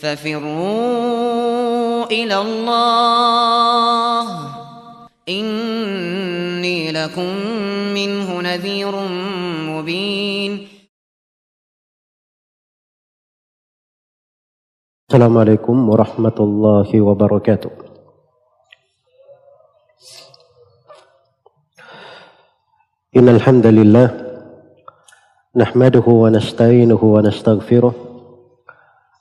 ففروا إلى الله. إني لكم منه نذير مبين. السلام عليكم ورحمة الله وبركاته. إن الحمد لله نحمده ونستعينه ونستغفره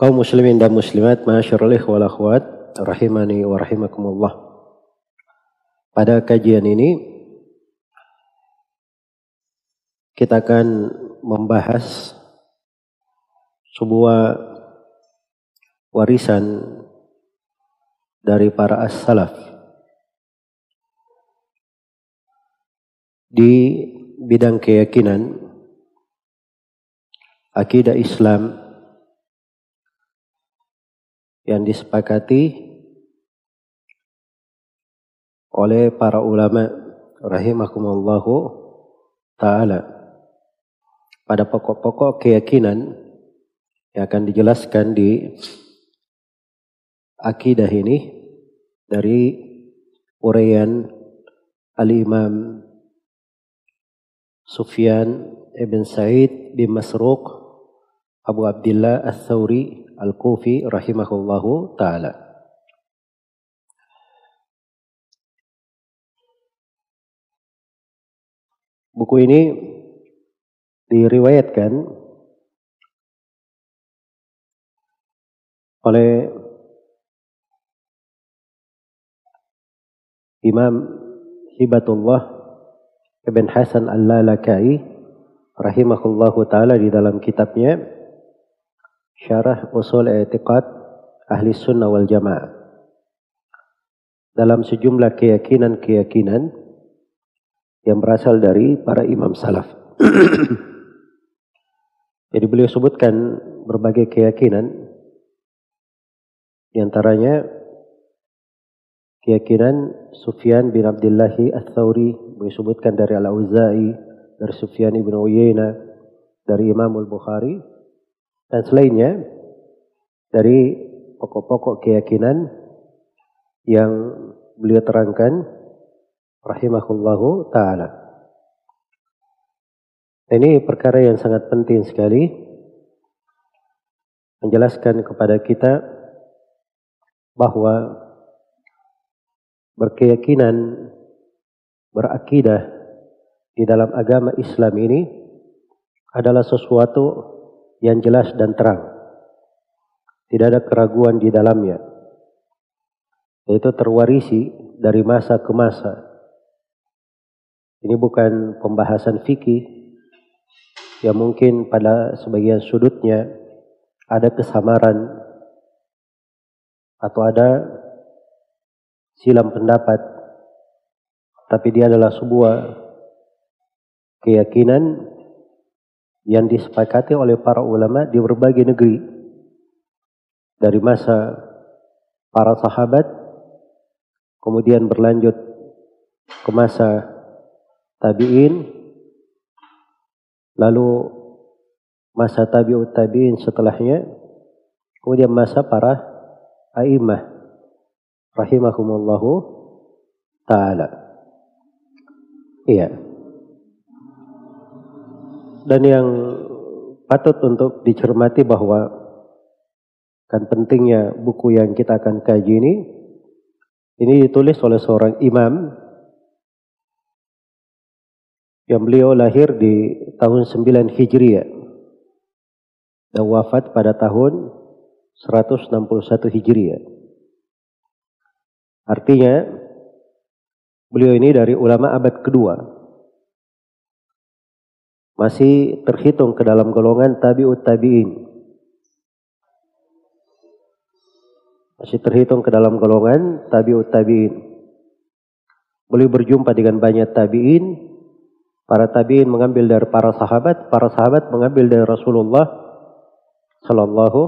Kaum muslimin dan muslimat masyarul ikhwal akhwat rahimani wa rahimakumullah. Pada kajian ini kita akan membahas sebuah warisan dari para as-salaf. Di bidang keyakinan akidah Islam yang disepakati oleh para ulama rahimakumullahu taala. Pada pokok-pokok keyakinan yang akan dijelaskan di akidah ini dari uraian Al-Imam Sufyan Ibn Sa'id bin Masruq Abu Abdullah Al-Thawri Al-Kufi rahimahullahu taala. Buku ini diriwayatkan oleh Imam Hibatullah Ibn Hasan Al-Lalakai rahimahullahu taala di dalam kitabnya Syarah Usul I'tiqad Ahli Sunnah wal Jamaah dalam sejumlah keyakinan-keyakinan yang berasal dari para imam salaf. Jadi beliau sebutkan berbagai keyakinan di antaranya keyakinan Sufyan bin Abdullah Ats-Tsauri disebutkan dari Al-Auza'i, dari Sufyan bin Uyainah, dari Imam Al-Bukhari dan selainnya dari pokok-pokok keyakinan yang beliau terangkan rahimahullahu taala. Ini perkara yang sangat penting sekali menjelaskan kepada kita bahwa berkeyakinan berakidah di dalam agama Islam ini adalah sesuatu yang jelas dan terang. Tidak ada keraguan di dalamnya. Yaitu terwarisi dari masa ke masa. Ini bukan pembahasan fikih yang mungkin pada sebagian sudutnya ada kesamaran atau ada silam pendapat tapi dia adalah sebuah keyakinan yang disepakati oleh para ulama di berbagai negeri. Dari masa para sahabat kemudian berlanjut ke masa tabi'in lalu masa tabi'ut tabi'in setelahnya kemudian masa para a'imah rahimahumullahu taala. Iya dan yang patut untuk dicermati bahwa kan pentingnya buku yang kita akan kaji ini ini ditulis oleh seorang imam yang beliau lahir di tahun 9 Hijriah dan wafat pada tahun 161 Hijriah. Artinya beliau ini dari ulama abad kedua. Masih terhitung ke dalam golongan tabi'ut tabi'in. Masih terhitung ke dalam golongan tabi'ut tabi'in. Beliau berjumpa dengan banyak tabi'in. Para tabi'in mengambil dari para sahabat, para sahabat mengambil dari Rasulullah sallallahu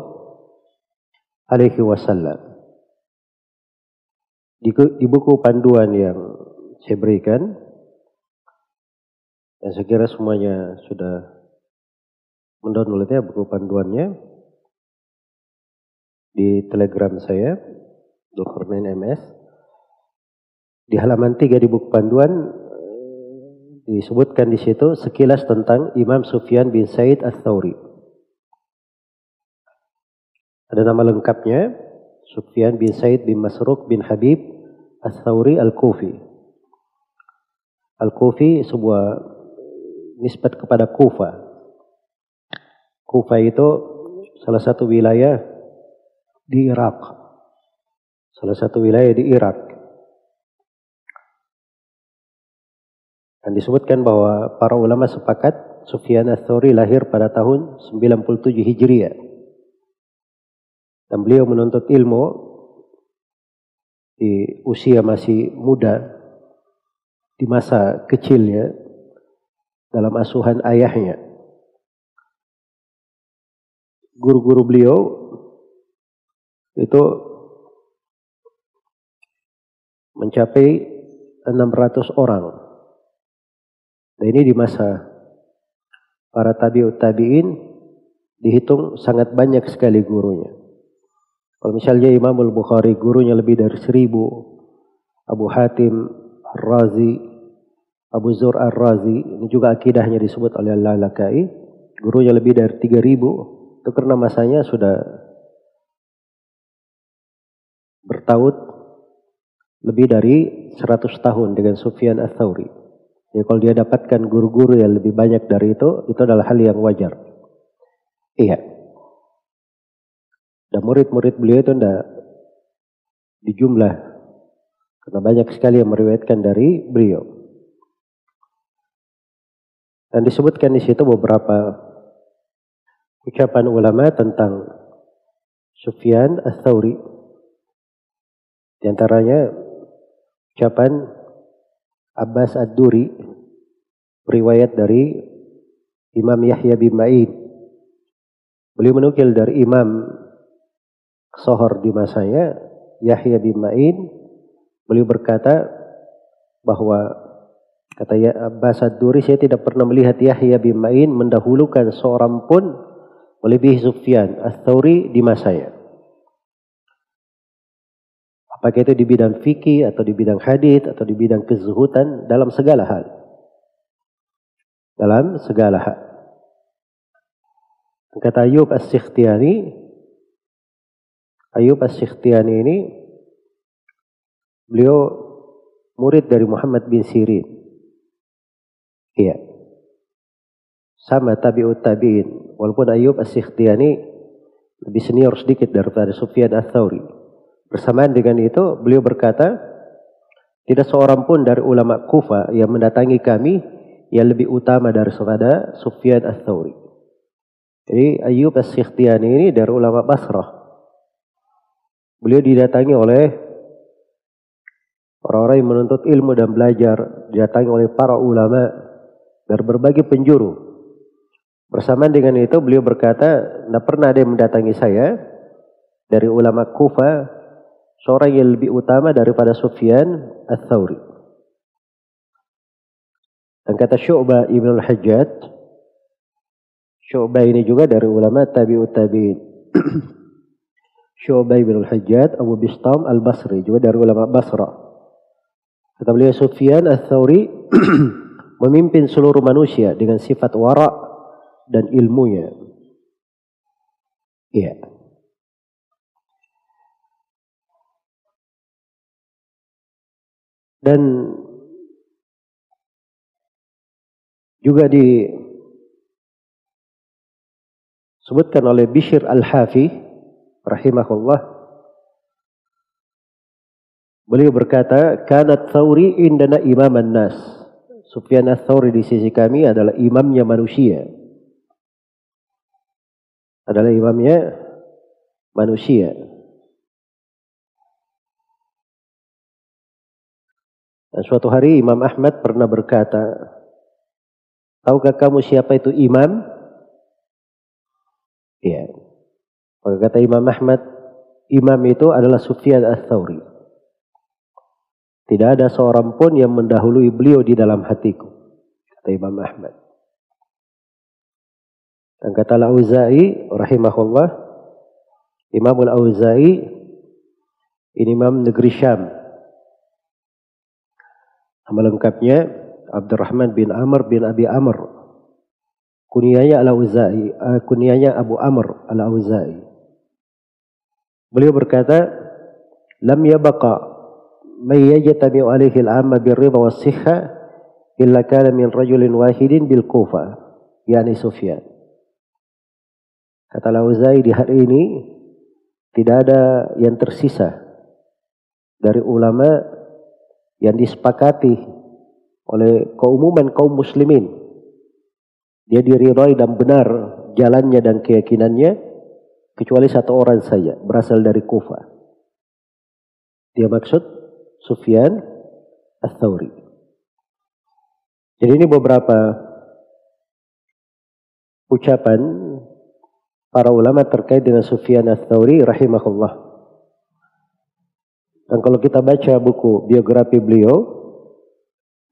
alaihi wasallam. Di buku panduan yang saya berikan, dan saya kira semuanya sudah mendownloadnya buku panduannya di telegram saya, Dr. MS. Di halaman 3 di buku panduan disebutkan di situ sekilas tentang Imam Sufyan bin Said Ats-Tsauri. Ada nama lengkapnya Sufyan bin Said bin Masruq bin Habib Ats-Tsauri Al-Kufi. Al-Kufi sebuah nisbat kepada Kufa. Kufa itu salah satu wilayah di Irak. Salah satu wilayah di Irak. Dan disebutkan bahwa para ulama sepakat Sufyan Ats-Tsauri lahir pada tahun 97 Hijriah. Dan beliau menuntut ilmu di usia masih muda di masa kecilnya dalam asuhan ayahnya. Guru-guru beliau itu mencapai 600 orang. Dan ini di masa para tabi'ut tabi'in dihitung sangat banyak sekali gurunya. Kalau misalnya Imam Al-Bukhari gurunya lebih dari seribu, Abu Hatim Ar-Razi, Abu Zur Ar-Razi, ini juga akidahnya disebut oleh Al-Lalakai, gurunya lebih dari tiga ribu, itu karena masanya sudah bertaut lebih dari 100 tahun dengan Sufyan Ats-Tsauri. Jadi kalau dia dapatkan guru-guru yang lebih banyak dari itu, itu adalah hal yang wajar. Iya. Dan murid-murid beliau itu tidak dijumlah. Karena banyak sekali yang meriwayatkan dari beliau. Dan disebutkan di situ beberapa ucapan ulama tentang Sufyan Ats-Tsauri. Di antaranya ucapan Abbas Ad-Duri riwayat dari Imam Yahya bin Ma'in. Beliau menukil dari Imam Sohor di masanya Yahya bin Ma'in. Beliau berkata bahwa kata ya Abbas Ad-Duri saya tidak pernah melihat Yahya bin Ma'in mendahulukan seorang pun melebihi Sufyan Ats-Tsauri di masanya. Apakah itu di bidang fikih atau di bidang hadith atau di bidang kezuhutan dalam segala hal. Dalam segala hal. Kata Ayub As-Sikhtiyani, Ayub As-Sikhtiyani ini beliau murid dari Muhammad bin Sirin. Iya. Sama tabi'ut tabi'in. Walaupun Ayub As-Sikhtiyani lebih senior sedikit daripada Sufyan Ats-Tsauri. Bersamaan dengan itu, beliau berkata, tidak seorang pun dari ulama Kufa yang mendatangi kami yang lebih utama dari daripada Sufyan Ats-Tsauri. Jadi Ayub As-Sikhtiyani ini dari ulama Basrah. Beliau didatangi oleh orang-orang yang menuntut ilmu dan belajar, didatangi oleh para ulama dari berbagai penjuru. Bersamaan dengan itu beliau berkata, tidak pernah ada yang mendatangi saya dari ulama Kufa seorang yang lebih utama daripada Sufyan Ats-Tsauri. Dan kata Syu'bah Ibn al-Hajjaj, Syu'bah ini juga dari ulama tabi'ut tabi'in. Syu'bah Ibn al-Hajjaj, Abu Bistam al-Basri, juga dari ulama Basra. Kata beliau Sufyan Ats-Tsauri memimpin seluruh manusia dengan sifat wara' dan ilmunya. Iya. Dan juga disebutkan oleh Bishr Al-Hafi rahimahullah beliau berkata kanat Thawri indana imam nas Sufyan ats-Tsauri di sisi kami adalah imamnya manusia adalah imamnya manusia. Dan suatu hari Imam Ahmad pernah berkata, Tahukah kamu siapa itu imam? Iya. Maka kata Imam Ahmad, imam itu adalah Sufyan ats-Tsauri. Tidak ada seorang pun yang mendahului beliau di dalam hatiku. Kata Imam Ahmad. Dan kata Al-Auza'i rahimahullah, Imam Al-Auza'i ini imam negeri Syam. Nama lengkapnya Abdurrahman bin Amr bin Abi Amr. Kunyanya Al-Auza'i, uh, kunyanya Abu Amr Al-Auza'i. Beliau berkata, "Lam yabaqa may yajtami'u alaihi al-'amma bir-ridha was-sihha illa kana min rajulin wahidin bil Kufa, Sufyan." Kata Lauzai di hari ini tidak ada yang tersisa dari ulama yang disepakati oleh keumuman kaum muslimin. Dia diridhai dan benar jalannya dan keyakinannya kecuali satu orang saja berasal dari Kufa. Dia maksud Sufyan Ats-Tsauri. Jadi ini beberapa ucapan para ulama terkait dengan Sufyan ats-Tsauri rahimahullah. Dan kalau kita baca buku biografi beliau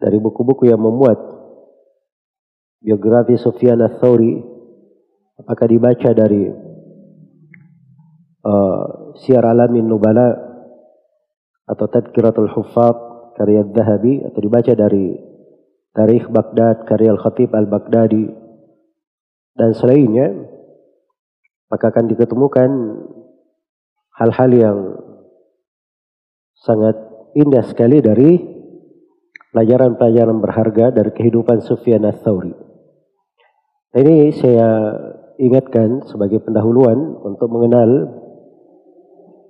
dari buku-buku yang memuat biografi Sufyan ats-Tsauri apakah dibaca dari uh, Syiar Alamin Nubala atau Tadkiratul Huffaz karya Zahabi atau dibaca dari Tarikh Baghdad karya Al-Khatib Al-Baghdadi dan selainnya maka akan diketemukan hal-hal yang sangat indah sekali dari pelajaran-pelajaran berharga dari kehidupan Sufyan ats-Tsauri. Ini saya ingatkan sebagai pendahuluan untuk mengenal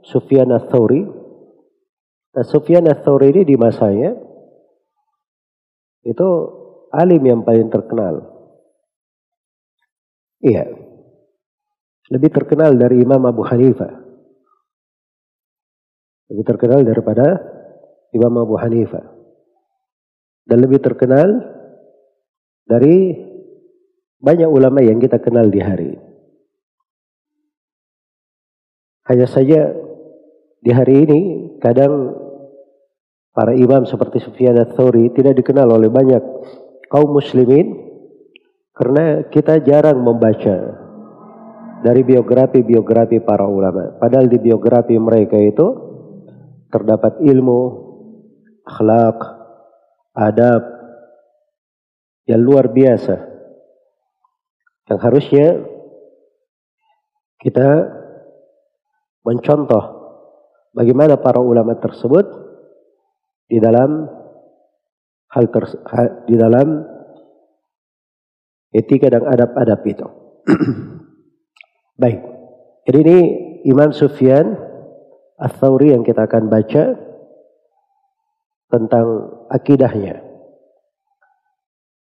Sufyan ats-Tsauri. Nah, Sufyan ats-Tsauri ini di masanya itu alim yang paling terkenal. Iya lebih terkenal dari Imam Abu Hanifah. Lebih terkenal daripada Imam Abu Hanifah. Dan lebih terkenal dari banyak ulama yang kita kenal di hari ini. Hanya saja di hari ini kadang para imam seperti Sufyan ats-Tsauri tidak dikenal oleh banyak kaum muslimin karena kita jarang membaca dari biografi-biografi para ulama. Padahal di biografi mereka itu terdapat ilmu, akhlak, adab yang luar biasa. Yang harusnya kita mencontoh bagaimana para ulama tersebut di dalam hal di dalam etika dan adab-adab itu. Baik. Jadi ini Imam Sufyan Ats-Tsauri yang kita akan baca tentang akidahnya.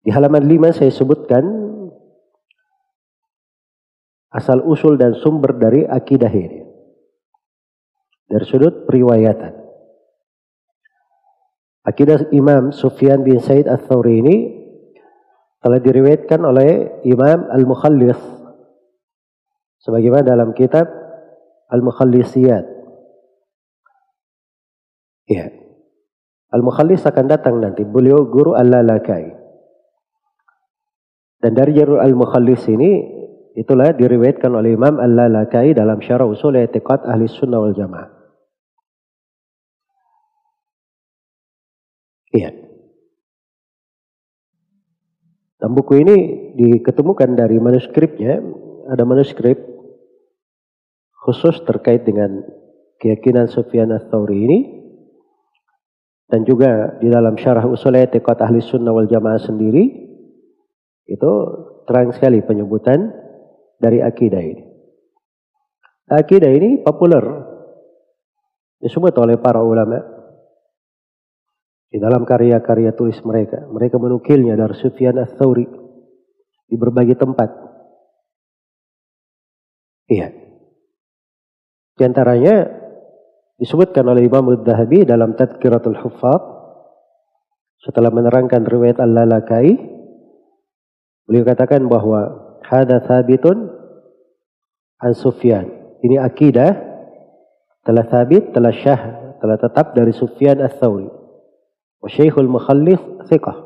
Di halaman 5 saya sebutkan asal usul dan sumber dari akidah ini. Dari sudut periwayatan. Akidah Imam Sufyan bin Said Ats-Tsauri ini telah diriwayatkan oleh Imam Al-Mukhallis sebagaimana dalam kitab Al-Mukhallisiyat. Ya. Al-Mukhallis akan datang nanti. Beliau guru Al-Lalakai. Dan dari jalur Al-Mukhallis ini itulah diriwayatkan oleh Imam Al-Lalakai dalam Syarah Usul I'tiqad Ahli Sunnah wal Jamaah. Iya. Dan buku ini diketemukan dari manuskripnya, ada manuskrip khusus terkait dengan keyakinan Sufyan ats-Tsauri ini dan juga di dalam syarah usul i'tiqad ahli sunnah wal jamaah sendiri itu terang sekali penyebutan dari akidah ini. Akidah ini populer disebut oleh para ulama di dalam karya-karya tulis mereka. Mereka menukilnya dari Sufyan ats-Tsauri di berbagai tempat. Iya. Di antaranya disebutkan oleh Imam Ad-Dahabi dalam Tadkiratul Huffaz setelah menerangkan riwayat Al-Lalakai beliau katakan bahwa hada thabitun an Sufyan. Ini akidah telah thabit, telah syah, telah tetap dari Sufyan ats-Tsauri. Syekhul Mukhallis thiqah.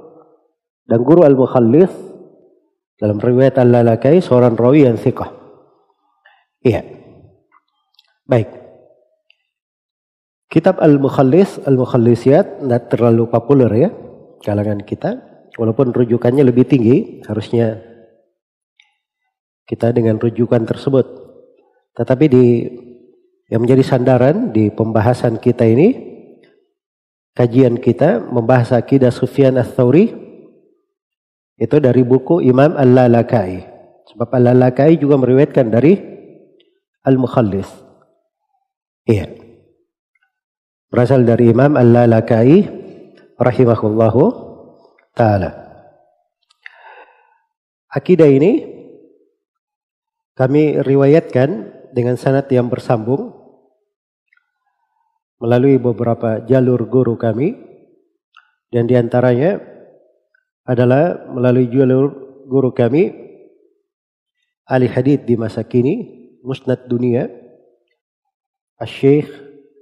Dan guru Al-Mukhallis dalam riwayat Al-Lalakai seorang rawi yang thiqah. Iya. Baik. Kitab Al-Mukhallis, Al-Mukhallisiyat tidak terlalu populer ya kalangan kita. Walaupun rujukannya lebih tinggi, harusnya kita dengan rujukan tersebut. Tetapi di yang menjadi sandaran di pembahasan kita ini kajian kita membahas akidah Sufyan ats-Tsauri itu dari buku Imam Al-Lalakai. Sebab Al-Lalakai juga meriwayatkan dari Al-Mukhallis. Iya. Berasal dari Imam Al-Lalakai rahimahullahu taala. Akidah ini kami riwayatkan dengan sanad yang bersambung melalui beberapa jalur guru kami. Dan di antaranya adalah melalui jalur guru kami ahli hadith di masa kini musnad dunia Syekh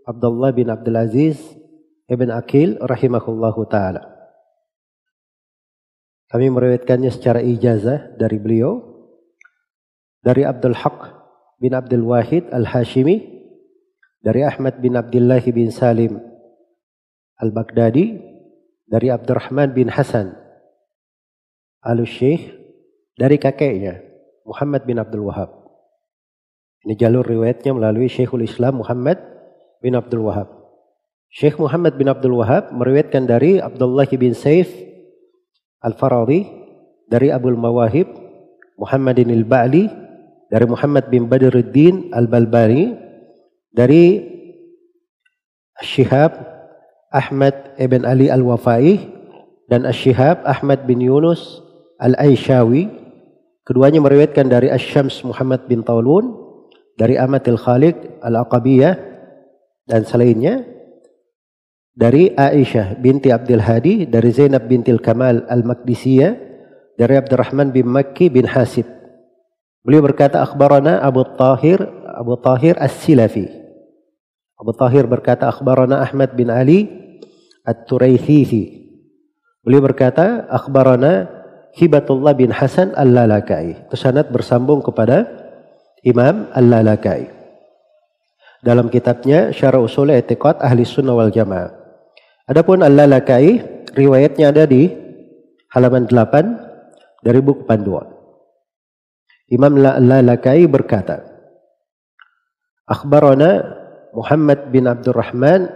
Abdullah bin Abdul Aziz Ibn Akil rahimahullahu taala. Kami meriwayatkannya secara ijazah dari beliau dari Abdul Haq bin Abdul Wahid Al-Hashimi dari Ahmad bin Abdullah bin Salim Al-Baghdadi dari Abdurrahman bin Hasan Al-Syekh dari kakeknya Muhammad bin Abdul Wahab. Ini jalur riwayatnya melalui Syekhul Islam Muhammad bin Abdul Wahab. Syekh Muhammad bin Abdul Wahab meriwayatkan dari Abdullah bin Saif Al-Faradi dari Abdul Mawahib Muhammadin Al-Ba'li dari Muhammad bin Badruddin Al-Balbani dari Syihab Ahmad ibn Ali Al-Wafai dan Syihab Ahmad bin Yunus Al-Aishawi. Keduanya meriwayatkan dari Asyams Muhammad bin Taulun, dari Amatil Khaliq Al-Aqabiyah dan selainnya dari Aisyah binti Abdul Hadi, dari Zainab binti Kamal Al-Maqdisiyah, dari Abdurrahman bin Makki bin Hasib. Beliau berkata akhbarana Abu Tahir Abu Tahir As-Silafi. Abu Tahir berkata akhbarana Ahmad bin Ali At-Turaithithi. Beliau berkata akhbarana Hibatullah bin Hasan Al-Lalakai. Itu sanad bersambung kepada Imam Al-Lalakai. Dalam kitabnya Syarah Usul I'tiqad Ahli Sunnah wal Jamaah. Adapun Al-Lalakai riwayatnya ada di halaman 8 dari buku panduan. Imam Al-Lalakai berkata, Akhbarana محمد بن عبد الرحمن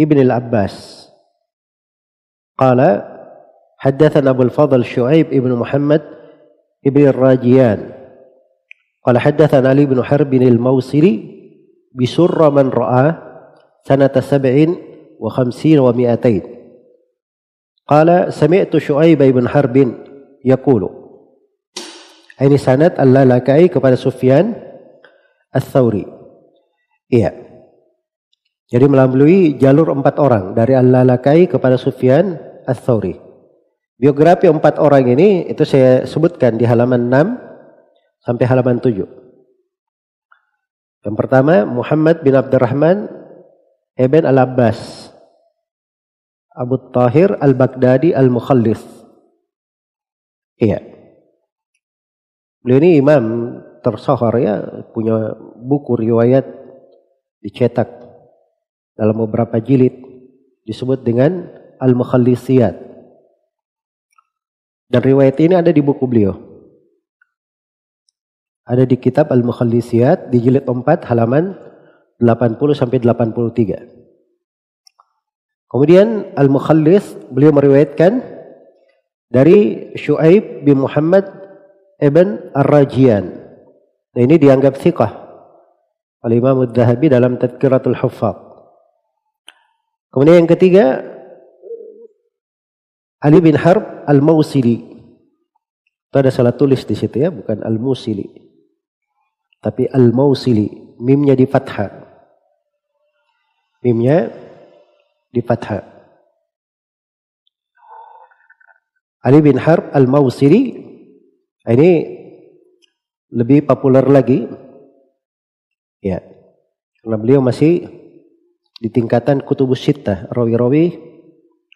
ابن العباس. قال حدثنا أبو الفضل شعيب ابن محمد ابن الراجيان. قال حدثنا علي بن حرب الموصلي بسر من رأى سنة سبع وخمسين ومائتين. قال سمعت شعيب بن حرب يقول أين سنة اللالكائي kepada Sufyan الثوري. Iya. Jadi melalui jalur empat orang dari Al-Lalakai kepada Sufyan Ats-Tsauri. Biografi empat orang ini itu saya sebutkan di halaman 6 sampai halaman 7. Yang pertama Muhammad bin Abdurrahman Ibn Al-Abbas Abu Tahir Al-Baghdadi Al-Mukhallis. Iya. Beliau ini imam tersohor ya, punya buku riwayat dicetak dalam beberapa jilid disebut dengan Al-Mukhallisiyat. Dan riwayat ini ada di buku beliau. Ada di kitab Al-Mukhallisiyat di jilid 4 halaman 80 sampai 83. Kemudian Al-Mukhallis beliau meriwayatkan dari Shu'aib bin Muhammad ibn Ar-Rajian. Nah, ini dianggap thiqah oleh Imam Al-Dhahabi dalam Tadkiratul Huffaz. Kemudian yang ketiga Ali bin Harb Al-Mausili. Itu ada salah tulis di situ ya, bukan Al-Musili. Tapi Al-Mausili, mimnya di fathah. Mimnya di fathah. Ali bin Harb Al-Mausili ini lebih populer lagi. Ya. Karena beliau masih di tingkatan kutubus sita, rawi-rawi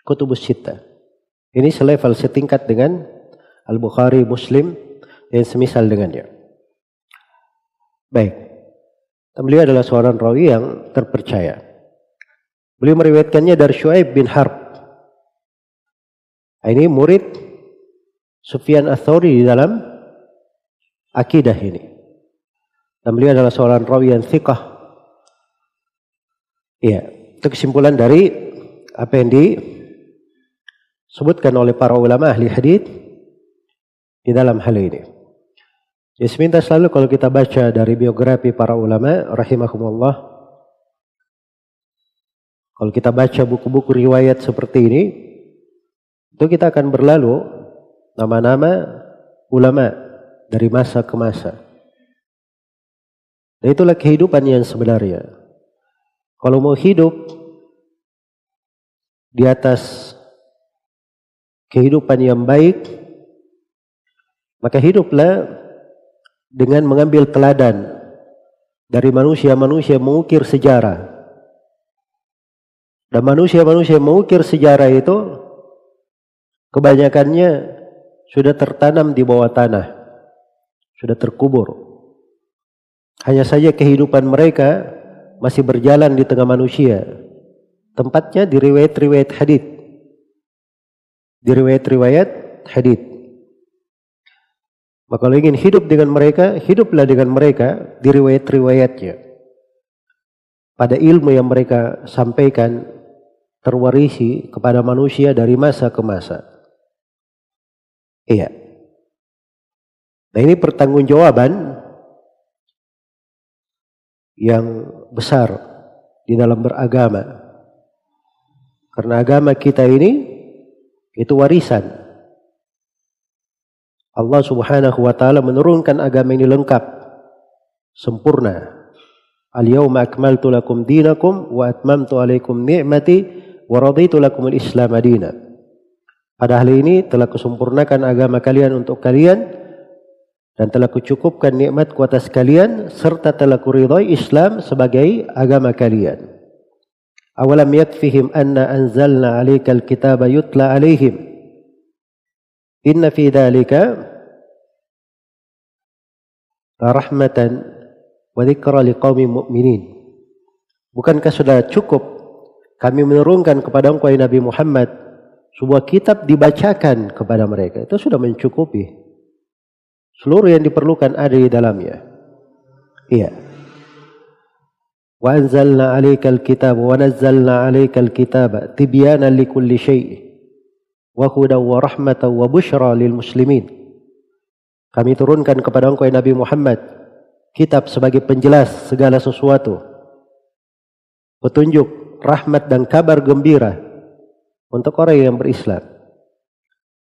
kutubus sita. Ini selevel setingkat dengan Al-Bukhari, Muslim, dan semisal dengannya. Baik. Beliau adalah seorang rawi yang terpercaya. Beliau meriwayatkannya dari Shu'aib bin Harb. Ini murid Sufyan Athori di dalam akidah ini. Dan beliau adalah seorang rawi yang thiqah. Iya, itu kesimpulan dari apa yang di sebutkan oleh para ulama ahli hadis di dalam hal ini. Jadi seminta selalu kalau kita baca dari biografi para ulama rahimahumullah kalau kita baca buku-buku riwayat seperti ini itu kita akan berlalu nama-nama ulama dari masa ke masa. Dan itulah kehidupan yang sebenarnya. Kalau mau hidup di atas kehidupan yang baik, maka hiduplah dengan mengambil teladan dari manusia-manusia mengukir sejarah. Dan manusia-manusia mengukir sejarah itu kebanyakannya sudah tertanam di bawah tanah, sudah terkubur. Hanya saja kehidupan mereka masih berjalan di tengah manusia. Tempatnya di riwayat-riwayat hadith di riwayat-riwayat hadith. Maka kalau ingin hidup dengan mereka, hiduplah dengan mereka di riwayat-riwayatnya. Pada ilmu yang mereka sampaikan terwarisi kepada manusia dari masa ke masa. Iya. Nah ini pertanggungjawaban yang besar di dalam beragama. Karena agama kita ini itu warisan. Allah Subhanahu wa taala menurunkan agama ini lengkap, sempurna. Al-yawma akmaltu lakum dinakum wa atmamtu alaikum ni'mati wa raditu lakum al-islam madina. Pada hari ini telah kusempurnakan agama kalian untuk kalian dan telah kucukupkan nikmat kuasa kalian serta telah kuridhai Islam sebagai agama kalian. Awalam yakfihim anna anzalna alaikal kitaba yutla alaihim. Inna fi dhalika rahmatan wa dzikra liqaumin mu'minin. Bukankah sudah cukup kami menurunkan kepada engkau Nabi Muhammad sebuah kitab dibacakan kepada mereka. Itu sudah mencukupi. Seluruh yang diperlukan ada di dalamnya. Iya. Wa anzalna 'alaikal kitaba wa nazzalna 'alaikal kitaba tibyana likulli syai' wa hudan wa rahmatan wa busyra lil muslimin. Kami turunkan kepada engkau ya Nabi Muhammad kitab sebagai penjelas segala sesuatu. Petunjuk, rahmat dan kabar gembira untuk orang yang berislam.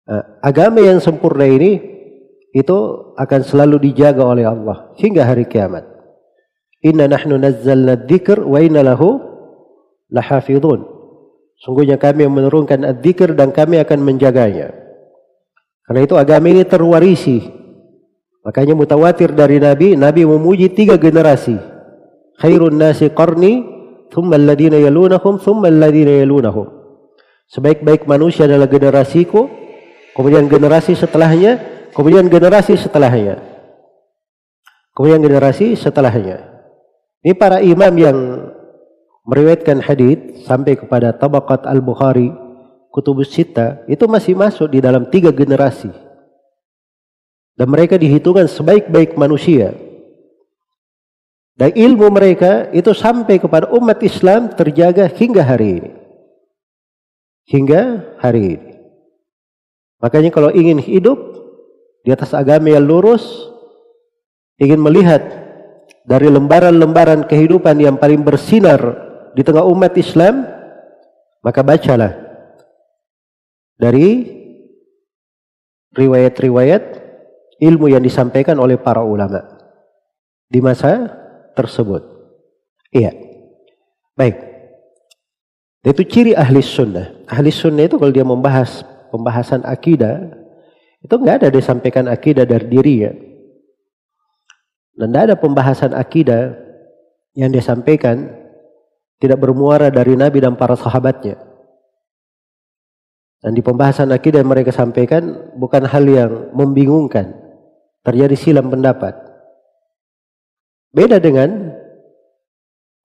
Nah, agama yang sempurna ini itu akan selalu dijaga oleh Allah hingga hari kiamat. Inna nahnu nazzalna dzikr wa inna lahu lahafidhun. Sungguhnya kami yang menurunkan adzikr dan kami akan menjaganya. Karena itu agama ini terwarisi. Makanya mutawatir dari Nabi, Nabi memuji tiga generasi. Khairun nasi qarni, thumma alladhina yalunahum, thumma alladhina yalunahum. Sebaik-baik manusia adalah generasiku, kemudian generasi setelahnya, kemudian generasi setelahnya. Kemudian generasi setelahnya. Ini para imam yang meriwayatkan hadis sampai kepada tabaqat al-Bukhari, kutubus sita, itu masih masuk di dalam tiga generasi. Dan mereka dihitungkan sebaik-baik manusia. Dan ilmu mereka itu sampai kepada umat Islam terjaga hingga hari ini. Hingga hari ini. Makanya kalau ingin hidup di atas agama yang lurus, ingin melihat dari lembaran-lembaran kehidupan yang paling bersinar di tengah umat Islam, maka bacalah dari riwayat-riwayat ilmu yang disampaikan oleh para ulama di masa tersebut. Iya. Baik. Itu ciri ahli sunnah. Ahli sunnah itu kalau dia membahas pembahasan akidah, itu nggak ada disampaikan akidah dari dirinya. Dan tidak ada pembahasan akidah yang disampaikan tidak bermuara dari Nabi dan para sahabatnya. Dan di pembahasan akidah yang mereka sampaikan bukan hal yang membingungkan terjadi silam pendapat. Beda dengan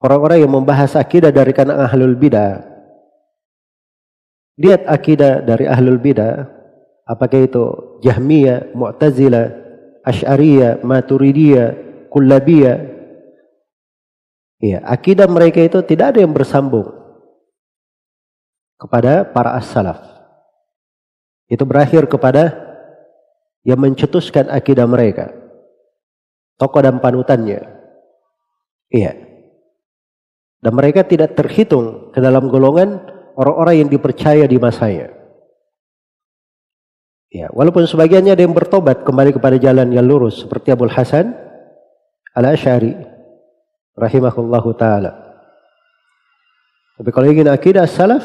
orang-orang yang membahas akidah dari kalangan ahlul bidah. Lihat akidah dari ahlul bidah, apakah itu Jahmiyah, Mu'tazilah, Asy'ariyah, Maturidiyah, Kullabiyah. Ya, akidah mereka itu tidak ada yang bersambung kepada para as-salaf. Itu berakhir kepada yang mencetuskan akidah mereka. Tokoh dan panutannya. Iya. Dan mereka tidak terhitung ke dalam golongan orang-orang yang dipercaya di masanya. Ya, walaupun sebagiannya ada yang bertobat kembali kepada jalan yang lurus seperti Abu Hasan Al-Asy'ari rahimahullahu taala. Tapi kalau ingin akidah salaf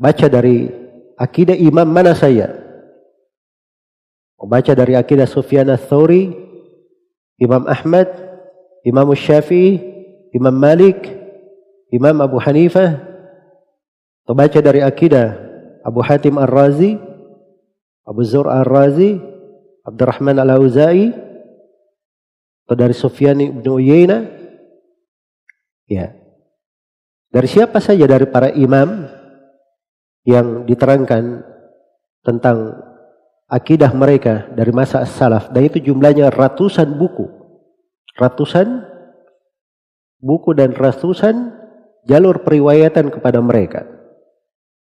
baca dari akidah imam mana saya Membaca dari akidah Sufyan ats-Tsauri, Imam Ahmad, Imam Syafi'i, Imam Malik, Imam Abu Hanifah, membaca dari akidah Abu Hatim Ar-Razi, Abu Zur Ar-Razi, Abdurrahman Al-Auza'i, atau dari Sufyan bin Uyainah. Ya. Dari siapa saja dari para imam yang diterangkan tentang akidah mereka dari masa salaf dan itu jumlahnya ratusan buku ratusan buku dan ratusan jalur periwayatan kepada mereka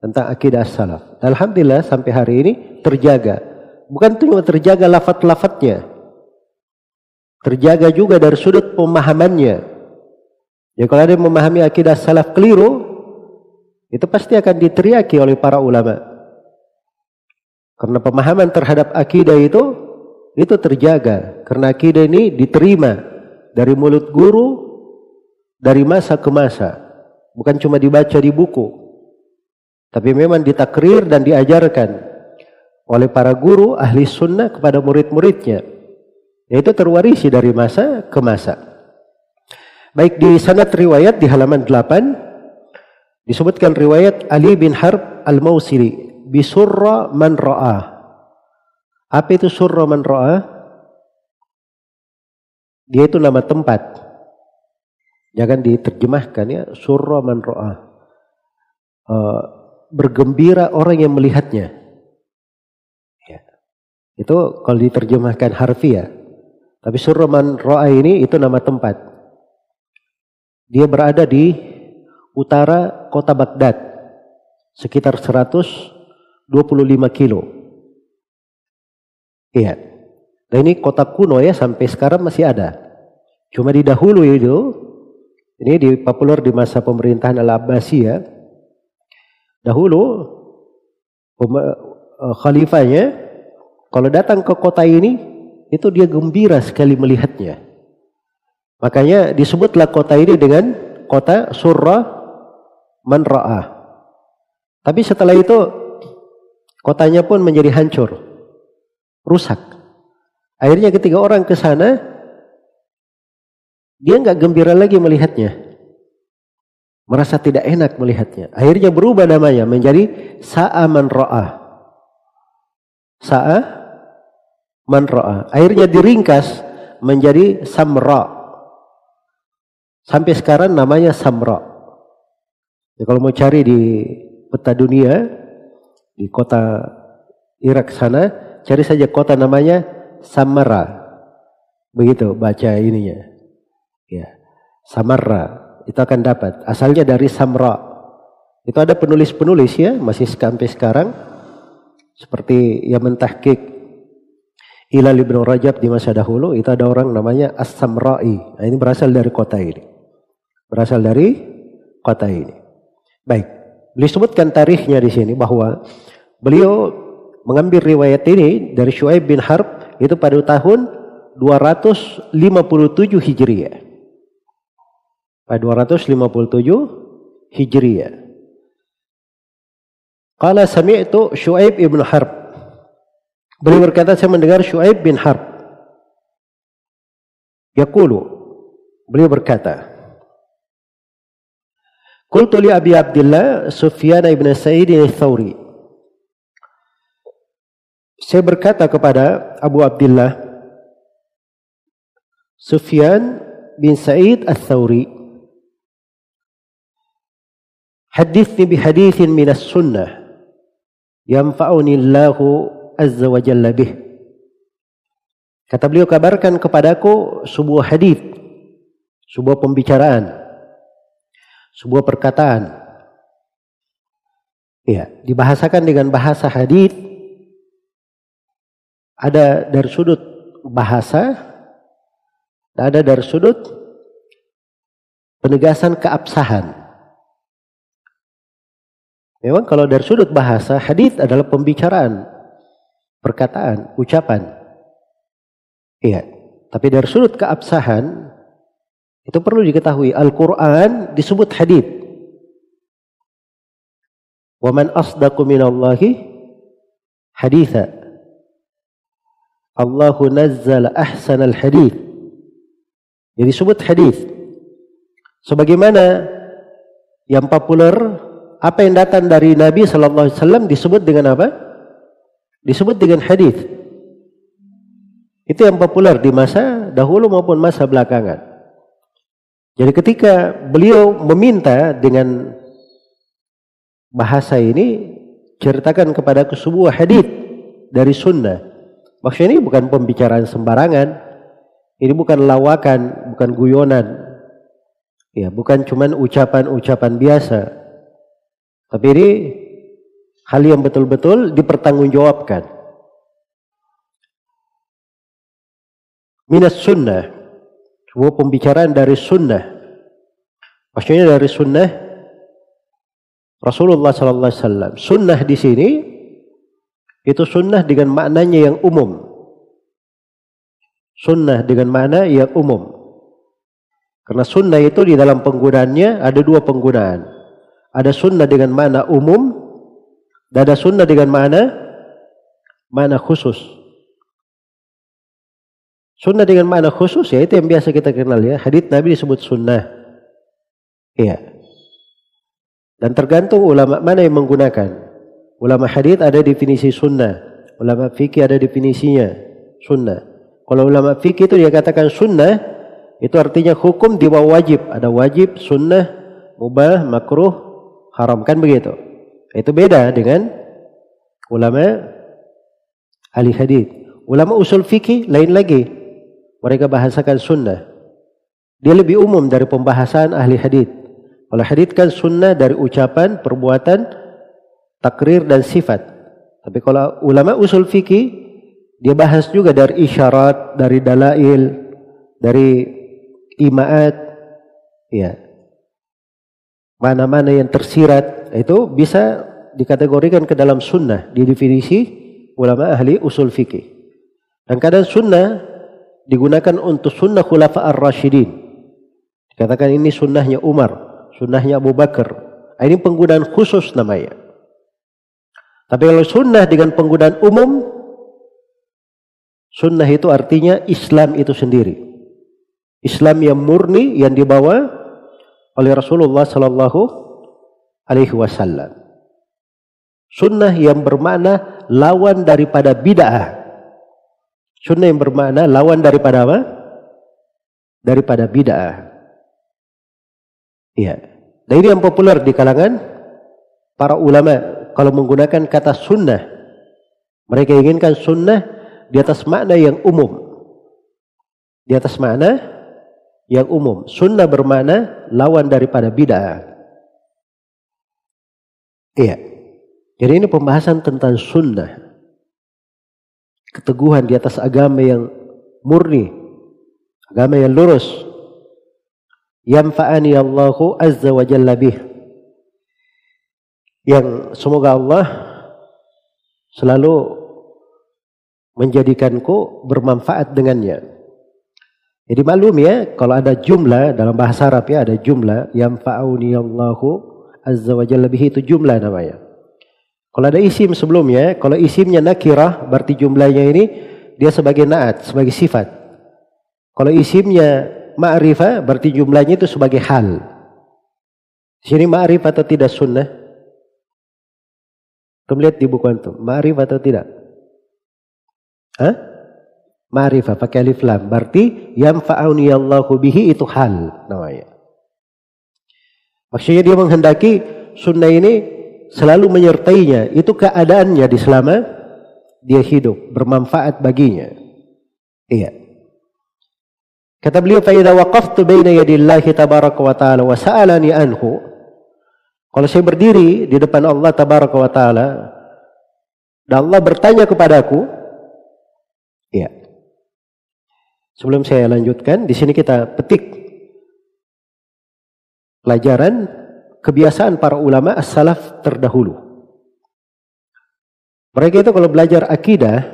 tentang akidah salaf alhamdulillah sampai hari ini terjaga bukan cuma terjaga lafat-lafatnya terjaga juga dari sudut pemahamannya ya kalau ada yang memahami akidah salaf keliru itu pasti akan diteriaki oleh para ulama karena pemahaman terhadap akidah itu itu terjaga. Karena akidah ini diterima dari mulut guru dari masa ke masa. Bukan cuma dibaca di buku. Tapi memang ditakrir dan diajarkan oleh para guru ahli sunnah kepada murid-muridnya. Yaitu terwarisi dari masa ke masa. Baik di sanad riwayat di halaman 8 disebutkan riwayat Ali bin Harb Al-Mausili bisurra man ra'a. Apa itu surra man ra'a? Dia itu nama tempat. Jangan diterjemahkan ya, surra man ra'a. Uh, bergembira orang yang melihatnya. Ya. Itu kalau diterjemahkan harfiah. Tapi surra man ra'a ini itu nama tempat. Dia berada di utara kota Baghdad. Sekitar 100 25 kilo. Iya. Dan ini kota kuno ya sampai sekarang masih ada. Cuma di dahulu itu, ini di populer di masa pemerintahan Al-Abbasiyah. Dahulu eh, khalifahnya kalau datang ke kota ini itu dia gembira sekali melihatnya. Makanya disebutlah kota ini dengan kota Surah Manra'ah. Tapi setelah itu Kotanya pun menjadi hancur. rusak. Akhirnya ketika orang ke sana, dia nggak gembira lagi melihatnya. Merasa tidak enak melihatnya. Akhirnya berubah namanya menjadi Sa'a man ra'ah. Sa'a man ra'ah. Akhirnya diringkas menjadi Samra. Sampai sekarang namanya Samra. Ya, kalau mau cari di peta dunia, di kota Irak sana, cari saja kota namanya Samara. Begitu baca ininya. Ya. Samarra itu akan dapat. Asalnya dari Samra. Itu ada penulis-penulis ya, masih sampai sekarang. Seperti yang mentahkik Ilal Ibn Rajab di masa dahulu, itu ada orang namanya As-Samra'i. Nah, ini berasal dari kota ini. Berasal dari kota ini. Baik. Beliau sebutkan tarikhnya di sini bahwa beliau mengambil riwayat ini dari Shu'aib bin Harb itu pada tahun 257 Hijriah pada 257 Hijriah. Qala sami'tu Syuaib ibn Harb. Beliau berkata saya mendengar Syuaib bin Harb. Yaqulu. Beliau berkata, Qultu li Abi Abdullah Sufyan ibn Sa'id al-Thawri. Saya berkata kepada Abu Abdullah Sufyan bin Sa'id al-Thawri. Hadithni bihadithin minas sunnah yanfa'uni Allahu azza wa jalla bih. Kata beliau kabarkan kepadaku sebuah hadis, sebuah pembicaraan, sebuah perkataan. Ya, dibahasakan dengan bahasa hadis ada dari sudut bahasa, ada dari sudut penegasan keabsahan. Memang kalau dari sudut bahasa, hadis adalah pembicaraan, perkataan, ucapan. Iya. Tapi dari sudut keabsahan, itu perlu diketahui. Al-Quran disebut hadis. Wa man asdaqu minallahi haditha. Allahu nazzala ahsanal hadith. Jadi disebut hadis. Sebagaimana yang populer apa yang datang dari Nabi Sallallahu Alaihi Wasallam disebut dengan apa? Disebut dengan hadis. Itu yang populer di masa dahulu maupun masa belakangan. Jadi ketika beliau meminta dengan bahasa ini, ceritakan kepada sebuah hadis dari sunnah. Maksudnya ini bukan pembicaraan sembarangan. Ini bukan lawakan, bukan guyonan. Ya, bukan cuman ucapan-ucapan biasa. Tapi ini hal yang betul-betul dipertanggungjawabkan. Minas sunnah. Sebuah pembicaraan dari sunnah. Maksudnya dari sunnah Rasulullah sallallahu alaihi wasallam. Sunnah di sini itu sunnah dengan maknanya yang umum. Sunnah dengan makna yang umum. Karena sunnah itu di dalam penggunaannya ada dua penggunaan. Ada sunnah dengan mana umum dan ada sunnah dengan mana mana khusus. Sunnah dengan mana khusus ya itu yang biasa kita kenal ya. Hadis Nabi disebut sunnah. Iya. Dan tergantung ulama mana yang menggunakan. Ulama hadis ada definisi sunnah. Ulama fikih ada definisinya sunnah. Kalau ulama fikih itu dia katakan sunnah itu artinya hukum di bawah wajib. Ada wajib, sunnah, mubah, makruh, haram kan begitu. Itu beda dengan ulama ahli hadis. Ulama usul fikih lain lagi. Mereka bahasakan sunnah. Dia lebih umum dari pembahasan ahli hadis. Kalau hadis kan sunnah dari ucapan, perbuatan, takrir dan sifat. Tapi kalau ulama usul fikih dia bahas juga dari isyarat, dari dalail, dari imaat, ya, mana-mana yang tersirat itu bisa dikategorikan ke dalam sunnah di definisi ulama ahli usul fikih. Dan kadang sunnah digunakan untuk sunnah khulafa ar-rasyidin. Dikatakan ini sunnahnya Umar, sunnahnya Abu Bakar. Ah, ini penggunaan khusus namanya. Tapi kalau sunnah dengan penggunaan umum, Sunnah itu artinya Islam itu sendiri. Islam yang murni yang dibawa oleh Rasulullah Sallallahu Alaihi Wasallam. Sunnah yang bermakna lawan daripada bid'ah. Sunnah yang bermakna lawan daripada apa? Daripada bid'ah. Iya. Dan ini yang populer di kalangan para ulama kalau menggunakan kata sunnah. Mereka inginkan sunnah di atas makna yang umum. Di atas makna yang umum. Sunnah bermakna lawan daripada bid'ah. Iya. Jadi ini pembahasan tentang sunnah. Keteguhan di atas agama yang murni. Agama yang lurus yanfa'ani Allahu azza wa jalla bih yang semoga Allah selalu menjadikanku bermanfaat dengannya. Jadi maklum ya, kalau ada jumlah dalam bahasa Arab ya ada jumlah yang fa'auni Allahu azza wa jalla bihi itu jumlah namanya. Kalau ada isim sebelumnya, kalau isimnya nakirah berarti jumlahnya ini dia sebagai naat, sebagai sifat. Kalau isimnya ma'rifah berarti jumlahnya itu sebagai hal. Sini ma'rifah atau tidak sunnah? Kamu lihat di buku antum, ma'rifah atau tidak? Hah? Ma'rifah pakai alif lam. Berarti yang fa'auni Allahu bihi itu hal namanya. Maksudnya dia menghendaki sunnah ini selalu menyertainya. Itu keadaannya di selama dia hidup, bermanfaat baginya. Iya. Kata beliau, "Fa waqaftu baina yadillahi tabaraka wa ta'ala wa sa'alani anhu." Kalau saya berdiri di depan Allah tabaraka wa ta'ala dan Allah bertanya kepadaku, ya. Sebelum saya lanjutkan, di sini kita petik pelajaran kebiasaan para ulama as-salaf terdahulu. Mereka itu kalau belajar akidah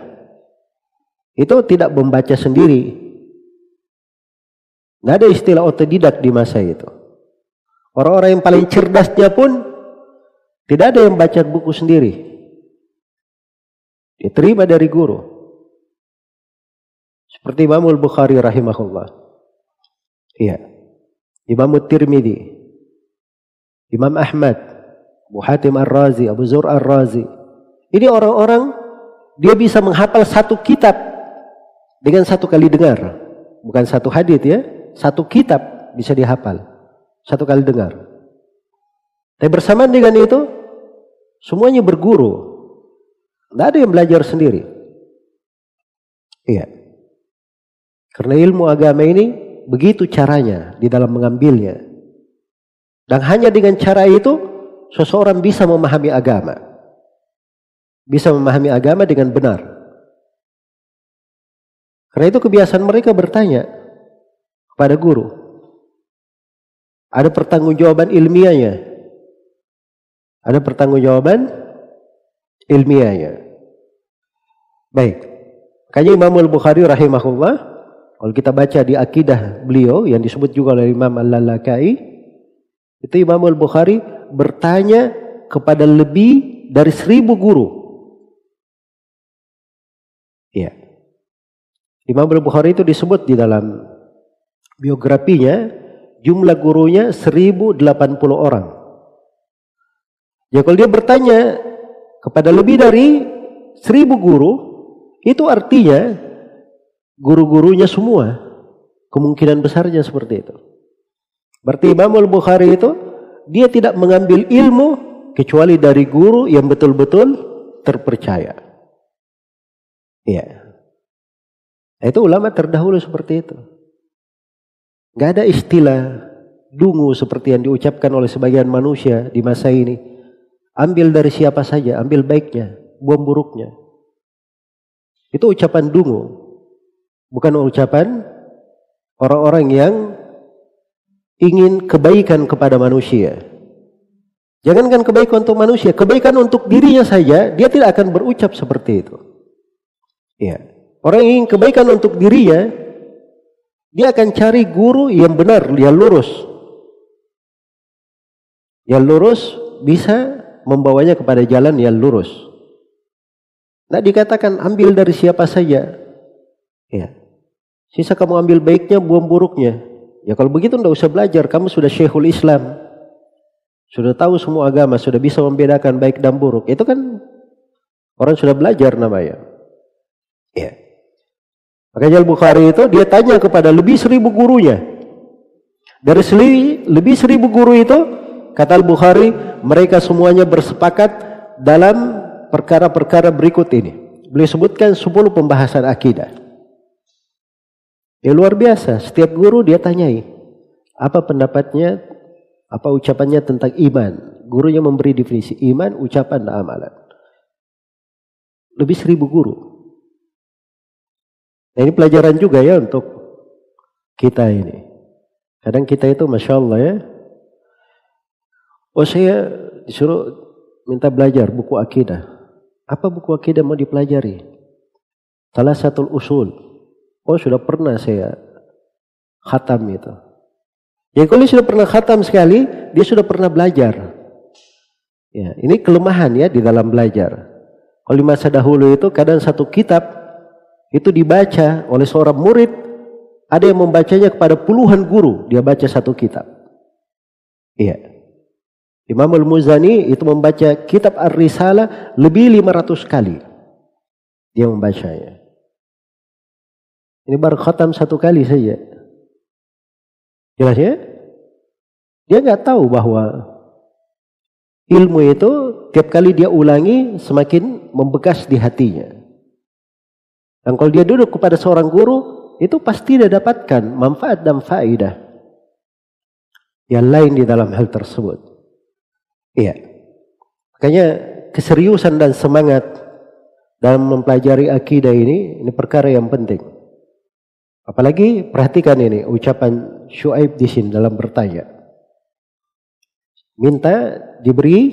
itu tidak membaca sendiri, tidak ada istilah otodidak di masa itu. Orang-orang yang paling cerdasnya pun tidak ada yang baca buku sendiri. Diterima dari guru. Seperti Imam Al-Bukhari rahimahullah. Iya. Imam Tirmidzi. Imam Ahmad. Abu Hatim Ar-Razi. Abu Zur Ar-Razi. Ini orang-orang dia bisa menghafal satu kitab dengan satu kali dengar. Bukan satu hadith ya. Satu kitab bisa dihafal. Satu kali dengar. Tapi bersamaan dengan itu, semuanya berguru. Tidak ada yang belajar sendiri. Iya. Karena ilmu agama ini begitu caranya di dalam mengambilnya. Dan hanya dengan cara itu, seseorang bisa memahami agama. Bisa memahami agama dengan benar. Karena itu kebiasaan mereka bertanya, pada guru. Ada pertanggungjawaban ilmiahnya. Ada pertanggungjawaban ilmiahnya. Baik. Kayaknya Imam Al-Bukhari rahimahullah, kalau kita baca di akidah beliau yang disebut juga oleh Imam Al-Lalakai, itu Imam Al-Bukhari bertanya kepada lebih dari seribu guru. Ya. Imam Al-Bukhari itu disebut di dalam biografinya jumlah gurunya 1080 orang. Ya kalau dia bertanya kepada lebih dari 1000 guru, itu artinya guru-gurunya semua. Kemungkinan besarnya seperti itu. Berarti Imam Al-Bukhari itu dia tidak mengambil ilmu kecuali dari guru yang betul-betul terpercaya. Iya. Itu ulama terdahulu seperti itu. Gak ada istilah dungu seperti yang diucapkan oleh sebagian manusia di masa ini. Ambil dari siapa saja, ambil baiknya, buang buruknya. Itu ucapan dungu. Bukan ucapan orang-orang yang ingin kebaikan kepada manusia. Jangankan kebaikan untuk manusia, kebaikan untuk dirinya saja, dia tidak akan berucap seperti itu. Ya. Orang yang ingin kebaikan untuk dirinya, dia akan cari guru yang benar, yang lurus. Yang lurus bisa membawanya kepada jalan yang lurus. Tidak dikatakan ambil dari siapa saja. Ya. Sisa kamu ambil baiknya, buang buruknya. Ya kalau begitu ndak usah belajar, kamu sudah syekhul Islam. Sudah tahu semua agama, sudah bisa membedakan baik dan buruk. Itu kan orang sudah belajar namanya. Ya. Makanya Al-Bukhari itu dia tanya kepada lebih seribu gurunya. Dari seli, lebih seribu guru itu, kata Al-Bukhari, mereka semuanya bersepakat dalam perkara-perkara berikut ini. Beliau sebutkan 10 pembahasan akidah. Ya luar biasa, setiap guru dia tanyai. Apa pendapatnya, apa ucapannya tentang iman. Gurunya memberi definisi iman, ucapan, dan amalan. Lebih seribu guru. Nah, ini pelajaran juga ya untuk kita ini. Kadang kita itu Masya Allah ya. Oh saya disuruh minta belajar buku akidah. Apa buku akidah mau dipelajari? Salah satu usul. Oh sudah pernah saya khatam itu. Ya kalau sudah pernah khatam sekali, dia sudah pernah belajar. Ya, ini kelemahan ya di dalam belajar. Kalau di masa dahulu itu kadang satu kitab itu dibaca oleh seorang murid, ada yang membacanya kepada puluhan guru, dia baca satu kitab. Iya. Imam Al-Muzani itu membaca kitab Ar-Risalah lebih 500 kali. Dia membacanya. Ini baru khatam satu kali saja. Jelas ya? Dia nggak tahu bahwa ilmu itu tiap kali dia ulangi semakin membekas di hatinya. Dan kalau dia duduk kepada seorang guru, itu pasti dia dapatkan manfaat dan faidah yang lain di dalam hal tersebut. Iya. Makanya keseriusan dan semangat dalam mempelajari akidah ini, ini perkara yang penting. Apalagi perhatikan ini ucapan Shu'aib di sini dalam bertanya. Minta diberi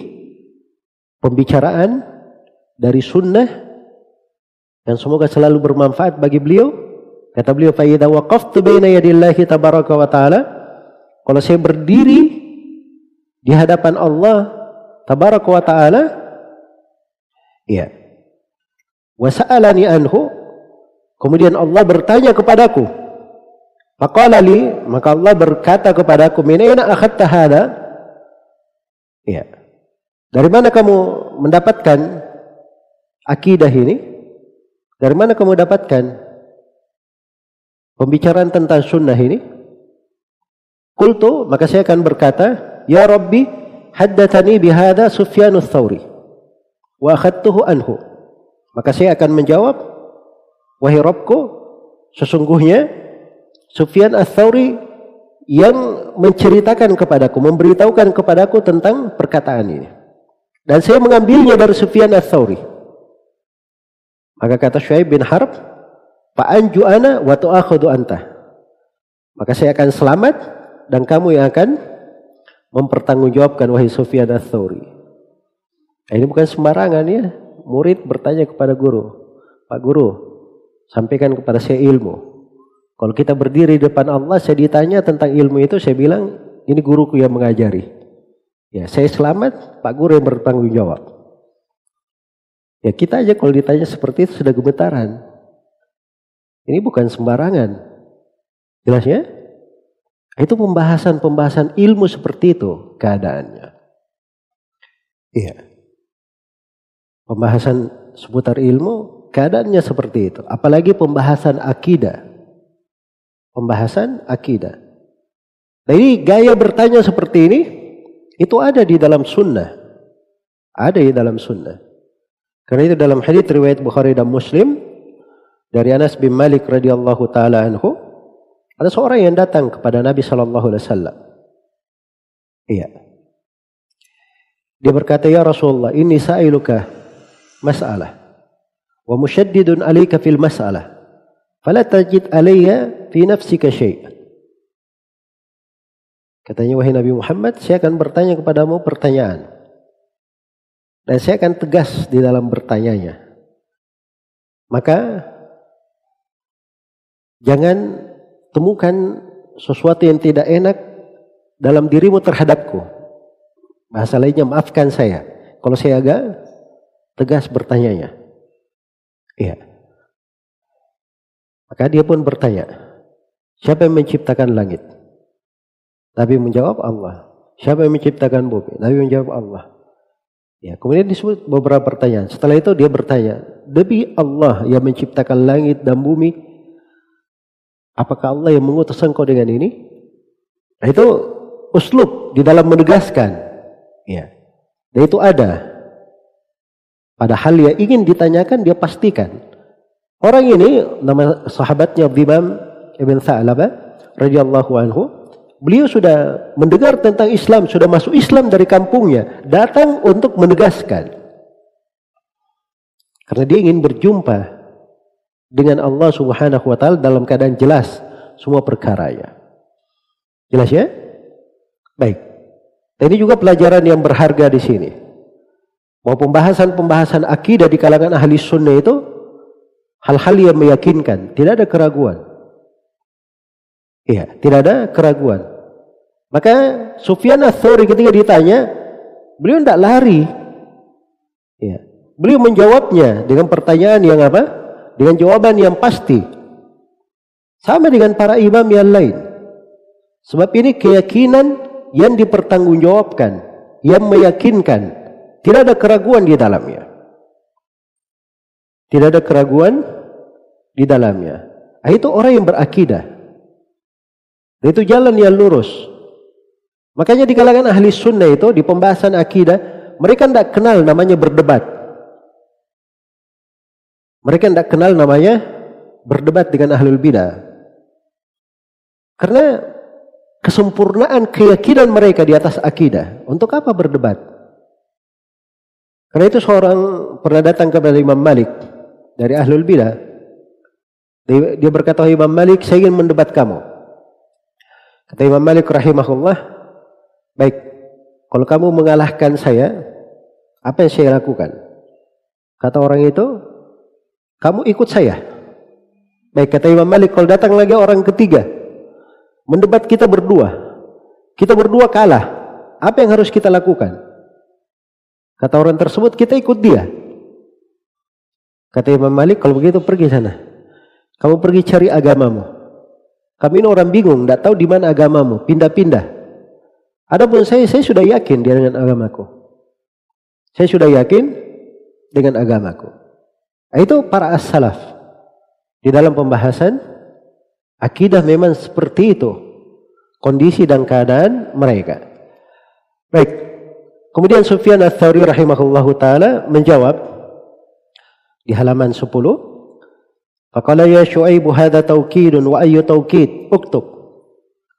pembicaraan dari sunnah dan semoga selalu bermanfaat bagi beliau. Kata beliau, "Fa waqaftu baina yadillahi tabaraka wa ta'ala" Kalau saya berdiri di hadapan Allah tabaraka wa ta'ala, ya. Wa sa'alani anhu, kemudian Allah bertanya kepadaku. Faqala li, maka Allah berkata kepadaku, "Min aina akhadta hada?" Ya. Dari mana kamu mendapatkan akidah ini? Dari mana kamu dapatkan pembicaraan tentang sunnah ini? Kultu, maka saya akan berkata, Ya Rabbi, haddathani bihada Sufyan Thawri. Wa akhadtuhu anhu. Maka saya akan menjawab, Wahai Rabbku, sesungguhnya Sufyan Ats-Tsauri yang menceritakan kepadaku, memberitahukan kepadaku tentang perkataan ini. Dan saya mengambilnya dari Sufyan Ats-Tsauri. Maka kata Shu'aib bin Harb, Fa'anju ana wa tu'akhudu anta. Maka saya akan selamat dan kamu yang akan mempertanggungjawabkan wahai Sufyan ats-Tsauri. Nah, ini bukan sembarangan ya. Murid bertanya kepada guru, Pak Guru, sampaikan kepada saya ilmu. Kalau kita berdiri di depan Allah, saya ditanya tentang ilmu itu, saya bilang, ini guruku yang mengajari. Ya, saya selamat, Pak Guru yang bertanggung jawab. Ya kita aja kalau ditanya seperti itu sudah gemetaran. Ini bukan sembarangan. Jelas ya? Itu pembahasan-pembahasan ilmu seperti itu keadaannya. Iya. Pembahasan seputar ilmu keadaannya seperti itu. Apalagi pembahasan akidah. Pembahasan akidah. Nah ini gaya bertanya seperti ini itu ada di dalam sunnah. Ada di dalam sunnah. Karena itu dalam hadis riwayat Bukhari dan Muslim dari Anas bin Malik radhiyallahu taala anhu ada seorang yang datang kepada Nabi sallallahu alaihi wasallam. Iya. Dia berkata, "Ya Rasulullah, ini sa'iluka mas'alah wa musyaddidun 'alaika fil mas'alah. Fala tajid 'alayya fi nafsika syai'." Katanya wahai Nabi Muhammad, saya akan bertanya kepadamu pertanyaan. Dan saya akan tegas di dalam bertanyanya. Maka jangan temukan sesuatu yang tidak enak dalam dirimu terhadapku. Bahasa lainnya maafkan saya. Kalau saya agak tegas bertanyanya. Iya. Maka dia pun bertanya, siapa yang menciptakan langit? Nabi menjawab Allah. Siapa yang menciptakan bumi? Nabi menjawab Allah. Ya, kemudian disebut beberapa pertanyaan. Setelah itu dia bertanya, demi Allah yang menciptakan langit dan bumi, apakah Allah yang mengutus engkau dengan ini? Nah, itu uslub di dalam menegaskan. Ya. Dan itu ada. Padahal yang ingin ditanyakan dia pastikan. Orang ini nama sahabatnya Dhimam Ibn Tha'labah radhiyallahu anhu Beliau sudah mendengar tentang Islam, sudah masuk Islam dari kampungnya, datang untuk menegaskan. Karena dia ingin berjumpa dengan Allah Subhanahu wa taala dalam keadaan jelas semua perkaranya. Jelas ya? Baik. Ini juga pelajaran yang berharga di sini. Mau pembahasan-pembahasan akidah di kalangan ahli sunnah itu hal-hal yang meyakinkan, tidak ada keraguan. Iya, tidak ada keraguan. Maka Sufyan Ats-Tsauri ketika ditanya, beliau tidak lari. Ya. Beliau menjawabnya dengan pertanyaan yang apa? Dengan jawaban yang pasti. Sama dengan para imam yang lain. Sebab ini keyakinan yang dipertanggungjawabkan, yang meyakinkan, tidak ada keraguan di dalamnya. Tidak ada keraguan di dalamnya. Nah, itu orang yang berakidah. Itu jalan yang lurus. Makanya di kalangan ahli sunnah itu di pembahasan akidah mereka tidak kenal namanya berdebat. Mereka tidak kenal namanya berdebat dengan ahlul bidah. Karena kesempurnaan keyakinan mereka di atas akidah. Untuk apa berdebat? Karena itu seorang pernah datang kepada Imam Malik dari ahlul bidah. Dia berkata, Imam Malik, saya ingin mendebat kamu. Kata Imam Malik rahimahullah, Baik, kalau kamu mengalahkan saya, apa yang saya lakukan? Kata orang itu, kamu ikut saya. Baik, kata Imam Malik, kalau datang lagi orang ketiga, mendebat kita berdua, kita berdua kalah, apa yang harus kita lakukan? Kata orang tersebut, kita ikut dia. Kata Imam Malik, kalau begitu pergi sana. Kamu pergi cari agamamu. Kami ini orang bingung, tidak tahu di mana agamamu, pindah-pindah. Adapun saya, saya sudah yakin dia dengan agamaku. Saya sudah yakin dengan agamaku. Itu para as-salaf. Di dalam pembahasan akidah memang seperti itu. Kondisi dan keadaan mereka. Baik. Kemudian Sufyan ats-Tsauri rahimahullahu taala menjawab di halaman 10. Faqala ya Syuaib hadha tawkidun wa ayyu tawkid? Uktub.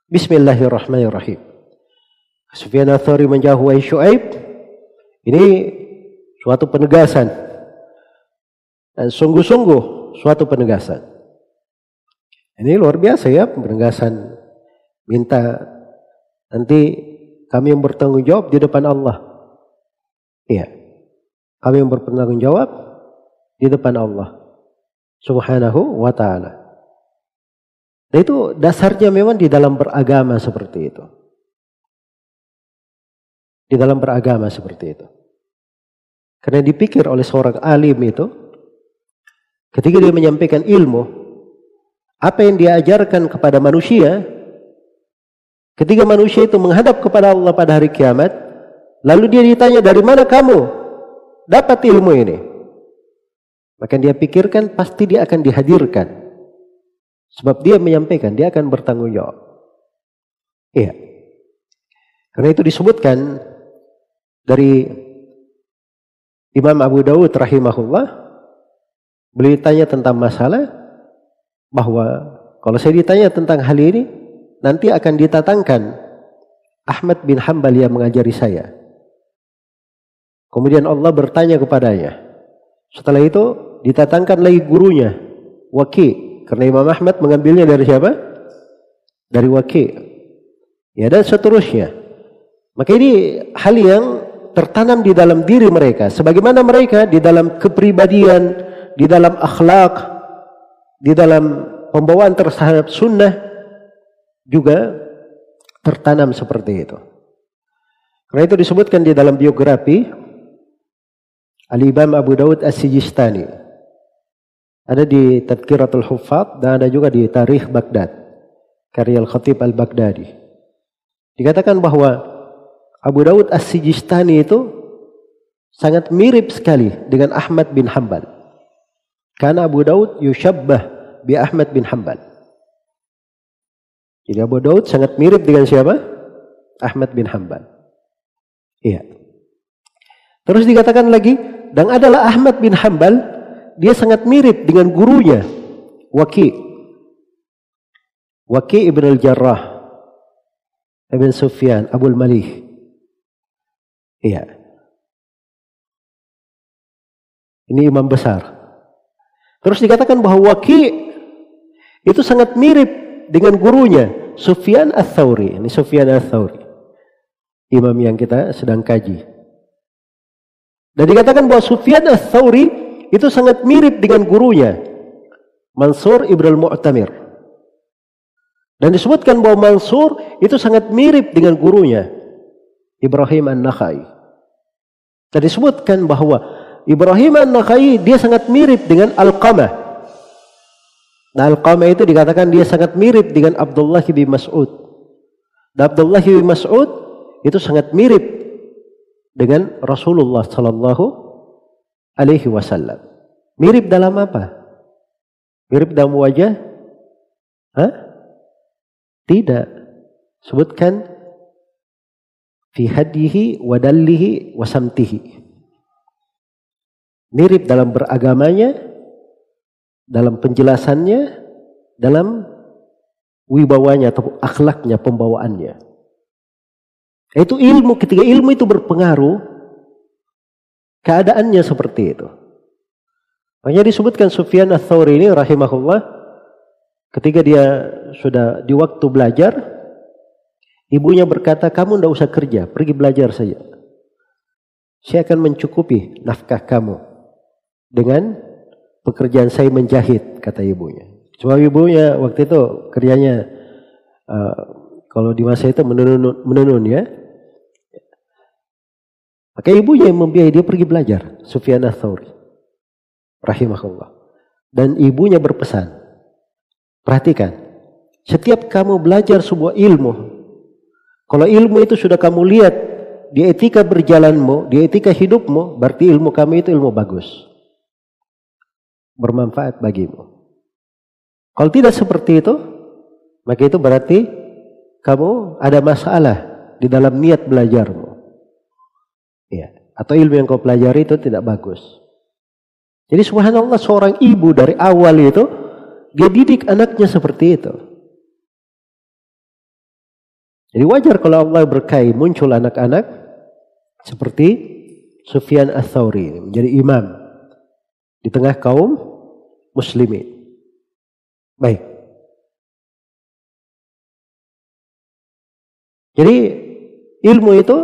Bismillahirrahmanirrahim. Sufyan Athari menjauh wahai Shu'aib ini suatu penegasan dan sungguh-sungguh suatu penegasan. Ini luar biasa ya penegasan minta nanti kami yang bertanggung jawab di depan Allah. Iya. Kami yang bertanggung jawab di depan Allah Subhanahu wa taala. Dan itu dasarnya memang di dalam beragama seperti itu di dalam beragama seperti itu. Karena dipikir oleh seorang alim itu, ketika dia menyampaikan ilmu, apa yang dia ajarkan kepada manusia, ketika manusia itu menghadap kepada Allah pada hari kiamat, lalu dia ditanya dari mana kamu dapat ilmu ini? Maka dia pikirkan pasti dia akan dihadirkan. Sebab dia menyampaikan, dia akan bertanggung jawab. Iya. Karena itu disebutkan dari Imam Abu Dawud rahimahullah beliau ditanya tentang masalah bahwa kalau saya ditanya tentang hal ini nanti akan ditatangkan Ahmad bin Hambal yang mengajari saya. Kemudian Allah bertanya kepadanya. Setelah itu ditatangkan lagi gurunya Waki karena Imam Ahmad mengambilnya dari siapa? Dari Waki. Ya dan seterusnya. Maka ini hal yang tertanam di dalam diri mereka sebagaimana mereka di dalam kepribadian di dalam akhlak di dalam pembawaan terhadap sunnah juga tertanam seperti itu karena itu disebutkan di dalam biografi Al-Imam Abu Dawud As-Sijistani Ada di Tadkiratul Huffaz dan ada juga di Tarikh Baghdad. Karya Al-Khatib Al-Baghdadi. Dikatakan bahwa Abu Daud As-Sijistani itu sangat mirip sekali dengan Ahmad bin Hanbal. Karena Abu Daud yushabbah bi Ahmad bin Hanbal. Jadi Abu Daud sangat mirip dengan siapa? Ahmad bin Hanbal. Iya. Terus dikatakan lagi, dan adalah Ahmad bin Hanbal dia sangat mirip dengan gurunya Waki Waki ibn al-Jarrah Ibn Sufyan Abul Malih iya ini imam besar terus dikatakan bahwa Waki itu sangat mirip dengan gurunya Sufyan al-Thawri ini Sufyan al-Thawri imam yang kita sedang kaji dan dikatakan bahwa Sufyan al-Thawri itu sangat mirip dengan gurunya Mansur Ibn Mu'tamir. Dan disebutkan bahwa Mansur itu sangat mirip dengan gurunya Ibrahim An-Nakhai. Dan disebutkan bahwa Ibrahim An-Nakhai dia sangat mirip dengan Al-Qamah. Nah Al-Qamah itu dikatakan dia sangat mirip dengan Abdullah bin Mas'ud. Dan Abdullah bin Mas'ud itu sangat mirip dengan Rasulullah sallallahu alaihi wasallam. Mirip dalam apa? Mirip dalam wajah? Hah? Tidak. Sebutkan fi hadihi wa dallihi wa samtihi. Mirip dalam beragamanya, dalam penjelasannya, dalam wibawanya atau akhlaknya, pembawaannya. Itu ilmu, ketika ilmu itu berpengaruh, Keadaannya seperti itu. Makanya disebutkan Sufyan ats-Tsauri ini rahimahullah ketika dia sudah di waktu belajar ibunya berkata kamu tidak usah kerja, pergi belajar saja. Saya akan mencukupi nafkah kamu dengan pekerjaan saya menjahit kata ibunya. Cuma ibunya waktu itu kerjanya uh, kalau di masa itu menenun, menenun ya maka ibunya yang membiayai dia pergi belajar. Sufyan Thawri. Rahimahullah. Dan ibunya berpesan. Perhatikan. Setiap kamu belajar sebuah ilmu. Kalau ilmu itu sudah kamu lihat di etika berjalanmu, di etika hidupmu, berarti ilmu kamu itu ilmu bagus. Bermanfaat bagimu. Kalau tidak seperti itu, maka itu berarti kamu ada masalah di dalam niat belajarmu. Ya. Atau ilmu yang kau pelajari itu tidak bagus. Jadi subhanallah seorang ibu dari awal itu dia didik anaknya seperti itu. Jadi wajar kalau Allah berkahi muncul anak-anak seperti Sufyan Ats-Tsauri menjadi imam di tengah kaum muslimin. Baik. Jadi ilmu itu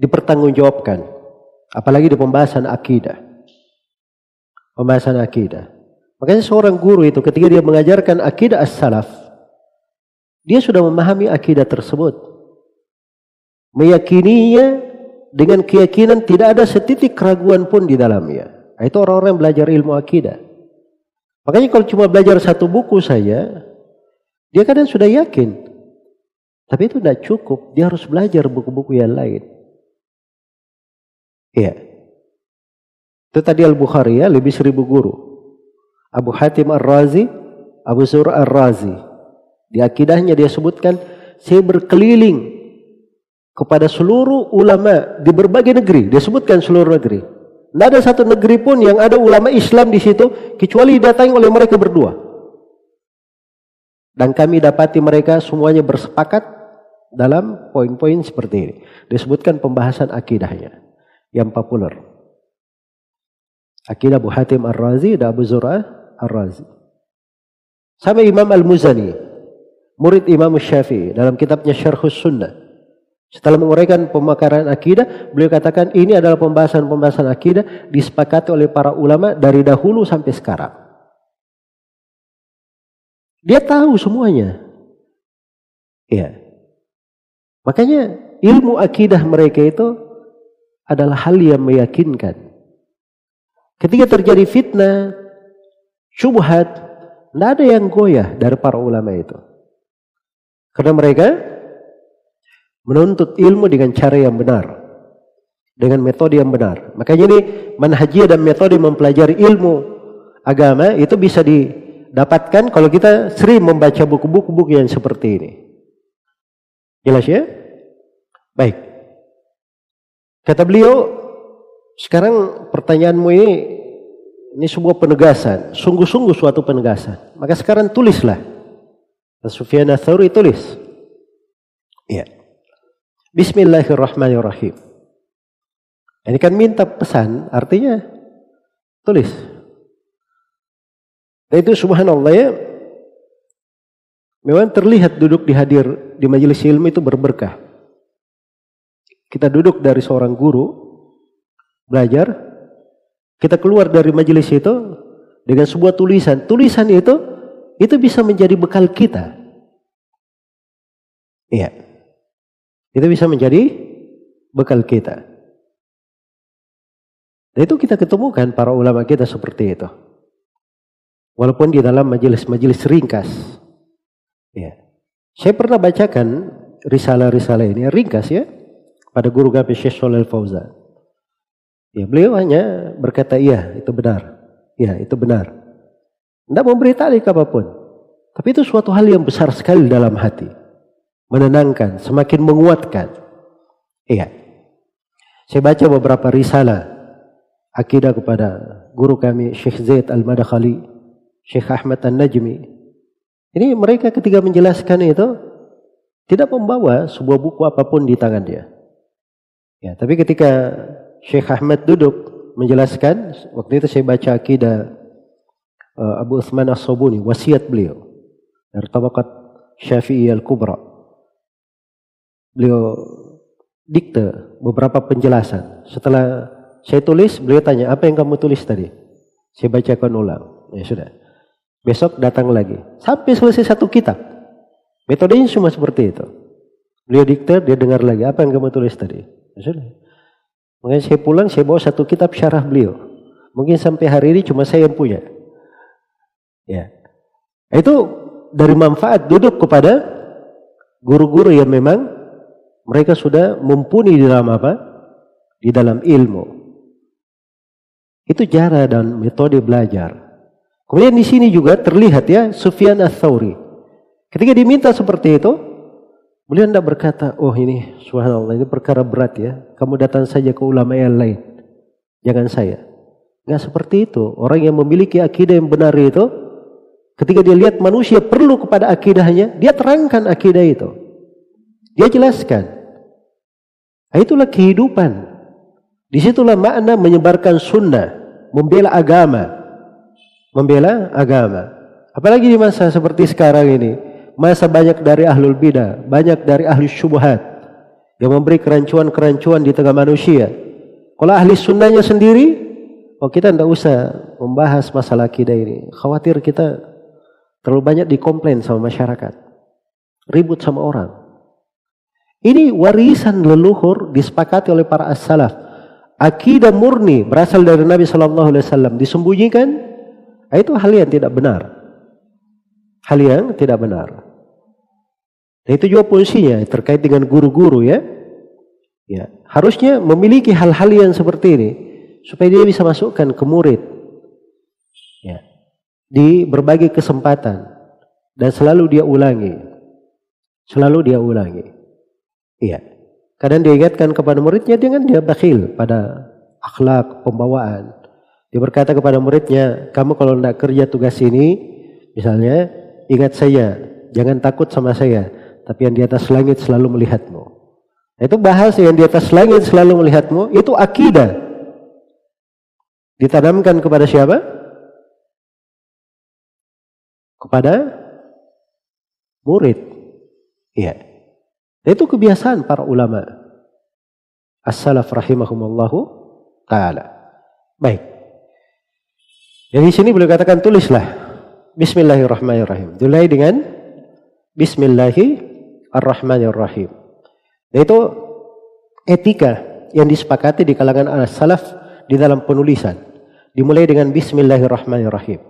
dipertanggungjawabkan. Apalagi di pembahasan akidah. Pembahasan akidah. Makanya seorang guru itu ketika dia mengajarkan akidah as-salaf, dia sudah memahami akidah tersebut. Meyakininya dengan keyakinan tidak ada setitik keraguan pun di dalamnya. Itu orang-orang yang belajar ilmu akidah. Makanya kalau cuma belajar satu buku saja, dia kadang sudah yakin. Tapi itu tidak cukup, dia harus belajar buku-buku yang lain. Iya. Itu tadi Al-Bukhari ya, lebih seribu guru. Abu Hatim Ar-Razi, Abu Sur Ar-Razi. Di akidahnya dia sebutkan, saya berkeliling kepada seluruh ulama di berbagai negeri. Dia sebutkan seluruh negeri. Tidak ada satu negeri pun yang ada ulama Islam di situ, kecuali didatangi oleh mereka berdua. Dan kami dapati mereka semuanya bersepakat dalam poin-poin seperti ini. Disebutkan pembahasan akidahnya yang populer. Akidah Abu Hatim Ar-Razi dan Abu Zur'ah Ar-Razi. Sampai Imam Al-Muzani, murid Imam Syafi'i dalam kitabnya Syarhus Sunnah. Setelah menguraikan pemakaran akidah, beliau katakan ini adalah pembahasan-pembahasan akidah disepakati oleh para ulama dari dahulu sampai sekarang. Dia tahu semuanya. Ya. Makanya ilmu akidah mereka itu adalah hal yang meyakinkan. Ketika terjadi fitnah, syubhat, tidak ada yang goyah dari para ulama itu. Karena mereka menuntut ilmu dengan cara yang benar. Dengan metode yang benar. Makanya ini manhajiyah dan metode mempelajari ilmu agama itu bisa didapatkan kalau kita sering membaca buku-buku yang seperti ini. Jelas ya? Baik. Kata beliau, sekarang pertanyaanmu ini ini sebuah penegasan, sungguh-sungguh suatu penegasan. Maka sekarang tulislah. Sufyan Thawri tulis. Ya. Bismillahirrahmanirrahim. Ini kan minta pesan, artinya tulis. Dan itu subhanallah ya, memang terlihat duduk di hadir di majelis ilmu itu berberkah. Kita duduk dari seorang guru, belajar, kita keluar dari majelis itu dengan sebuah tulisan. Tulisan itu itu bisa menjadi bekal kita. Iya. Itu bisa menjadi bekal kita. Dan itu kita ketemukan para ulama kita seperti itu. Walaupun di dalam majelis-majelis ringkas. Ya. Saya pernah bacakan risalah-risalah ini ringkas ya pada guru kami Syekh Shalal Fauzan. Ya, beliau hanya berkata iya, itu benar. Ya, itu benar. Tidak memberi talik apa pun. Tapi itu suatu hal yang besar sekali dalam hati. Menenangkan, semakin menguatkan. Iya. Saya baca beberapa risalah akidah kepada guru kami Syekh Zaid Al-Madakhali, Syekh Ahmad An-Najmi. Ini mereka ketika menjelaskan itu tidak membawa sebuah buku apa pun di tangan dia. Ya, tapi ketika Syekh Ahmad duduk menjelaskan, waktu itu saya baca akidah uh, Abu Uthman As-Sobuni, wasiat beliau dari tabakat Syafi'i Al-Kubra. Beliau dikte beberapa penjelasan. Setelah saya tulis, beliau tanya, apa yang kamu tulis tadi? Saya bacakan ulang. Ya sudah. Besok datang lagi. Sampai selesai satu kitab. Metodenya cuma seperti itu. Beliau dikte, dia dengar lagi. Apa yang kamu tulis tadi? Ya sudah. Makanya saya pulang, saya bawa satu kitab syarah beliau. Mungkin sampai hari ini cuma saya yang punya. Ya. Itu dari manfaat duduk kepada guru-guru yang memang mereka sudah mumpuni di dalam apa? Di dalam ilmu. Itu cara dan metode belajar. Kemudian di sini juga terlihat ya Sufyan ats-Tsauri. Ketika diminta seperti itu, Beliau tidak berkata, oh ini subhanallah ini perkara berat ya. Kamu datang saja ke ulama yang lain. Jangan saya. Nggak seperti itu. Orang yang memiliki akidah yang benar itu, ketika dia lihat manusia perlu kepada akidahnya, dia terangkan akidah itu. Dia jelaskan. Nah, itulah kehidupan. Di situlah makna menyebarkan sunnah, membela agama. Membela agama. Apalagi di masa seperti sekarang ini masa banyak dari ahlul bidah, banyak dari ahli syubhat yang memberi kerancuan-kerancuan di tengah manusia. Kalau ahli sunnahnya sendiri, oh kita tidak usah membahas masalah akidah ini. Khawatir kita terlalu banyak dikomplain sama masyarakat. Ribut sama orang. Ini warisan leluhur disepakati oleh para as-salaf. Akidah murni berasal dari Nabi Shallallahu Alaihi Wasallam disembunyikan, itu hal yang tidak benar. Hal yang tidak benar. Dan itu juga fungsinya terkait dengan guru-guru ya. Ya, harusnya memiliki hal-hal yang seperti ini supaya dia bisa masukkan ke murid. Ya. Di berbagai kesempatan dan selalu dia ulangi. Selalu dia ulangi. Iya. Kadang dia ingatkan kepada muridnya dengan dia bakhil pada akhlak, pembawaan. Dia berkata kepada muridnya, kamu kalau tidak kerja tugas ini, misalnya, ingat saya, jangan takut sama saya tapi yang di atas langit selalu melihatmu. Nah, itu bahasa yang di atas langit selalu melihatmu, itu akidah. Ditanamkan kepada siapa? Kepada murid. Iya. Itu kebiasaan para ulama. As-salaf rahimahumallahu taala. Baik. Jadi sini boleh katakan tulislah Bismillahirrahmanirrahim. Mulai dengan Bismillahirrahmanirrahim Ar-Rahmanir-Rahim. Itu etika yang disepakati di kalangan salaf di dalam penulisan. Dimulai dengan Bismillahirrahmanirrahim.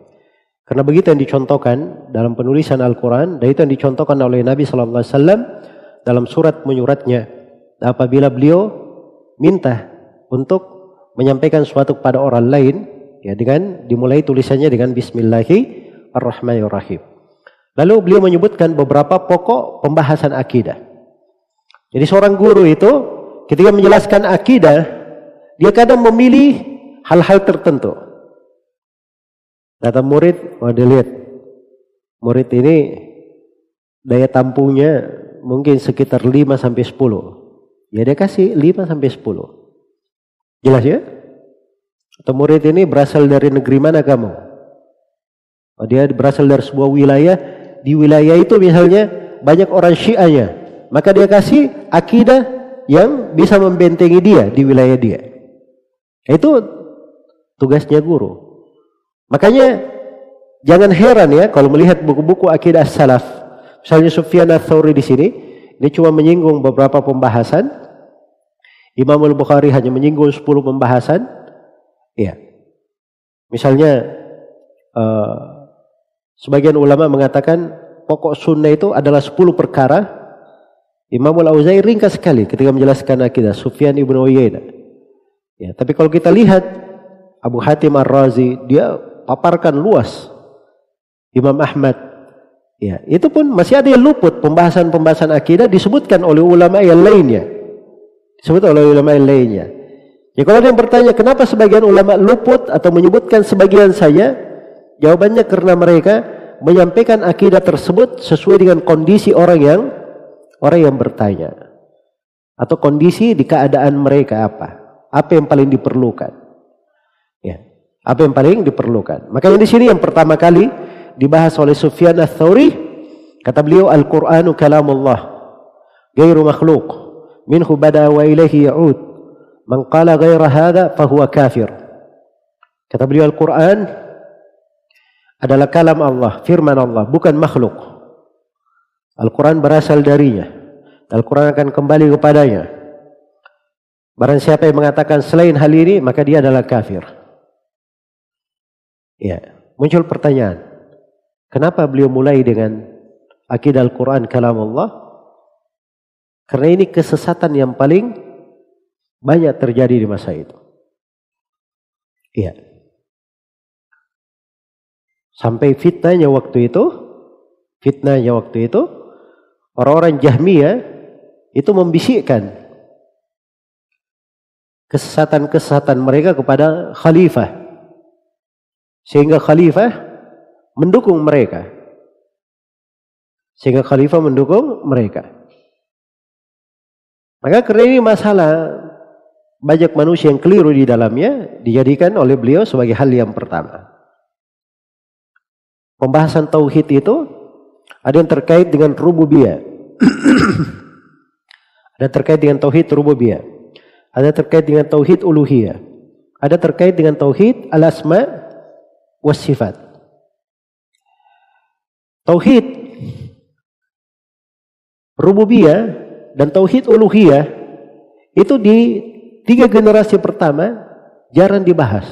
Karena begitu yang dicontohkan dalam penulisan Al-Quran, dan itu yang dicontohkan oleh Nabi Sallallahu Alaihi Wasallam dalam surat menyuratnya. Apabila beliau minta untuk menyampaikan suatu kepada orang lain, ya dengan dimulai tulisannya dengan Bismillahirrahmanirrahim. Lalu beliau menyebutkan beberapa pokok pembahasan akidah. Jadi seorang guru itu ketika menjelaskan akidah, dia kadang memilih hal-hal tertentu. Kata murid, oh dia lihat. Murid ini daya tampungnya mungkin sekitar 5 sampai 10. Ya dia kasih 5 sampai 10. Jelas ya? Atau murid ini berasal dari negeri mana kamu? Oh, dia berasal dari sebuah wilayah. Di wilayah itu misalnya banyak orang syiahnya. Maka dia kasih akidah yang bisa membentengi dia di wilayah dia. Itu tugasnya guru. Makanya jangan heran ya kalau melihat buku-buku akidah salaf. Misalnya Sufyan ats-Tsauri di sini, ini cuma menyinggung beberapa pembahasan. Imam Al-Bukhari hanya menyinggung 10 pembahasan. Iya. Misalnya uh, sebagian ulama mengatakan pokok sunnah itu adalah 10 perkara. Imam Al-Auza'i ringkas sekali ketika menjelaskan akidah Sufyan ibnu Uyainah. Ya, tapi kalau kita lihat Abu Hatim Ar-Razi, dia paparkan luas. Imam Ahmad. Ya, itu pun masih ada yang luput pembahasan-pembahasan akidah disebutkan oleh ulama yang lainnya. Disebut oleh ulama yang lainnya. Ya kalau ada yang bertanya kenapa sebagian ulama luput atau menyebutkan sebagian saya, jawabannya karena mereka menyampaikan akidah tersebut sesuai dengan kondisi orang yang orang yang bertanya atau kondisi di keadaan mereka apa, apa yang paling diperlukan. Ya. Apa yang paling diperlukan. Makanya di sini yang pertama kali dibahas oleh Sufyan ats-Tsauri kata beliau Al-Qur'anu kalamullah ghairu makhluq minhu bada wa ilaihi ya'ud man qala ghaira hadha fahuwa kafir. Kata beliau Al-Qur'an adalah kalam Allah firman Allah bukan makhluk. Al-Quran berasal darinya. Al-Quran akan kembali kepadanya. Barang siapa yang mengatakan selain hal ini maka dia adalah kafir. Ya, muncul pertanyaan. Kenapa beliau mulai dengan akidah Al-Quran kalam Allah? Karena ini kesesatan yang paling banyak terjadi di masa itu. Iya. Sampai fitnahnya waktu itu, fitnahnya waktu itu, orang-orang Jahmiyah itu membisikkan kesesatan-kesesatan mereka kepada khalifah sehingga khalifah mendukung mereka. Sehingga khalifah mendukung mereka. Maka karena ini masalah banyak manusia yang keliru di dalamnya dijadikan oleh beliau sebagai hal yang pertama. Pembahasan tauhid itu ada yang terkait dengan rububiyah. ada terkait dengan tauhid rububiyah. Ada terkait dengan tauhid uluhiyah. Ada terkait dengan tauhid al-asma wasifat. Tauhid rububiyah dan tauhid uluhiyah itu di tiga generasi pertama jarang dibahas.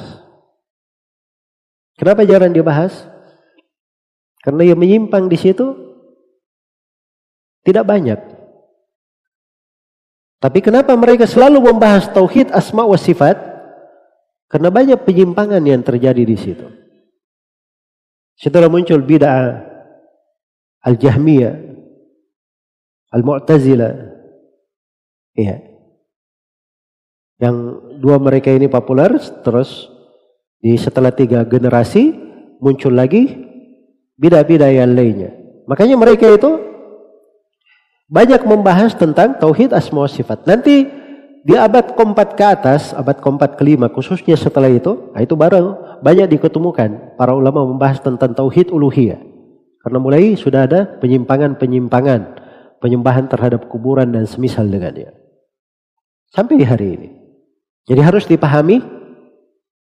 Kenapa jarang dibahas? Karena yang menyimpang di situ tidak banyak. Tapi kenapa mereka selalu membahas tauhid asma wa sifat? Karena banyak penyimpangan yang terjadi di situ. Setelah muncul bid'ah Al-Jahmiyah, Al-Mu'tazilah. Iya. Yang dua mereka ini populer terus di setelah tiga generasi muncul lagi bid'ah-bid'ah yang lainnya. Makanya mereka itu banyak membahas tentang tauhid asma sifat. Nanti di abad keempat ke atas, abad keempat kelima khususnya setelah itu, nah itu baru banyak diketemukan para ulama membahas tentang tauhid uluhiyah. Karena mulai sudah ada penyimpangan-penyimpangan, penyembahan terhadap kuburan dan semisal dengannya. Sampai di hari ini. Jadi harus dipahami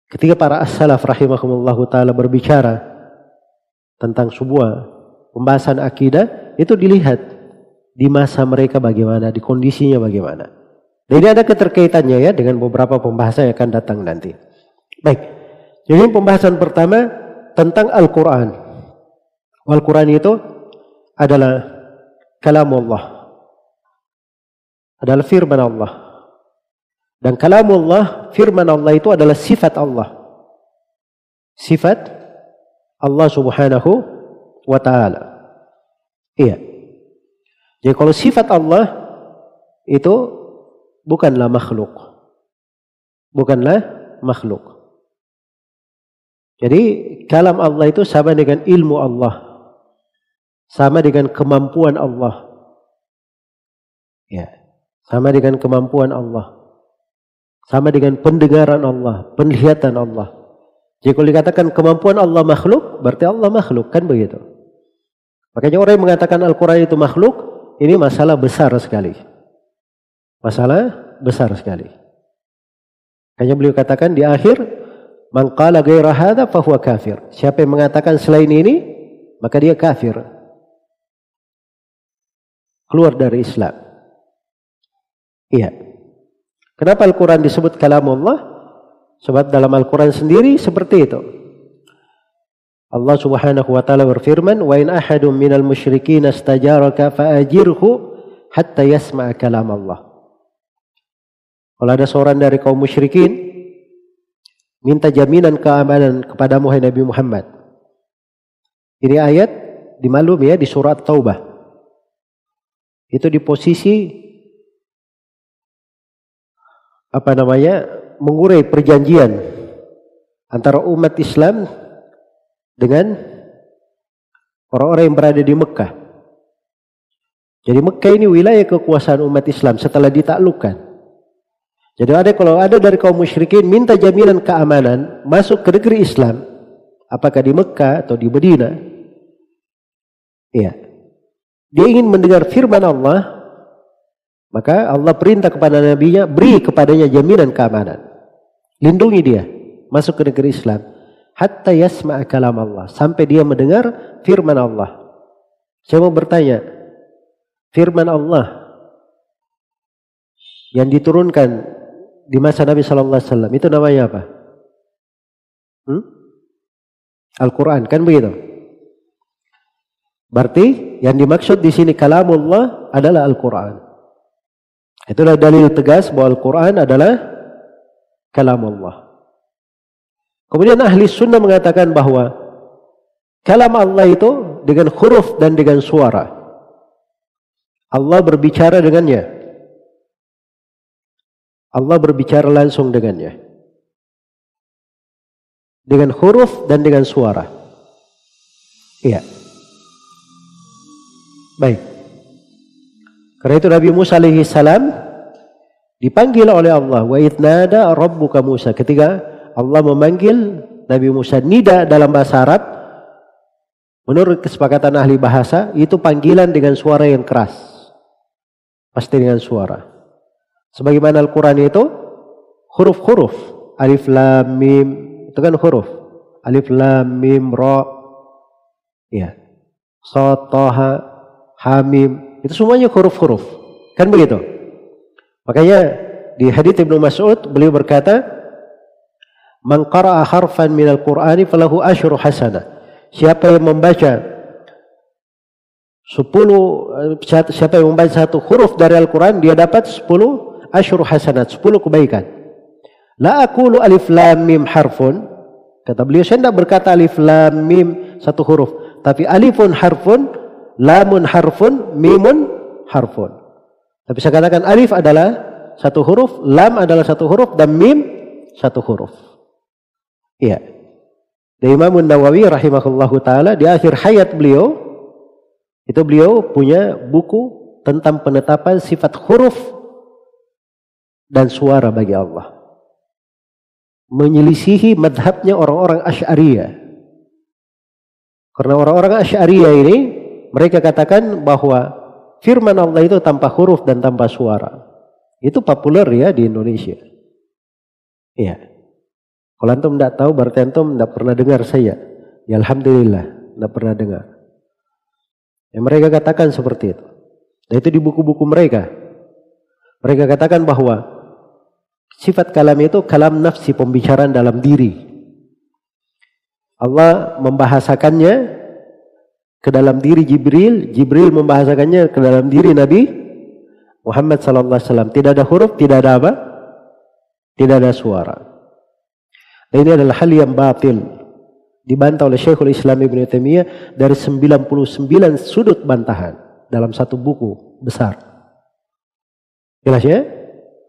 ketika para as-salaf rahimahumullah taala berbicara tentang sebuah pembahasan akidah itu dilihat di masa mereka bagaimana, di kondisinya bagaimana. Dan ini ada keterkaitannya ya dengan beberapa pembahasan yang akan datang nanti. Baik. Jadi pembahasan pertama tentang Al-Quran. Al-Quran itu adalah kalam Allah. Adalah firman Allah. Dan kalam Allah, firman Allah itu adalah sifat Allah. Sifat Allah subhanahu wa ta'ala. Iya. Jadi kalau sifat Allah itu bukanlah makhluk. Bukanlah makhluk. Jadi kalam Allah itu sama dengan ilmu Allah. Sama dengan kemampuan Allah. Ya. Sama dengan kemampuan Allah. Sama dengan pendengaran Allah, penglihatan Allah. Kalau dikatakan kemampuan Allah makhluk, berarti Allah makhluk, kan begitu. Makanya orang yang mengatakan Al-Quran itu makhluk, ini masalah besar sekali. Masalah besar sekali. Makanya beliau katakan di akhir, Man qala fahuwa kafir. Siapa yang mengatakan selain ini, maka dia kafir. Keluar dari Islam. Iya. Kenapa Al-Quran disebut kalam Allah? Sebab dalam Al-Quran sendiri seperti itu. Allah Subhanahu wa taala berfirman, "Wa in ahadun minal musyrikin istajaraka fa'ajirhu hatta yasma'a kalam Allah." Kalau ada seorang dari kaum musyrikin minta jaminan keamanan kepada Muhammad Nabi Muhammad. Ini ayat dimalum ya di surat Taubah. Itu di posisi apa namanya mengurai perjanjian antara umat Islam dengan orang-orang yang berada di Mekah. Jadi Mekah ini wilayah kekuasaan umat Islam setelah ditaklukkan. Jadi ada kalau ada dari kaum musyrikin minta jaminan keamanan masuk ke negeri Islam, apakah di Mekah atau di Medina, iya. Dia ingin mendengar firman Allah, maka Allah perintah kepada nabinya beri kepadanya jaminan keamanan. Lindungi dia masuk ke negeri Islam hatta yasma'a kalam Allah sampai dia mendengar firman Allah. Saya mau bertanya, firman Allah yang diturunkan di masa Nabi Shallallahu Alaihi Wasallam itu namanya apa? Hmm? Al-Quran kan begitu? Berarti yang dimaksud di sini kalamullah adalah Al-Quran. Itulah dalil tegas bahwa Al-Quran adalah kalamullah. Kemudian ahli sunnah mengatakan bahwa kalam Allah itu dengan huruf dan dengan suara. Allah berbicara dengannya. Allah berbicara langsung dengannya. Dengan huruf dan dengan suara. Iya. Baik. Karena itu Nabi Musa alaihi salam dipanggil oleh Allah wa itnada rabbuka Musa. Ketika Allah memanggil Nabi Musa nida dalam bahasa Arab menurut kesepakatan ahli bahasa itu panggilan dengan suara yang keras. Pasti dengan suara. Sebagaimana Al-Quran itu huruf-huruf alif lam mim itu kan huruf. Alif lam mim ra. Ya sotoha hamim itu semuanya huruf-huruf kan begitu makanya di hadits Ibnu Mas'ud beliau berkata Man qara'a harfan minal Qur'ani falahu asyru hasanah. Siapa yang membaca sepuluh siapa yang membaca satu huruf dari Al-Quran dia dapat sepuluh asyru hasanat, sepuluh kebaikan. La aqulu alif lam mim harfun. Kata beliau saya tidak berkata alif lam mim satu huruf, tapi alifun harfun, lamun harfun, mimun harfun. Tapi saya katakan alif adalah satu huruf, lam adalah satu huruf dan mim satu huruf. Iya. Dan Imam Nawawi rahimahullahu taala di akhir hayat beliau itu beliau punya buku tentang penetapan sifat huruf dan suara bagi Allah. Menyelisihi madhabnya orang-orang Asy'ariyah. Karena orang-orang Asy'ariyah ini mereka katakan bahwa firman Allah itu tanpa huruf dan tanpa suara. Itu populer ya di Indonesia. Iya. Kalau antum tidak tahu berarti antum tidak pernah dengar saya. Ya Alhamdulillah, tidak pernah dengar. Yang mereka katakan seperti itu. Dan itu di buku-buku mereka. Mereka katakan bahwa sifat kalam itu kalam nafsi, pembicaraan dalam diri. Allah membahasakannya ke dalam diri Jibril, Jibril membahasakannya ke dalam diri Nabi Muhammad sallallahu alaihi wasallam. Tidak ada huruf, tidak ada apa? Tidak ada suara. Ini adalah hal yang batil. Dibantah oleh Syekhul Islam Ibn Taimiyah dari 99 sudut bantahan dalam satu buku besar. Jelas ya?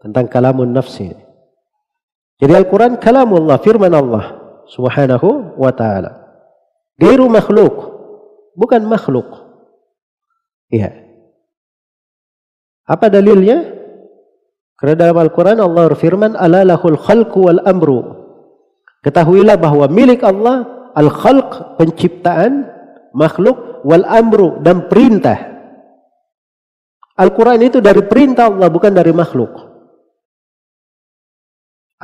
Tentang kalamun nafsi. Jadi Al-Quran kalamullah, firman Allah subhanahu wa ta'ala. Gairu makhluk. Bukan makhluk. Iya. Apa dalilnya? Karena dalam Al-Quran Allah berfirman, Ala lahul khalqu wal amru. Ketahuilah bahwa milik Allah al-khalq, penciptaan, makhluk, wal amru, dan perintah. Al-Quran itu dari perintah Allah, bukan dari makhluk.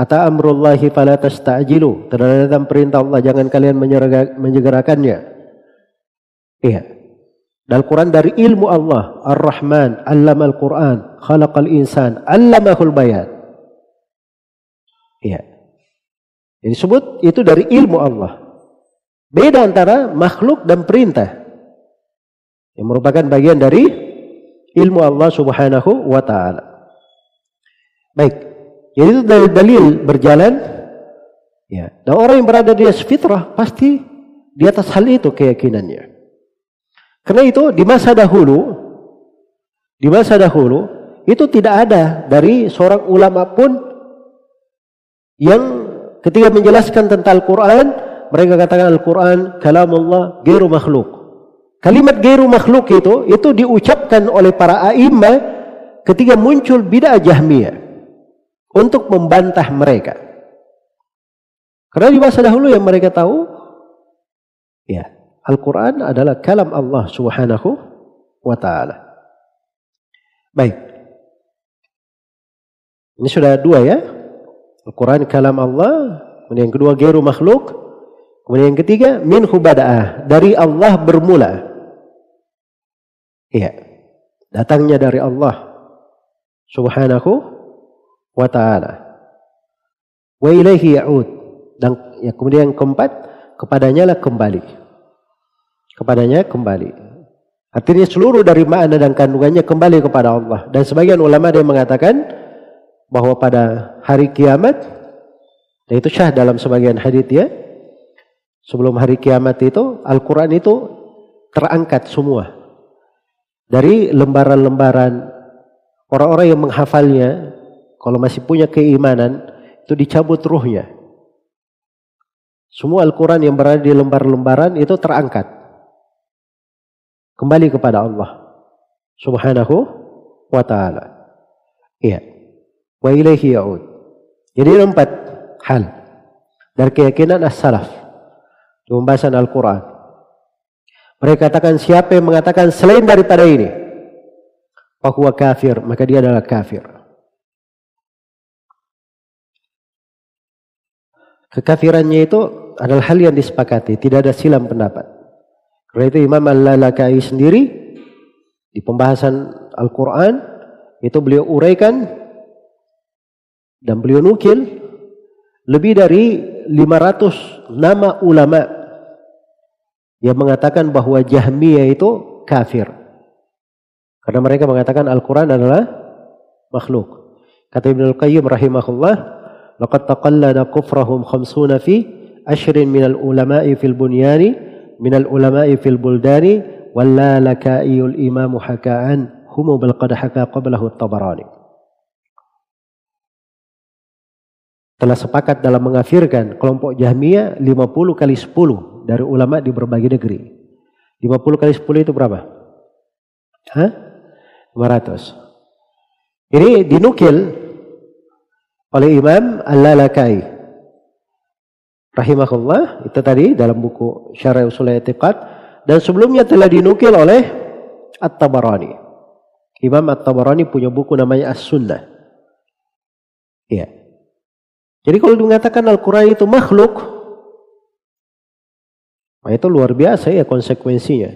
Ata amrullahi fala tasta'jilu. Terhadap perintah Allah jangan kalian menyegerakannya. Iya. Dan Quran dari ilmu Allah. Ar-Rahman, allama al-Quran, khalaqal insan, allamahul bayan. Iya. Jadi sebut itu dari ilmu Allah. Beda antara makhluk dan perintah. Yang merupakan bagian dari ilmu Allah subhanahu wa ta'ala. Baik. Jadi itu dari dalil berjalan. Ya. Dan orang yang berada di atas fitrah pasti di atas hal itu keyakinannya. Karena itu di masa dahulu, di masa dahulu itu tidak ada dari seorang ulama pun yang ketika menjelaskan tentang Al-Quran, mereka katakan Al-Quran kalamullah gairu makhluk. Kalimat gairu makhluk itu, itu diucapkan oleh para a'imah ketika muncul bid'ah jahmiyah untuk membantah mereka. Karena di masa dahulu yang mereka tahu, ya Al-Quran adalah kalam Allah subhanahu wa ta'ala. Baik. Ini sudah dua ya. Al-Quran kalam Allah. Kemudian yang kedua geru makhluk. Kemudian yang ketiga min hubada'ah. Dari Allah bermula. Iya. Datangnya dari Allah subhanahu wa taala. Wa ilaihi ya'ud. Dan ya, kemudian yang keempat, kepadanya lah kembali. Kepadanya kembali. Artinya seluruh dari makna dan kandungannya kembali kepada Allah. Dan sebagian ulama yang mengatakan bahwa pada hari kiamat, dan itu syah dalam sebagian hadis ya, sebelum hari kiamat itu, Al-Quran itu terangkat semua. Dari lembaran-lembaran orang-orang yang menghafalnya kalau masih punya keimanan, itu dicabut ruhnya. Semua Al-Quran yang berada di lembar-lembaran itu terangkat. Kembali kepada Allah. Subhanahu wa ta'ala. Iya. Wa ilaihi ya'ud. Jadi empat hal. Dari keyakinan as-salaf. Di pembahasan Al-Quran. Mereka katakan siapa yang mengatakan selain daripada ini. Bahwa kafir. Maka dia adalah kafir. Kekafirannya itu adalah hal yang disepakati, tidak ada silam pendapat. Karena itu Imam Al-Lalakai sendiri di pembahasan Al-Quran itu beliau uraikan dan beliau nukil lebih dari 500 nama ulama yang mengatakan bahwa Jahmiyah itu kafir. Karena mereka mengatakan Al-Quran adalah makhluk. Kata Ibn Al-Qayyim rahimahullah, لقد تقلد كفرهم خمسون في أشر من العلماء في البنيان minal ulama'i fil buldani walla laka'iyul imamu haka'an humu bal qad haka qablahu tabarani telah sepakat dalam mengafirkan kelompok Jahmiyah 50 kali 10 dari ulama di berbagai negeri 50 kali 10 itu berapa? Hah? 500 ini dinukil oleh Imam Al-Lalakai rahimahullah itu tadi dalam buku Syarah Usul I'tiqad dan sebelumnya telah dinukil oleh At-Tabarani. Imam At-Tabarani punya buku namanya As-Sunnah. Iya. Jadi kalau mengatakan Al-Quran itu makhluk, nah itu luar biasa ya konsekuensinya.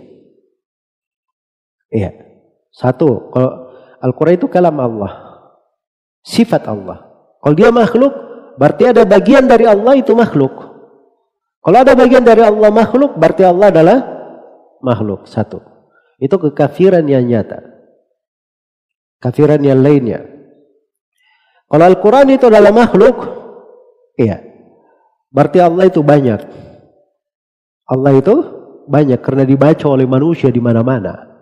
Iya. Satu, kalau Al-Quran itu kalam Allah. Sifat Allah. Kalau dia makhluk, berarti ada bagian dari Allah itu makhluk. Kalau ada bagian dari Allah makhluk, berarti Allah adalah makhluk. Satu. Itu kekafiran yang nyata. Kafiran yang lainnya. Kalau Al-Quran itu adalah makhluk, iya. Berarti Allah itu banyak. Allah itu banyak karena dibaca oleh manusia di mana-mana.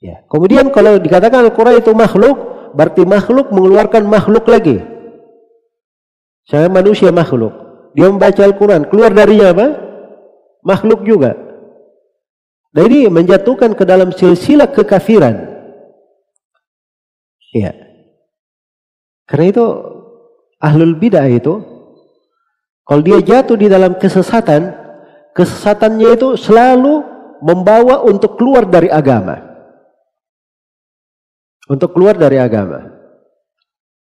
Ya. Kemudian kalau dikatakan Al-Quran itu makhluk, berarti makhluk mengeluarkan makhluk lagi. Saya manusia makhluk. Dia membaca Al-Quran. Keluar dari apa? Makhluk juga. Dan ini menjatuhkan ke dalam silsilah kekafiran. Iya. Karena itu ahlul bidah itu kalau dia jatuh di dalam kesesatan, kesesatannya itu selalu membawa untuk keluar dari agama. Untuk keluar dari agama.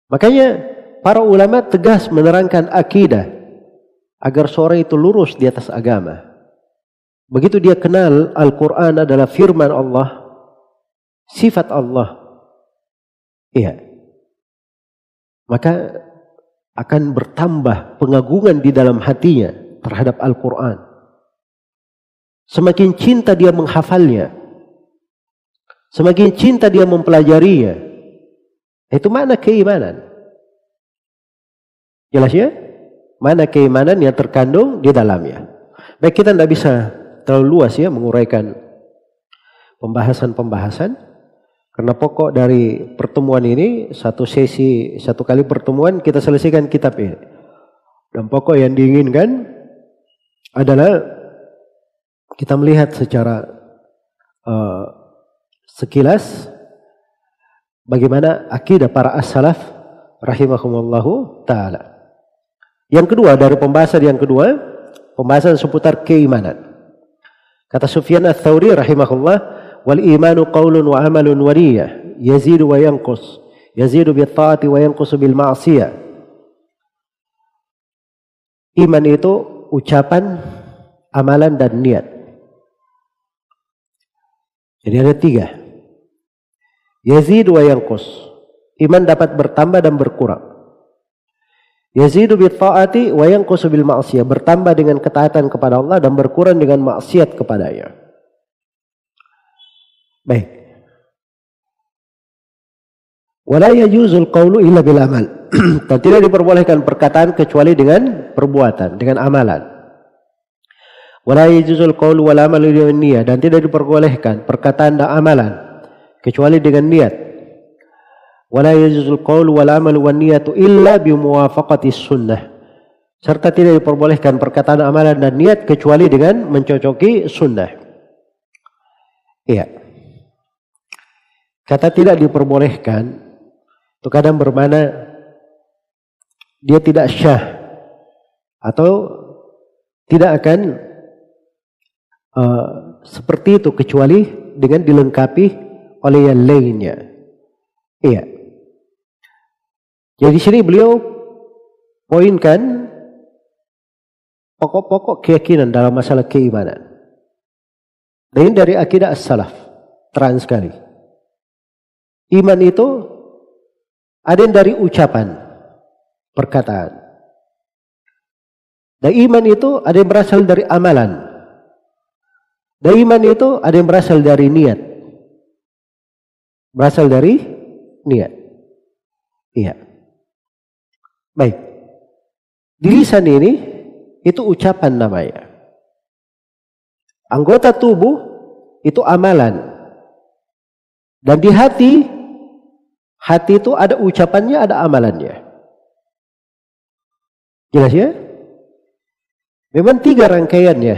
Makanya para ulama tegas menerangkan akidah agar seorang itu lurus di atas agama. Begitu dia kenal Al-Quran adalah firman Allah, sifat Allah. Iya. Maka akan bertambah pengagungan di dalam hatinya terhadap Al-Quran. Semakin cinta dia menghafalnya. Semakin cinta dia mempelajarinya. Itu mana keimanan. Jelas ya? Mana keimanan yang terkandung di dalamnya. Baik kita tidak bisa terlalu luas ya menguraikan pembahasan-pembahasan karena pokok dari pertemuan ini satu sesi satu kali pertemuan kita selesaikan kitab ini dan pokok yang diinginkan adalah kita melihat secara uh, sekilas bagaimana akidah para as-salaf rahimahumullahu taala. Yang kedua dari pembahasan yang kedua pembahasan seputar keimanan. Kata Sufyan Ats-Tsauri rahimahullah, wal imanu qaulun wa amalun wa niyyah, yazidu wa yanqus. Yazidu bil taati wa yanqusu bil ma'siyah. Iman itu ucapan, amalan dan niat. Jadi ada tiga. Yazid wa yanqus. Iman dapat bertambah dan berkurang. Yazidu bi ta'ati wa yanqusu bil ma'siyah, bertambah dengan ketaatan kepada Allah dan berkurang dengan maksiat kepadanya. Baik. Wala yajuzul qawlu illa bil amal. dan tidak diperbolehkan perkataan kecuali dengan perbuatan, dengan amalan. Wala yajuzul qawlu wal amalu dan tidak diperbolehkan perkataan dan amalan kecuali dengan niat wala yajuzul qaul wal amal wan niyatu illa bi muwafaqati sunnah serta tidak diperbolehkan perkataan amalan dan niat kecuali dengan mencocoki sunnah iya kata tidak diperbolehkan itu kadang bermana dia tidak syah atau tidak akan uh, seperti itu kecuali dengan dilengkapi oleh yang lainnya. Iya. Jadi di sini beliau poinkan pokok-pokok keyakinan dalam masalah keimanan. Dan dari akidah as-salaf. Terang sekali. Iman itu ada yang dari ucapan, perkataan. Dan iman itu ada yang berasal dari amalan. Dan iman itu ada yang berasal dari niat. Berasal dari niat. Iya. Baik. Di lisan ini itu ucapan namanya. Anggota tubuh itu amalan. Dan di hati, hati itu ada ucapannya, ada amalannya. Jelas ya? Memang tiga rangkaiannya.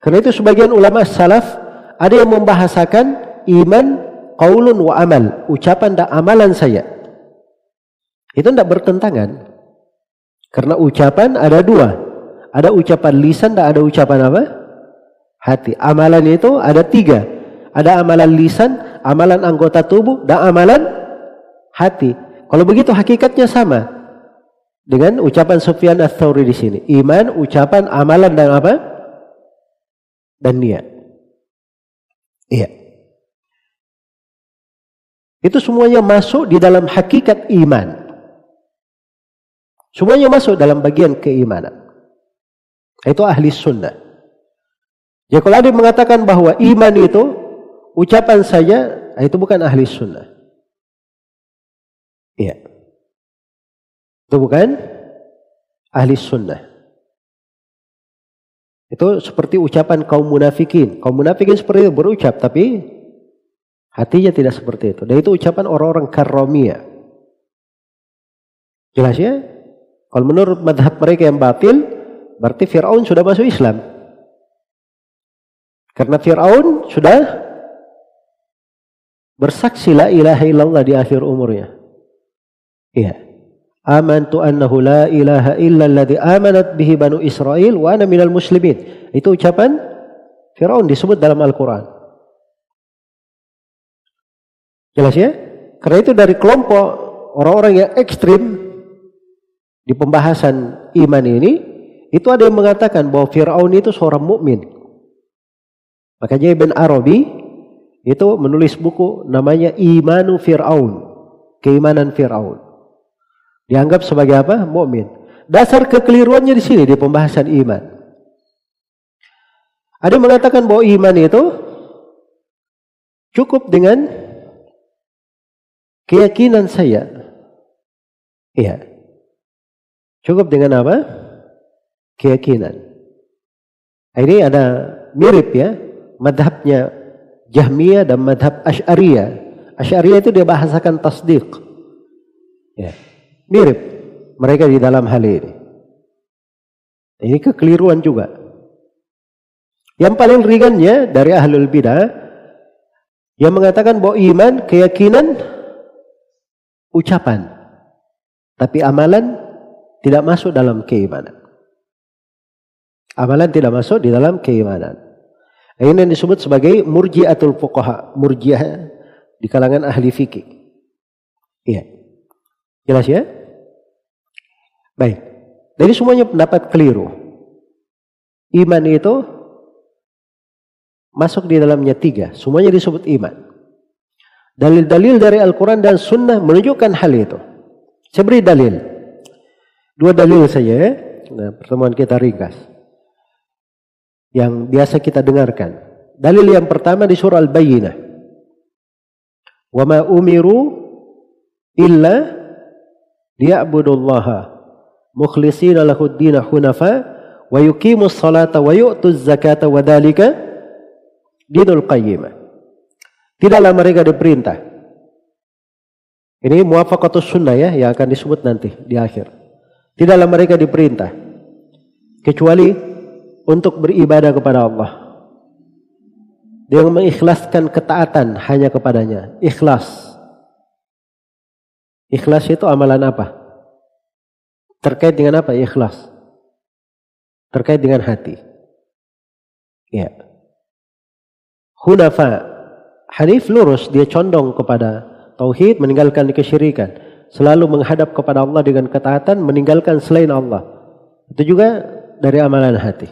Karena itu sebagian ulama salaf ada yang membahasakan iman, qaulun wa amal, ucapan dan amalan saya. Itu tidak bertentangan. Karena ucapan ada dua. Ada ucapan lisan dan ada ucapan apa? Hati. Amalan itu ada tiga. Ada amalan lisan, amalan anggota tubuh, dan amalan hati. Kalau begitu hakikatnya sama. Dengan ucapan Sufyan ats-Tsauri di sini. Iman, ucapan, amalan dan apa? Dan niat. Iya. Itu semuanya masuk di dalam hakikat iman. Semuanya masuk dalam bagian keimanan. Itu ahli sunnah. Ya kalau ada yang mengatakan bahwa iman itu ucapan saja, itu bukan ahli sunnah. Iya. Itu bukan ahli sunnah. Itu seperti ucapan kaum munafikin. Kaum munafikin seperti itu berucap, tapi hatinya tidak seperti itu. Dan itu ucapan orang-orang karomia. Jelas ya? Kalau menurut madhab mereka yang batil, berarti Fir'aun sudah masuk Islam. Karena Fir'aun sudah bersaksi la ilaha illallah di akhir umurnya. Iya. Amantu annahu la ilaha illa alladhi amanat bihi banu Israel wa ana minal muslimin. Itu ucapan Firaun disebut dalam Al-Quran. Jelas ya? Karena itu dari kelompok orang-orang yang ekstrim di pembahasan iman ini, itu ada yang mengatakan bahwa Firaun itu seorang mukmin. Makanya Ibn Arabi itu menulis buku namanya Imanu Firaun, keimanan Firaun. Dianggap sebagai apa? Mukmin. Dasar kekeliruannya di sini di pembahasan iman. Ada yang mengatakan bahwa iman itu cukup dengan keyakinan saya. Iya. Cukup dengan apa? Keyakinan. Ini ada mirip ya. Madhabnya Jahmiyah dan madhab Ash'ariyah. Ash'ariyah itu dia bahasakan tasdik. Ya. Mirip mereka di dalam hal ini. Ini kekeliruan juga. Yang paling ringannya dari ahlul bidah yang mengatakan bahwa iman keyakinan ucapan tapi amalan tidak masuk dalam keimanan. Amalan tidak masuk di dalam keimanan. Ini yang disebut sebagai murjiatul fuqaha, murjiah di kalangan ahli fikih. Iya. Jelas ya? Baik. Jadi semuanya pendapat keliru. Iman itu masuk di dalamnya tiga. Semuanya disebut iman. Dalil-dalil dari Al-Quran dan Sunnah menunjukkan hal itu. Saya beri dalil. Dua dalil saja ya. Nah, pertemuan kita ringkas. Yang biasa kita dengarkan. Dalil yang pertama di surah Al-Bayyinah. Wa ma umiru illa liya'budullaha mukhlishina lahud dina hunafa wa yuqimus salata wa yu'tuz zakata wa dalika dinul qayyimah. Tidaklah mereka diperintah. Ini muwafaqatus sunnah ya yang akan disebut nanti di akhir. Tidaklah mereka diperintah kecuali untuk beribadah kepada Allah. Dia mengikhlaskan ketaatan hanya kepadanya. Ikhlas. Ikhlas itu amalan apa? Terkait dengan apa? Ikhlas. Terkait dengan hati. Ya. Hunafa. Hanif lurus, dia condong kepada tauhid, meninggalkan kesyirikan. Selalu menghadap kepada Allah dengan ketaatan, meninggalkan selain Allah. Itu juga dari amalan hati.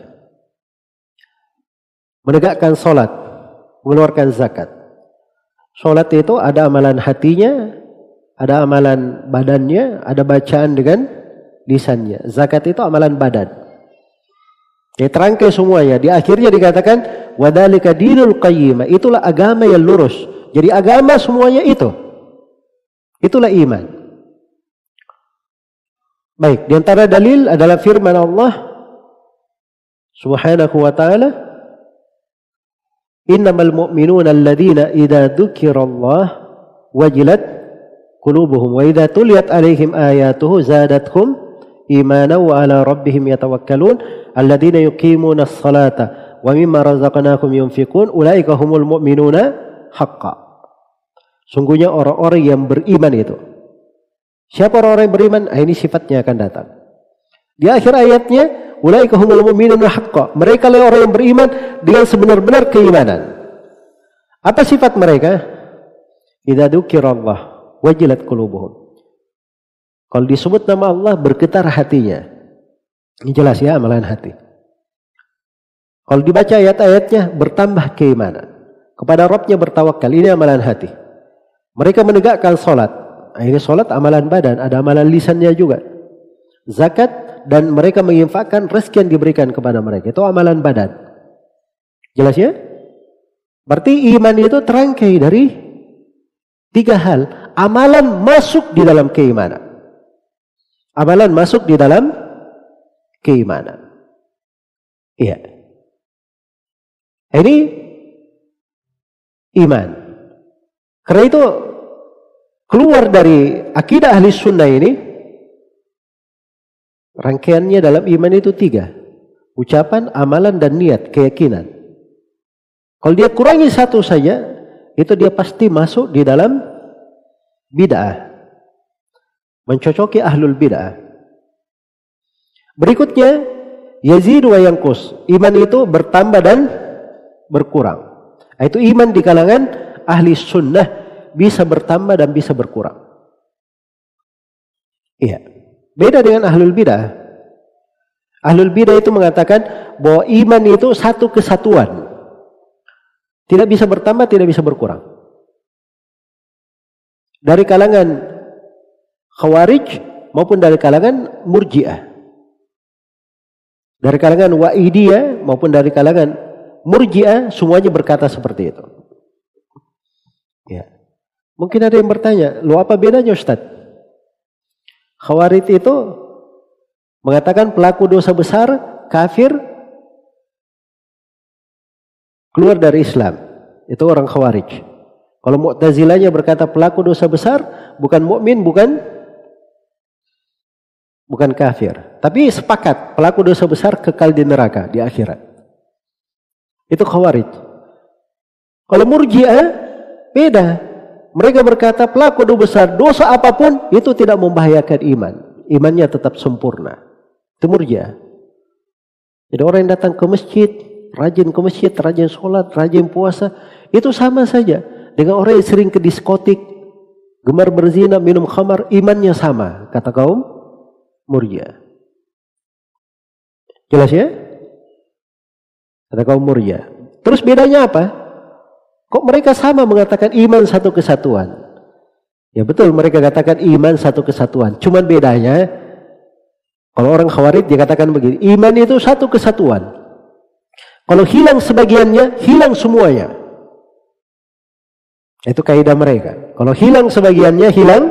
Menegakkan solat, mengeluarkan zakat. Solat itu ada amalan hatinya, ada amalan badannya, ada bacaan dengan lisannya. Zakat itu amalan badan. Ya terangkai semuanya. Di akhirnya dikatakan wadalika dinul qayyimah. Itulah agama yang lurus. Jadi agama semuanya itu. Itulah iman. Baik, di antara dalil adalah firman Allah Subhanahu wa taala Innamal mu'minuna alladhina idza dzukirallah wajilat qulubuhum wa idza tuliyat alaihim ayatuhu zadatuhum imana wa ala rabbihim yatawakkalun alladzina yuqimuna as-salata wa mimma razaqnahum yunfiqun ulaika humul mu'minuna haqqan. Sungguhnya orang-orang yang beriman itu siapa orang-orang yang beriman ah, ini sifatnya akan datang di akhir ayatnya ulaika humul mu'minuna haqqan mereka lah orang yang beriman dengan sebenar-benar keimanan apa sifat mereka idza dzukirallah wajilat qulubuhum kalau disebut nama Allah bergetar hatinya. Ini jelas ya amalan hati. Kalau dibaca ayat-ayatnya bertambah keimanan. Kepada Robnya bertawakal. Ini amalan hati. Mereka menegakkan solat. Ini solat amalan badan. Ada amalan lisannya juga. Zakat dan mereka menginfakkan rezeki yang diberikan kepada mereka. Itu amalan badan. Jelas ya? Berarti iman itu terangkai dari tiga hal. Amalan masuk di dalam keimanan. Amalan masuk di dalam keimanan. Iya. Ini iman. Karena itu keluar dari akidah ahli sunnah ini rangkaiannya dalam iman itu tiga. Ucapan, amalan, dan niat, keyakinan. Kalau dia kurangi satu saja, itu dia pasti masuk di dalam bid'ah. Mencocoki ahlul bid'ah. Berikutnya, yazid wa yangkus. Iman itu bertambah dan berkurang. Itu iman di kalangan ahli sunnah bisa bertambah dan bisa berkurang. Iya. Beda dengan ahlul bidah. Ahlul bidah itu mengatakan bahwa iman itu satu kesatuan. Tidak bisa bertambah, tidak bisa berkurang. Dari kalangan khawarij maupun dari kalangan murjiah. Dari kalangan wa'idiyah maupun dari kalangan murjiah semuanya berkata seperti itu. Mungkin ada yang bertanya, lu apa bedanya Ustaz? Khawarij itu mengatakan pelaku dosa besar, kafir, keluar dari Islam. Itu orang Khawarij. Kalau Mu'tazilahnya berkata pelaku dosa besar, bukan mukmin, bukan bukan kafir. Tapi sepakat pelaku dosa besar kekal di neraka di akhirat. Itu Khawarij. Kalau Murji'ah beda. Mereka berkata pelaku dosa besar, dosa apa pun itu tidak membahayakan iman. Imannya tetap sempurna. Itu murjiah. Jadi orang yang datang ke masjid, rajin ke masjid, rajin sholat, rajin puasa, itu sama saja. Dengan orang yang sering ke diskotik, gemar berzina, minum khamar, imannya sama. Kata kaum murjiah. Jelas ya? Kata kaum murjiah. Terus bedanya apa? Kok mereka sama mengatakan iman satu kesatuan? Ya betul mereka katakan iman satu kesatuan. Cuman bedanya kalau orang khawarid dia katakan begini, iman itu satu kesatuan. Kalau hilang sebagiannya, hilang semuanya. Itu kaidah mereka. Kalau hilang sebagiannya, hilang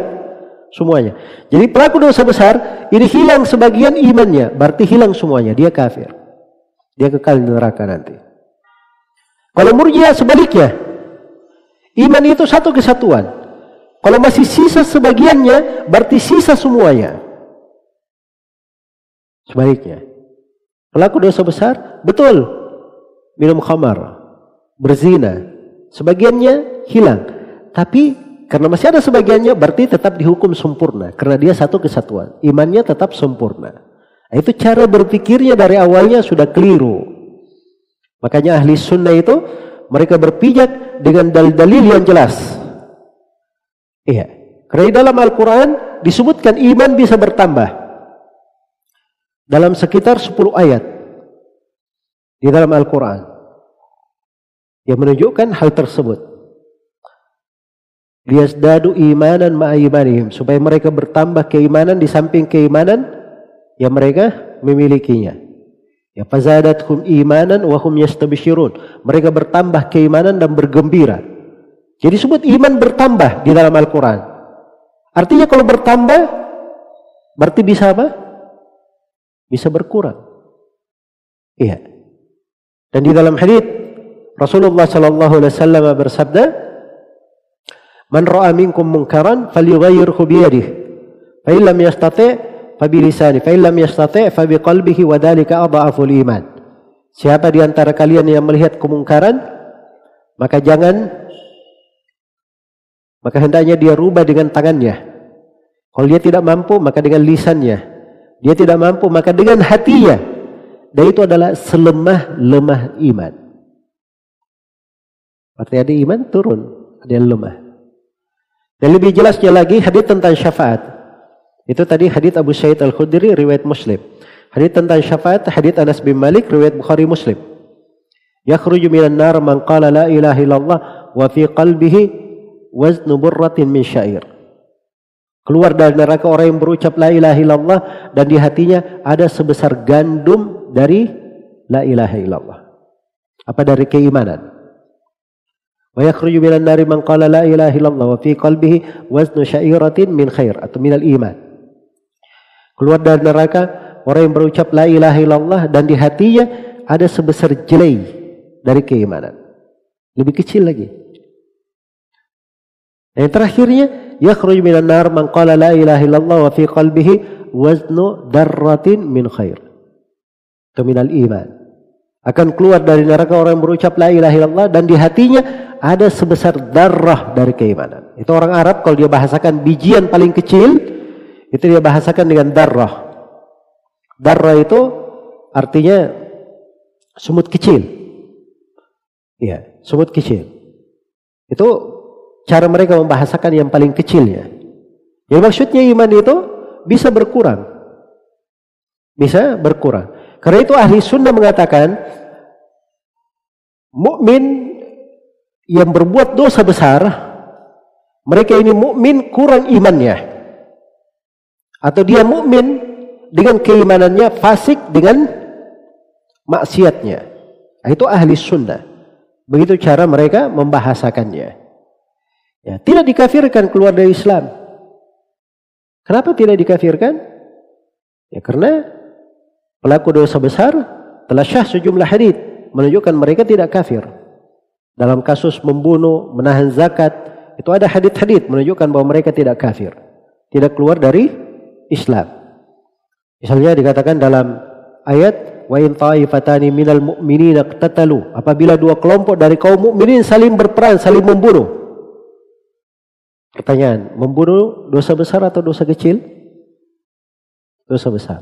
semuanya. Jadi pelaku dosa besar, ini hilang sebagian imannya, berarti hilang semuanya, dia kafir. Dia kekal di neraka nanti. Kalau murjiah sebaliknya, Iman itu satu kesatuan. Kalau masih sisa sebagiannya, berarti sisa semuanya. Sebaliknya. Pelaku dosa besar, betul. Minum khamar, berzina. Sebagiannya hilang. Tapi karena masih ada sebagiannya, berarti tetap dihukum sempurna. Karena dia satu kesatuan. Imannya tetap sempurna. Itu cara berpikirnya dari awalnya sudah keliru. Makanya ahli sunnah itu mereka berpijak dengan dalil-dalil yang jelas. Iya. Karena di dalam Al-Quran disebutkan iman bisa bertambah. Dalam sekitar 10 ayat. Di dalam Al-Quran. Yang menunjukkan hal tersebut. Liasdadu imanan ma'imanihim. Supaya mereka bertambah keimanan di samping keimanan yang mereka memilikinya. Ya fazadathum imanan wa hum yastabshirun. Mereka bertambah keimanan dan bergembira. Jadi sebut iman bertambah di dalam Al-Qur'an. Artinya kalau bertambah berarti bisa apa? Bisa berkurang. Iya. Dan di dalam hadis Rasulullah sallallahu alaihi wasallam bersabda, "Man ra'a minkum munkaran falyughayyirhu bi yadihi, fa illam yastati' fabilisani fa illam yastati' fa biqalbihi wa dzalika adhaful iman. Siapa di antara kalian yang melihat kemungkaran maka jangan maka hendaknya dia rubah dengan tangannya. Kalau dia tidak mampu maka dengan lisannya. Dia tidak mampu maka dengan hatinya. Dan itu adalah selemah-lemah iman. Berarti ada iman turun, ada yang lemah. Dan lebih jelasnya lagi hadis tentang syafaat. Itu tadi hadis Abu Sa'id Al-Khudri riwayat Muslim. Hadis tentang syafaat hadis Anas bin Malik riwayat Bukhari Muslim. Yakhruju minan nar man qala la ilaha illallah wa fi qalbihi waznu burratin min syair. Keluar dari neraka orang yang berucap la ilaha illallah dan di hatinya ada sebesar gandum dari la ilaha illallah. Apa dari keimanan? Wa yakhruju minan nari man qala la ilaha illallah wa fi qalbihi waznu syairatin min khair atau minal iman. Keluar dari neraka orang yang berucap la ilaha illallah dan di hatinya ada sebesar jelai dari keimanan. Lebih kecil lagi. Yang terakhirnya yakhruj minan nar man qala la ilaha illallah wa fi qalbihi waznu darratin min khair. Itu minal iman. Akan keluar dari neraka orang yang berucap la ilaha illallah dan di hatinya ada sebesar darah dari keimanan. Itu orang Arab kalau dia bahasakan bijian paling kecil itu dia bahasakan dengan darah. Darah itu artinya semut kecil. Iya, semut kecil. Itu cara mereka membahasakan yang paling kecilnya. Yang maksudnya iman itu bisa berkurang. Bisa berkurang. Karena itu ahli sunnah mengatakan mukmin yang berbuat dosa besar, mereka ini mukmin kurang imannya. Atau dia mukmin dengan keimanannya fasik dengan maksiatnya. Nah, itu ahli sunnah. Begitu cara mereka membahasakannya. Ya, tidak dikafirkan keluar dari Islam. Kenapa tidak dikafirkan? Ya karena pelaku dosa besar telah syah sejumlah hadis menunjukkan mereka tidak kafir. Dalam kasus membunuh, menahan zakat, itu ada hadis-hadis menunjukkan bahwa mereka tidak kafir. Tidak keluar dari Islam. Misalnya dikatakan dalam ayat wa in ta'ifatani minal mu'minina iqtatalu apabila dua kelompok dari kaum mukminin saling berperang, saling membunuh. Pertanyaan, membunuh dosa besar atau dosa kecil? Dosa besar.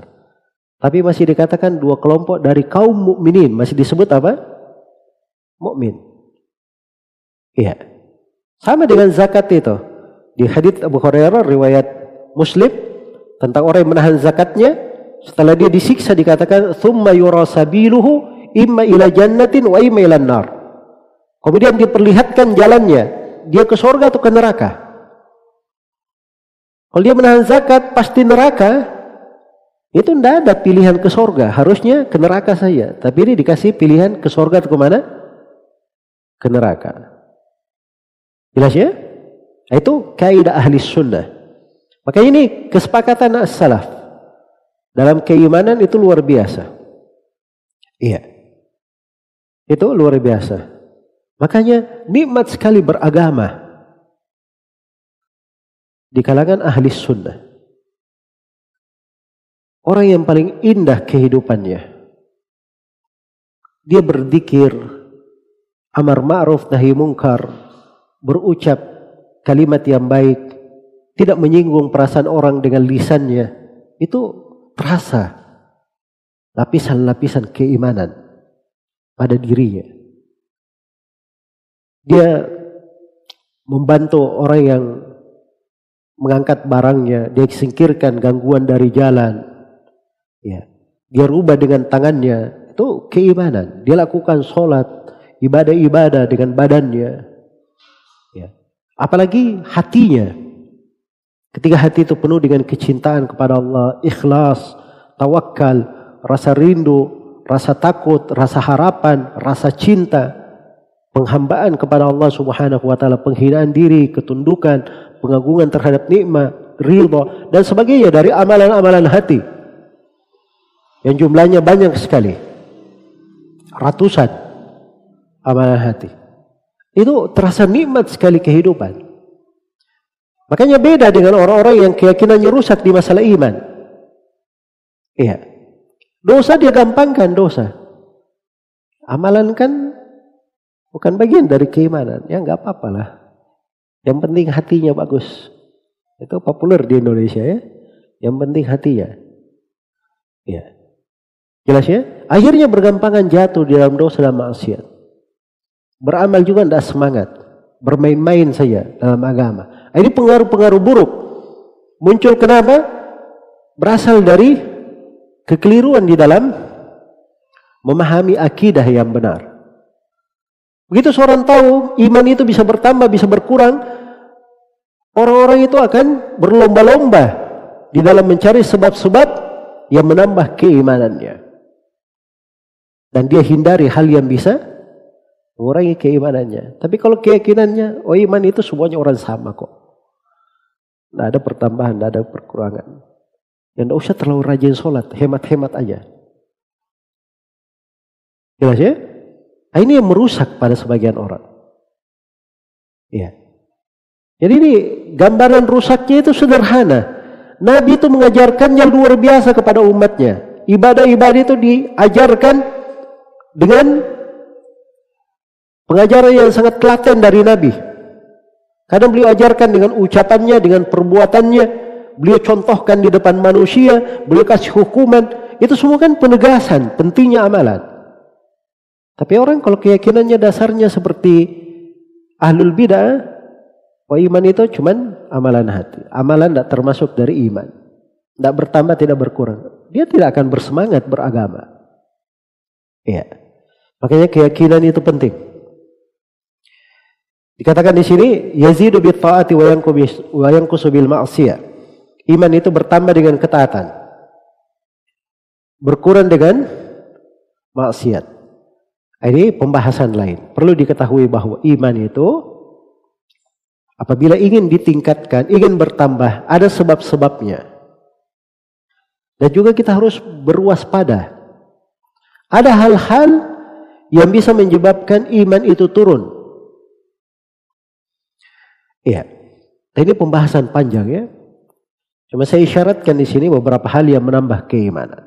Tapi masih dikatakan dua kelompok dari kaum mukminin masih disebut apa? Mukmin. Iya. Sama dengan zakat itu. Di hadits Abu Hurairah riwayat Muslim tentang orang yang menahan zakatnya setelah dia disiksa dikatakan thumma yura sabiluhu imma ila jannatin wa imma ila nar. Kemudian diperlihatkan jalannya, dia ke surga atau ke neraka. Kalau dia menahan zakat pasti neraka. Itu tidak ada pilihan ke sorga. Harusnya ke neraka saja. Tapi ini dikasih pilihan ke sorga atau ke mana? Ke neraka. Jelas ya? Nah, itu kaidah ahli sunnah. Maka ini kesepakatan as-salaf. Dalam keimanan itu luar biasa. Iya. Itu luar biasa. Makanya nikmat sekali beragama di kalangan ahli sunnah. Orang yang paling indah kehidupannya. Dia berzikir, amar ma'ruf nahi mungkar, berucap kalimat yang baik, tidak menyinggung perasaan orang dengan lisannya. Itu terasa lapisan-lapisan keimanan pada dirinya. Dia membantu orang yang mengangkat barangnya, dia singkirkan gangguan dari jalan. Ya. Dia rubah dengan tangannya, itu keimanan. Dia lakukan sholat, ibadah-ibadah dengan badannya. Ya. Apalagi hatinya. Ketika hati itu penuh dengan kecintaan kepada Allah, ikhlas, tawakal, rasa rindu, rasa takut, rasa harapan, rasa cinta, penghambaan kepada Allah Subhanahu wa taala, penghinaan diri, ketundukan, pengagungan terhadap nikmat, ridha dan sebagainya dari amalan-amalan hati yang jumlahnya banyak sekali. Ratusan amalan hati. Itu terasa nikmat sekali kehidupan. Makanya beda dengan orang-orang yang keyakinannya rusak di masalah iman. Iya. Dosa dia gampangkan dosa. Amalan kan bukan bagian dari keimanan. Ya nggak apa-apa lah. Yang penting hatinya bagus. Itu populer di Indonesia ya. Yang penting hatinya. Ya. Jelas ya? Akhirnya bergampangan jatuh di dalam dosa dan maksiat. Beramal juga tidak semangat. Bermain-main saja dalam agama. Ini pengaruh-pengaruh buruk. Muncul kenapa? Berasal dari kekeliruan di dalam memahami akidah yang benar. Begitu seorang tahu iman itu bisa bertambah, bisa berkurang, Orang-orang itu akan berlomba-lomba di dalam mencari sebab-sebab yang menambah keimanannya. Dan dia hindari hal yang bisa mengurangi keimanannya. Tapi kalau keyakinannya, oh iman itu semuanya orang sama kok. Tidak ada pertambahan, tidak ada perkurangan. Yang tidak usah terlalu rajin sholat, hemat-hemat aja. Jelas ya? Nah, ini yang merusak pada sebagian orang. Iya. Jadi ini gambaran rusaknya itu sederhana. Nabi itu mengajarkannya luar biasa kepada umatnya. Ibadah-ibadah itu diajarkan dengan pengajaran yang sangat telaten dari Nabi. Kadang beliau ajarkan dengan ucapannya, dengan perbuatannya, beliau contohkan di depan manusia, beliau kasih hukuman. Itu semua kan penegasan, pentingnya amalan. Tapi orang kalau keyakinannya dasarnya seperti ahlul bidah, wah iman itu cuman amalan hati. Amalan tidak termasuk dari iman. Tidak bertambah, tidak berkurang. Dia tidak akan bersemangat beragama. Iya. Makanya keyakinan itu penting. Dikatakan di sini yazidu bi taati wa yanqusu bil ma'siyah. Iman itu bertambah dengan ketaatan. Berkurang dengan maksiat. Ini pembahasan lain. Perlu diketahui bahwa iman itu apabila ingin ditingkatkan, ingin bertambah, ada sebab-sebabnya. Dan juga kita harus berwaspada. Ada hal-hal yang bisa menyebabkan iman itu turun. Iya. Ini pembahasan panjang ya. Cuma saya isyaratkan di sini beberapa hal yang menambah keimanan.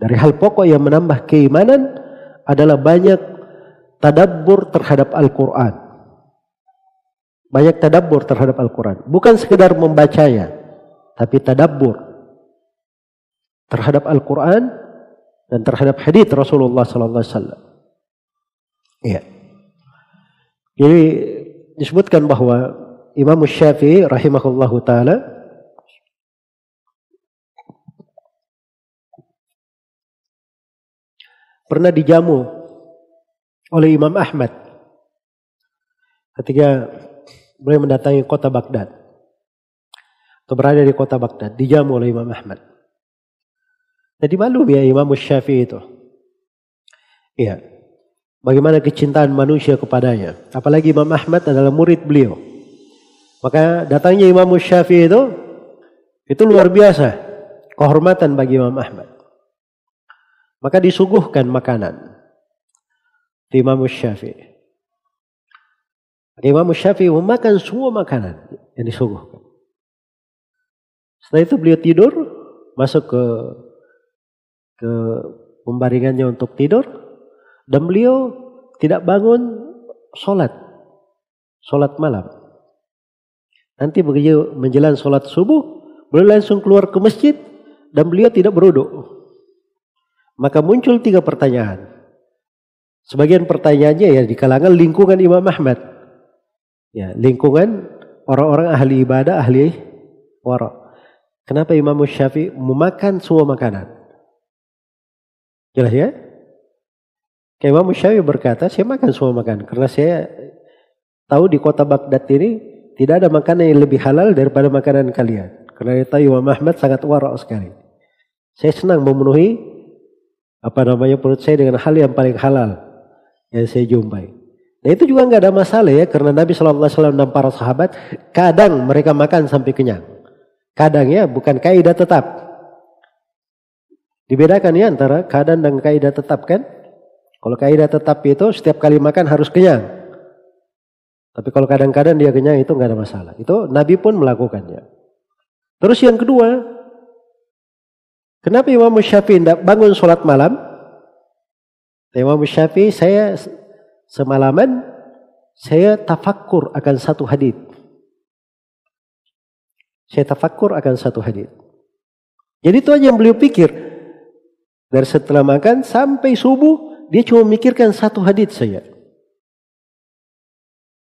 Dari hal pokok yang menambah keimanan adalah banyak tadabbur terhadap Al-Quran. Banyak tadabbur terhadap Al-Quran. Bukan sekedar membacanya, tapi tadabbur terhadap Al-Quran dan terhadap hadis Rasulullah Sallallahu Alaihi. Iya. Jadi disebutkan bahwa Imam Syafi'i rahimahullahu taala pernah dijamu oleh Imam Ahmad ketika beliau mendatangi kota Baghdad atau berada di kota Baghdad dijamu oleh Imam Ahmad. Jadi malu ya Imam Syafi'i itu. Iya. Bagaimana kecintaan manusia kepadanya. Apalagi Imam Ahmad adalah murid beliau. Maka datangnya Imam Syafi'i itu itu luar biasa. Kehormatan bagi Imam Ahmad. Maka disuguhkan makanan. Di Imam Syafi'i. Imam Syafi'i memakan semua makanan yang disuguhkan. Setelah itu beliau tidur, masuk ke ke pembaringannya untuk tidur. Dan beliau tidak bangun sholat. Sholat malam. Nanti begitu menjelang sholat subuh, beliau langsung keluar ke masjid dan beliau tidak beruduk. Maka muncul tiga pertanyaan. Sebagian pertanyaannya ya di kalangan lingkungan Imam Ahmad. Ya, lingkungan orang-orang ahli ibadah, ahli wara. Kenapa Imam Syafi'i memakan semua makanan? Jelas ya? Imam Syafi'i berkata, saya makan semua makan. Karena saya tahu di kota Baghdad ini tidak ada makanan yang lebih halal daripada makanan kalian. Karena itu Imam Ahmad sangat warak sekali. Saya senang memenuhi apa namanya perut saya dengan hal yang paling halal yang saya jumpai. Nah itu juga nggak ada masalah ya karena Nabi SAW dan para sahabat kadang mereka makan sampai kenyang. Kadang ya bukan kaidah tetap. Dibedakan ya antara kadang dan kaidah tetap kan? Kalau kaidah tetap itu setiap kali makan harus kenyang. Tapi kalau kadang-kadang dia kenyang itu nggak ada masalah. Itu Nabi pun melakukannya. Terus yang kedua, kenapa Imam Syafi'i tidak bangun sholat malam? Imam Syafi'i saya semalaman saya tafakur akan satu hadis. Saya tafakur akan satu hadis. Jadi itu aja yang beliau pikir. Dari setelah makan sampai subuh dia cuma mikirkan satu hadis saja.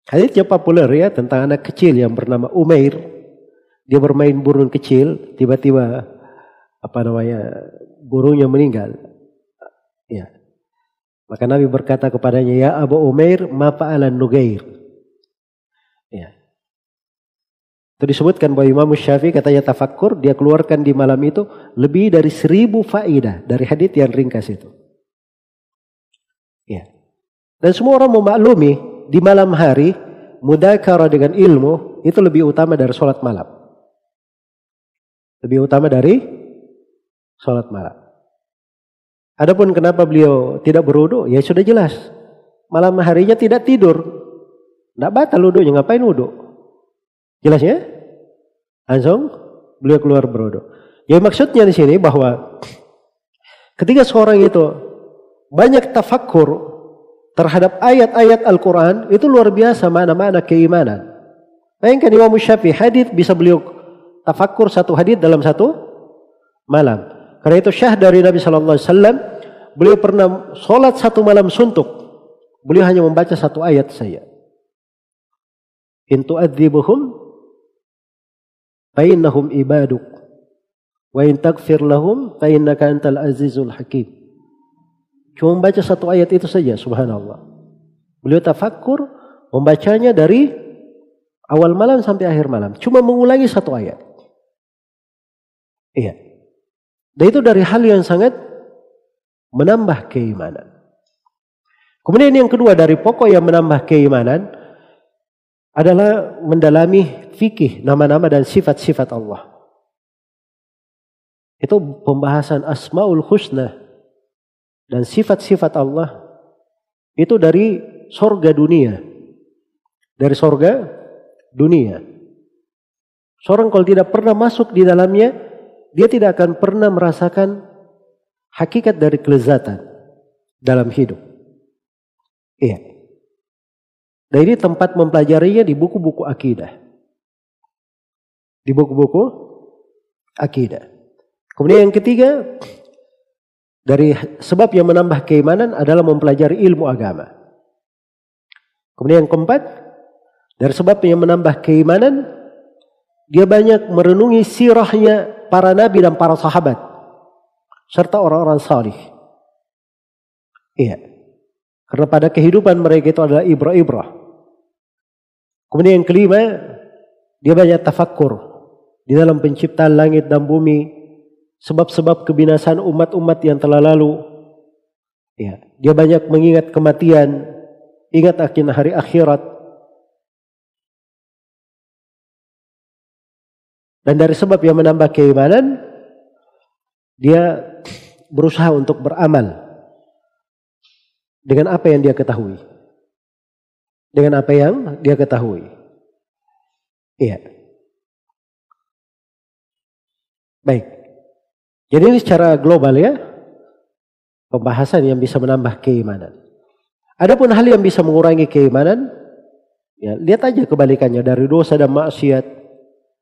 Hadis yang populer ya tentang anak kecil yang bernama Umair. Dia bermain burung kecil, tiba-tiba apa namanya burungnya meninggal. Ya. Maka Nabi berkata kepadanya, "Ya Abu Umair, ma fa'alan Nugair?" Ya. Itu disebutkan bahwa Imam Syafi'i katanya tafakkur dia keluarkan di malam itu lebih dari seribu faidah dari hadith yang ringkas itu. Ya. Dan semua orang memaklumi di malam hari mudakara dengan ilmu itu lebih utama dari sholat malam. Lebih utama dari sholat malam. Adapun kenapa beliau tidak berwudu, ya sudah jelas. Malam harinya tidak tidur. Tidak batal wudunya, ngapain wudu? Jelas ya? Langsung beliau keluar berwudu. Jadi maksudnya di sini bahwa ketika seorang itu banyak tafakur terhadap ayat-ayat Al-Quran itu luar biasa mana-mana keimanan. Bayangkan Imam Syafi'i hadith bisa beliau tafakur satu hadith dalam satu malam. Karena itu syah dari Nabi Shallallahu Alaihi Wasallam beliau pernah sholat satu malam suntuk. Beliau hanya membaca satu ayat saya. Intu adzibuhum fa'innahum ibaduk wa in taghfir lahum fa'innaka antal azizul hakim cuma membaca satu ayat itu saja subhanallah. Beliau tafakkur membacanya dari awal malam sampai akhir malam. Cuma mengulangi satu ayat. Iya. Dan itu dari hal yang sangat menambah keimanan. Kemudian yang kedua dari pokok yang menambah keimanan adalah mendalami fikih nama-nama dan sifat-sifat Allah. Itu pembahasan Asmaul Husna dan sifat-sifat Allah itu dari sorga dunia. Dari sorga dunia. Seorang kalau tidak pernah masuk di dalamnya, dia tidak akan pernah merasakan hakikat dari kelezatan dalam hidup. Iya. Dan ini tempat mempelajarinya di buku-buku akidah. Di buku-buku akidah. Kemudian yang ketiga, dari sebab yang menambah keimanan adalah mempelajari ilmu agama. Kemudian yang keempat, dari sebab yang menambah keimanan, dia banyak merenungi sirahnya para nabi dan para sahabat. Serta orang-orang salih. Iya. Karena pada kehidupan mereka itu adalah ibrah-ibrah. Kemudian yang kelima, dia banyak tafakkur di dalam penciptaan langit dan bumi, sebab-sebab kebinasaan umat-umat yang telah lalu. Ya, dia banyak mengingat kematian, ingat akan hari akhirat. Dan dari sebab yang menambah keimanan, dia berusaha untuk beramal dengan apa yang dia ketahui. Dengan apa yang dia ketahui. Iya. Baik. Jadi ini secara global ya. Pembahasan yang bisa menambah keimanan. Adapun hal yang bisa mengurangi keimanan, ya lihat aja kebalikannya dari dosa dan maksiat,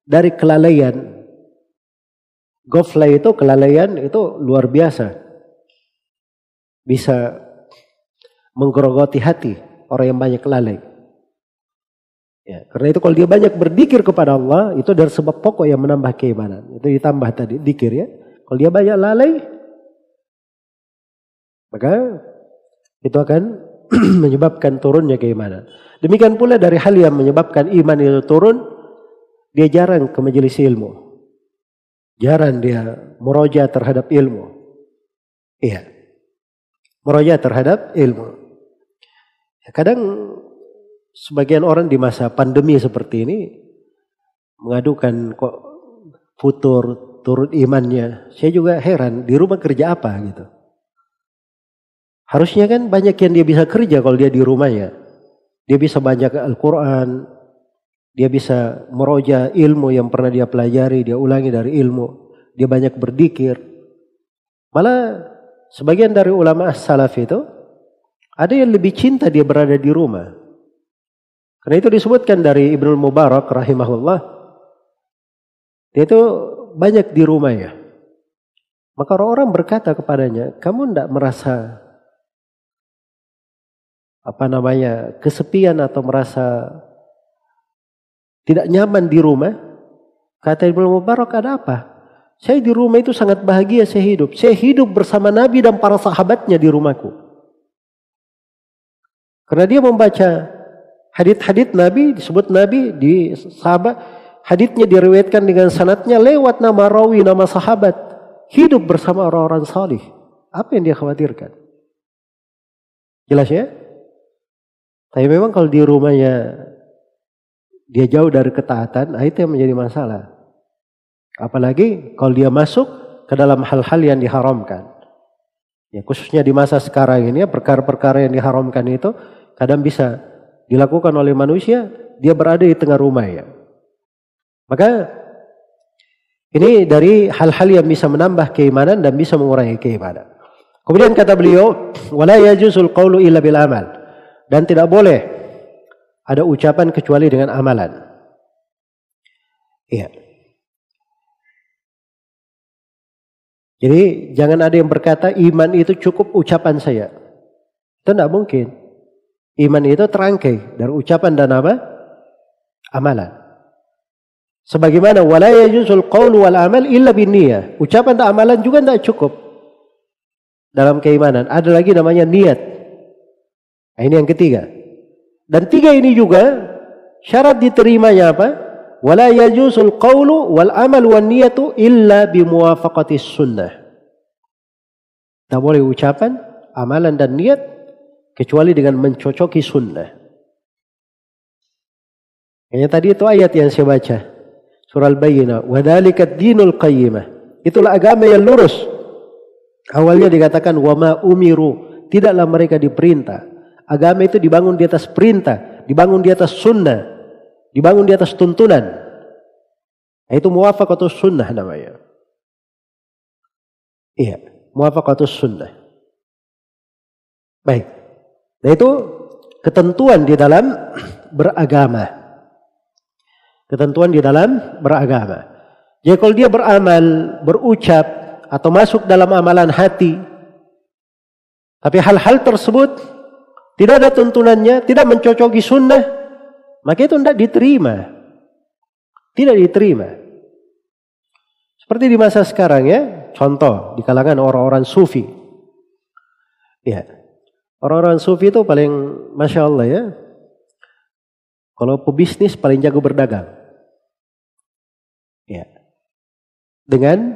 dari kelalaian. Goflay itu kelalaian itu luar biasa. Bisa menggerogoti hati orang yang banyak lalai. Ya, karena itu kalau dia banyak berzikir kepada Allah, itu dari sebab pokok yang menambah keimanan. Itu ditambah tadi, dikir ya. Kalau dia banyak lalai, maka itu akan menyebabkan turunnya keimanan. Demikian pula dari hal yang menyebabkan iman itu turun, dia jarang ke majelis ilmu. Jarang dia meroja terhadap ilmu. Iya. Meroja terhadap ilmu. Ya, kadang sebagian orang di masa pandemi seperti ini mengadukan kok futur turun imannya. Saya juga heran di rumah kerja apa gitu. Harusnya kan banyak yang dia bisa kerja kalau dia di rumahnya. Dia bisa banyak Al-Quran, dia bisa meroja ilmu yang pernah dia pelajari, dia ulangi dari ilmu, dia banyak berdikir. Malah sebagian dari ulama salaf itu ada yang lebih cinta dia berada di rumah. Karena itu disebutkan dari Ibnu Mubarak rahimahullah. Dia itu banyak di rumah ya. Maka orang-orang berkata kepadanya, kamu tidak merasa apa namanya kesepian atau merasa tidak nyaman di rumah? Kata Ibnu Mubarak ada apa? Saya di rumah itu sangat bahagia saya hidup. Saya hidup bersama Nabi dan para sahabatnya di rumahku. Karena dia membaca hadit-hadit Nabi, disebut Nabi di sahabat haditnya diriwayatkan dengan sanatnya lewat nama rawi, nama sahabat. Hidup bersama orang-orang salih. Apa yang dia khawatirkan? Jelas ya? Tapi memang kalau di rumahnya dia jauh dari ketaatan, nah itu yang menjadi masalah. Apalagi kalau dia masuk ke dalam hal-hal yang diharamkan. Ya, khususnya di masa sekarang ini, ya, perkara-perkara yang diharamkan itu kadang bisa dilakukan oleh manusia, dia berada di tengah rumah ya. Maka ini dari hal-hal yang bisa menambah keimanan dan bisa mengurangi keimanan. Kemudian kata beliau, wala yajuzul qawlu illa bil amal. Dan tidak boleh ada ucapan kecuali dengan amalan. Iya. Jadi jangan ada yang berkata iman itu cukup ucapan saya. Itu tidak mungkin. Iman itu terangkai dari ucapan dan apa? Amalan. Sebagaimana wala yajuzul qaulu wal amal illa binniyah. Ucapan dan amalan juga tidak cukup dalam keimanan. Ada lagi namanya niat. Nah, ini yang ketiga. Dan tiga ini juga syarat diterimanya apa? Wala yajuzul qaulu wal amal wan niyatu illa bimuwafaqati sunnah. Tak boleh ucapan, amalan dan niat kecuali dengan mencocoki sunnah. Yang tadi itu ayat yang saya baca. Surah Al-Bayyinah. Wadhalika dinul qayyimah. Itulah agama yang lurus. Awalnya dikatakan wama umiru. Tidaklah mereka diperintah. Agama itu dibangun di atas perintah. Dibangun di atas sunnah. Dibangun di atas tuntunan. Nah, itu muwafaqatus sunnah namanya. Iya, muwafaqatus sunnah. Baik. Nah itu ketentuan di dalam beragama ketentuan di dalam beragama. Jadi kalau dia beramal, berucap atau masuk dalam amalan hati, tapi hal-hal tersebut tidak ada tuntunannya, tidak mencocoki sunnah, maka itu tidak diterima. Tidak diterima. Seperti di masa sekarang ya, contoh di kalangan orang-orang sufi. Ya, orang-orang sufi itu paling masya Allah ya, kalau pebisnis paling jago berdagang. Ya. Dengan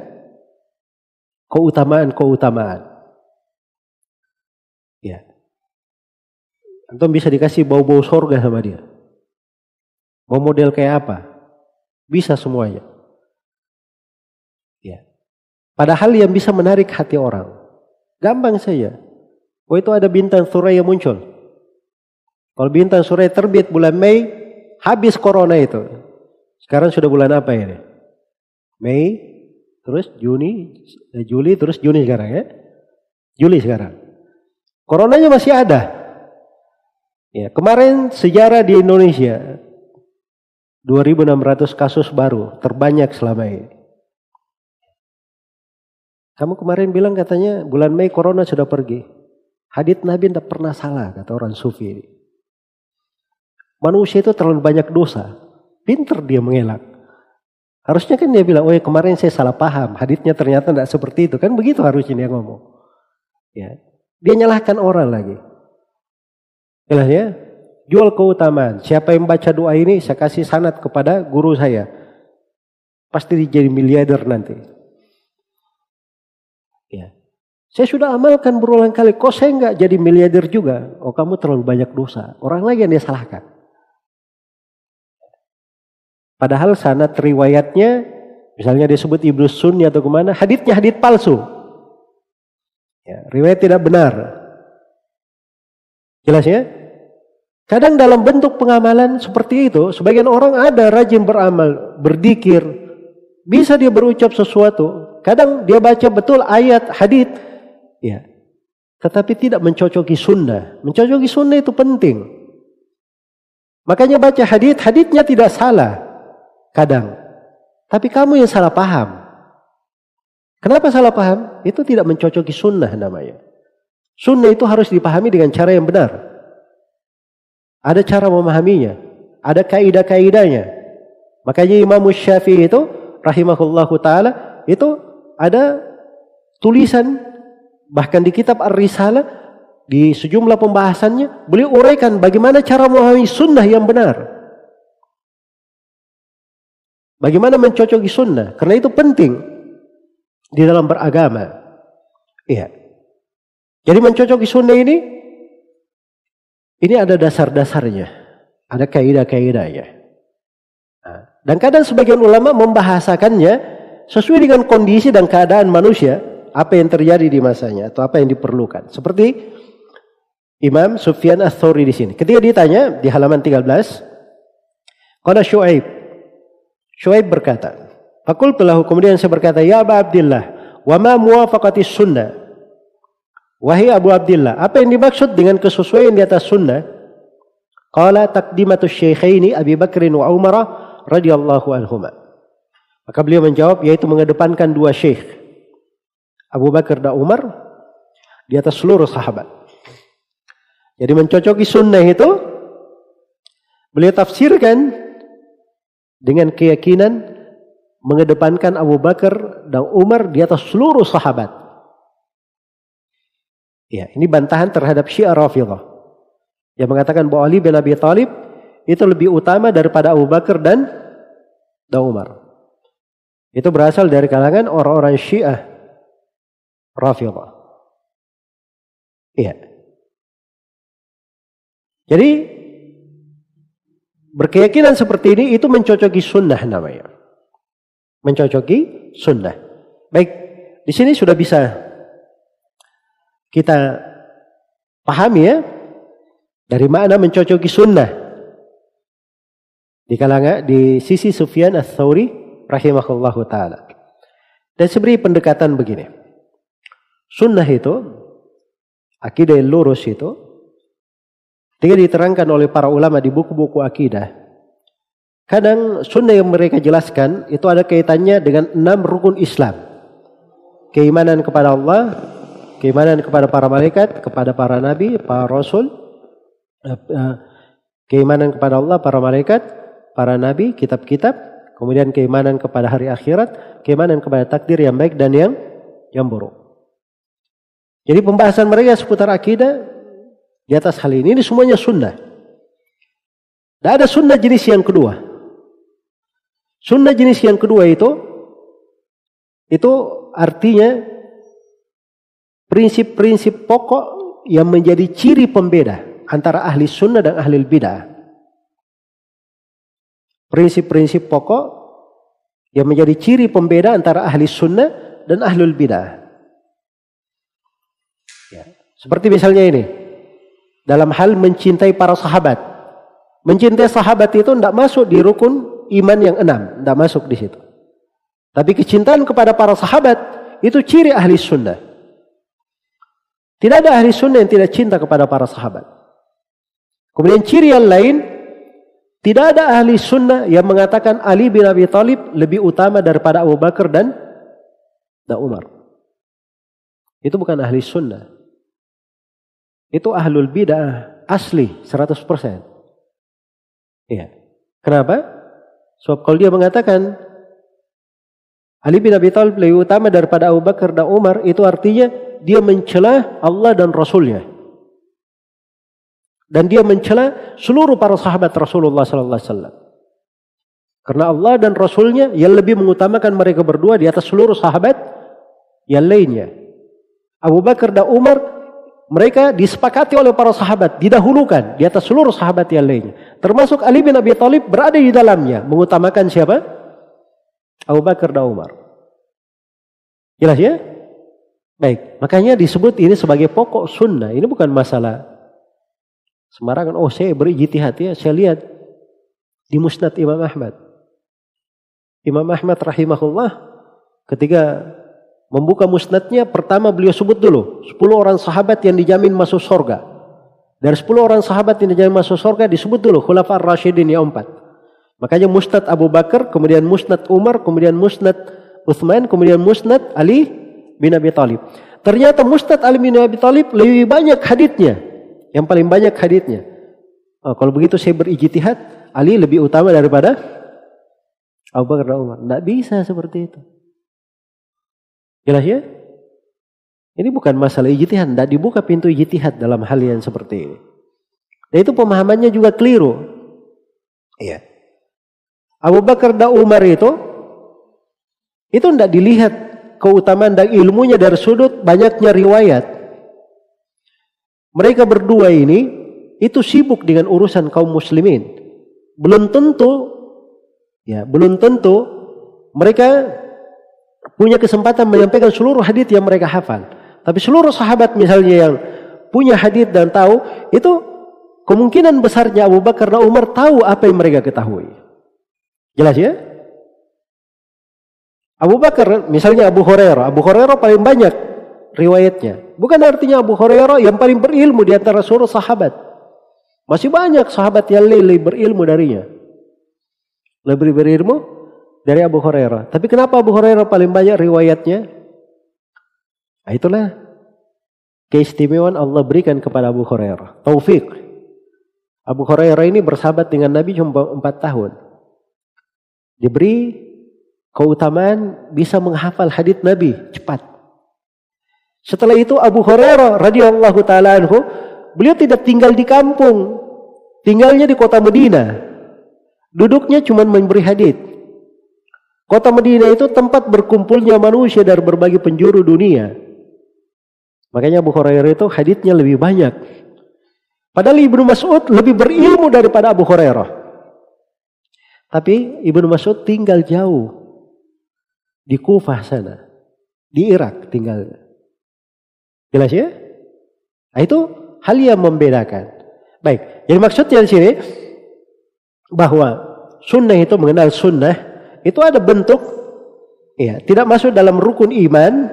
keutamaan-keutamaan. Ya. Antum bisa dikasih bau-bau sorga sama dia. Mau model kayak apa? Bisa semuanya. Ya. Padahal yang bisa menarik hati orang. Gampang saja. Oh itu ada bintang suraya muncul. Kalau bintang suraya terbit bulan Mei, habis corona itu. Sekarang sudah bulan apa ini? Mei, terus Juni, eh, Juli, terus Juni sekarang ya. Juli sekarang. Coronanya masih ada. Ya, kemarin sejarah di Indonesia 2600 kasus baru, terbanyak selama ini. Kamu kemarin bilang katanya bulan Mei corona sudah pergi. Hadit Nabi tidak pernah salah kata orang sufi. Manusia itu terlalu banyak dosa. Pinter dia mengelak. Harusnya kan dia bilang, oh ya kemarin saya salah paham. Haditnya ternyata tidak seperti itu. Kan begitu harusnya dia ngomong. Ya. Dia nyalahkan orang lagi. Jelas ya? Jual keutamaan. Siapa yang baca doa ini, saya kasih sanat kepada guru saya. Pasti jadi miliarder nanti. Ya. Saya sudah amalkan berulang kali. Kok saya nggak jadi miliarder juga? Oh kamu terlalu banyak dosa. Orang lagi yang dia salahkan. Padahal sanat riwayatnya, misalnya disebut Ibnu Sunni atau ke mana, haditnya hadit palsu. Ya, riwayat tidak benar. Jelas ya? Kadang dalam bentuk pengamalan seperti itu, sebagian orang ada rajin beramal, berdikir, bisa dia berucap sesuatu. Kadang dia baca betul ayat, hadit, ya. Tetapi tidak mencocoki sunnah. Mencocoki sunnah itu penting. Makanya baca hadit, haditnya tidak salah kadang. Tapi kamu yang salah paham. Kenapa salah paham? Itu tidak mencocoki sunnah namanya. Sunnah itu harus dipahami dengan cara yang benar. Ada cara memahaminya. Ada kaidah-kaidahnya. Makanya Imam Syafi'i itu rahimahullahu taala itu ada tulisan bahkan di kitab Ar-Risalah di sejumlah pembahasannya beliau uraikan bagaimana cara memahami sunnah yang benar. Bagaimana mencocoki sunnah? Karena itu penting di dalam beragama. Iya. Jadi mencocoki sunnah ini, ini ada dasar-dasarnya. Ada kaidah-kaidahnya. Nah, dan kadang sebagian ulama membahasakannya sesuai dengan kondisi dan keadaan manusia. Apa yang terjadi di masanya atau apa yang diperlukan. Seperti Imam Sufyan Ats-Tsauri di sini. Ketika ditanya di halaman 13, Qala Syuaib Shuaib berkata, Fakultu lahu kemudian saya berkata, Ya Abu Abdullah, wa ma muwafaqati sunnah? Wahai Abu Abdullah, apa yang dimaksud dengan kesesuaian di atas sunnah? Qala taqdimatu syekhaini Abi Bakr wa Umar radhiyallahu anhuma. Maka beliau menjawab yaitu mengedepankan dua syekh. Abu Bakar dan Umar di atas seluruh sahabat. Jadi mencocoki sunnah itu beliau tafsirkan dengan keyakinan mengedepankan Abu Bakar dan Umar di atas seluruh sahabat. Ya, ini bantahan terhadap Syiah Rafidhah yang mengatakan bahwa Ali bin Abi Thalib itu lebih utama daripada Abu Bakar dan dan Umar. Itu berasal dari kalangan orang-orang Syiah Rafidhah. Iya. Jadi Berkeyakinan seperti ini itu mencocoki sunnah namanya. Mencocoki sunnah. Baik, di sini sudah bisa kita pahami ya dari mana mencocoki sunnah di kalangan di sisi Sufyan ats-Tsauri rahimahullahu taala. Dan seberi pendekatan begini. Sunnah itu akidah yang lurus itu Ketika diterangkan oleh para ulama di buku-buku akidah, kadang sunnah yang mereka jelaskan itu ada kaitannya dengan enam rukun Islam. Keimanan kepada Allah, keimanan kepada para malaikat, kepada para nabi, para rasul, eh, eh, keimanan kepada Allah, para malaikat, para nabi, kitab-kitab, kemudian keimanan kepada hari akhirat, keimanan kepada takdir yang baik dan yang yang buruk. Jadi pembahasan mereka seputar akidah di atas hal ini. Ini semuanya sunnah. Tidak ada sunnah jenis yang kedua. Sunnah jenis yang kedua itu, itu artinya prinsip-prinsip pokok yang menjadi ciri pembeda antara ahli sunnah dan ahli bidah. Prinsip-prinsip pokok yang menjadi ciri pembeda antara ahli sunnah dan ahli bidah. Ya. Seperti misalnya ini dalam hal mencintai para sahabat. Mencintai sahabat itu tidak masuk di rukun iman yang enam, tidak masuk di situ. Tapi kecintaan kepada para sahabat itu ciri ahli sunnah. Tidak ada ahli sunnah yang tidak cinta kepada para sahabat. Kemudian ciri yang lain, tidak ada ahli sunnah yang mengatakan Ali bin Abi Thalib lebih utama daripada Abu Bakar dan, Umar. Itu bukan ahli sunnah itu ahlul bidah asli 100%. Iya. Kenapa? Sebab kalau dia mengatakan Ali bin Abi Thalib lebih utama daripada Abu Bakar dan Umar, itu artinya dia mencela Allah dan Rasulnya. Dan dia mencela seluruh para sahabat Rasulullah sallallahu alaihi wasallam. Karena Allah dan Rasulnya yang lebih mengutamakan mereka berdua di atas seluruh sahabat yang lainnya. Abu Bakar dan Umar mereka disepakati oleh para sahabat, didahulukan di atas seluruh sahabat yang lainnya. Termasuk Ali bin Abi Thalib berada di dalamnya, mengutamakan siapa? Abu Bakar dan Umar. Jelas ya? Baik, makanya disebut ini sebagai pokok sunnah. Ini bukan masalah sembarangan. Oh, saya beri jitihad ya. Saya lihat di Musnad Imam Ahmad. Imam Ahmad rahimahullah ketika membuka musnadnya pertama beliau sebut dulu 10 orang sahabat yang dijamin masuk surga. Dari 10 orang sahabat yang dijamin masuk surga disebut dulu Khulafar Rashidin yang empat. Makanya musnad Abu Bakar, kemudian musnad Umar, kemudian musnad Uthman, kemudian musnad Ali bin Abi Thalib. Ternyata musnad Ali bin Abi Thalib lebih banyak haditnya. Yang paling banyak haditnya. Oh, kalau begitu saya berijtihad, Ali lebih utama daripada Abu Bakar dan Umar. Tidak bisa seperti itu. Jelas ya? Ini bukan masalah ijtihad, tidak dibuka pintu ijtihad dalam hal yang seperti ini. Dan itu pemahamannya juga keliru. Iya. Abu Bakar dan Umar itu itu tidak dilihat keutamaan dan ilmunya dari sudut banyaknya riwayat. Mereka berdua ini itu sibuk dengan urusan kaum muslimin. Belum tentu ya, belum tentu mereka punya kesempatan menyampaikan seluruh hadis yang mereka hafal. Tapi seluruh sahabat misalnya yang punya hadis dan tahu itu kemungkinan besarnya Abu Bakar dan Umar tahu apa yang mereka ketahui. Jelas ya? Abu Bakar, misalnya Abu Hurairah. Abu Hurairah paling banyak riwayatnya. Bukan artinya Abu Hurairah yang paling berilmu di antara seluruh sahabat. Masih banyak sahabat yang lebih berilmu darinya. Lebih berilmu dari Abu Hurairah. Tapi kenapa Abu Hurairah paling banyak riwayatnya? Nah, itulah keistimewaan Allah berikan kepada Abu Hurairah. Taufik. Abu Hurairah ini bersahabat dengan Nabi cuma empat tahun. Diberi keutamaan bisa menghafal hadits Nabi cepat. Setelah itu Abu Hurairah radhiyallahu taala anhu, beliau tidak tinggal di kampung, tinggalnya di kota Medina. Duduknya cuma memberi hadits. Kota Medina itu tempat berkumpulnya manusia dari berbagai penjuru dunia. Makanya Abu Hurairah itu haditsnya lebih banyak. Padahal Ibnu Mas'ud lebih berilmu daripada Abu Hurairah. Tapi Ibnu Mas'ud tinggal jauh di Kufah sana, di Irak tinggalnya. Jelas ya? Nah, itu hal yang membedakan. Baik, jadi maksudnya di sini bahwa sunnah itu mengenal sunnah itu ada bentuk ya tidak masuk dalam rukun iman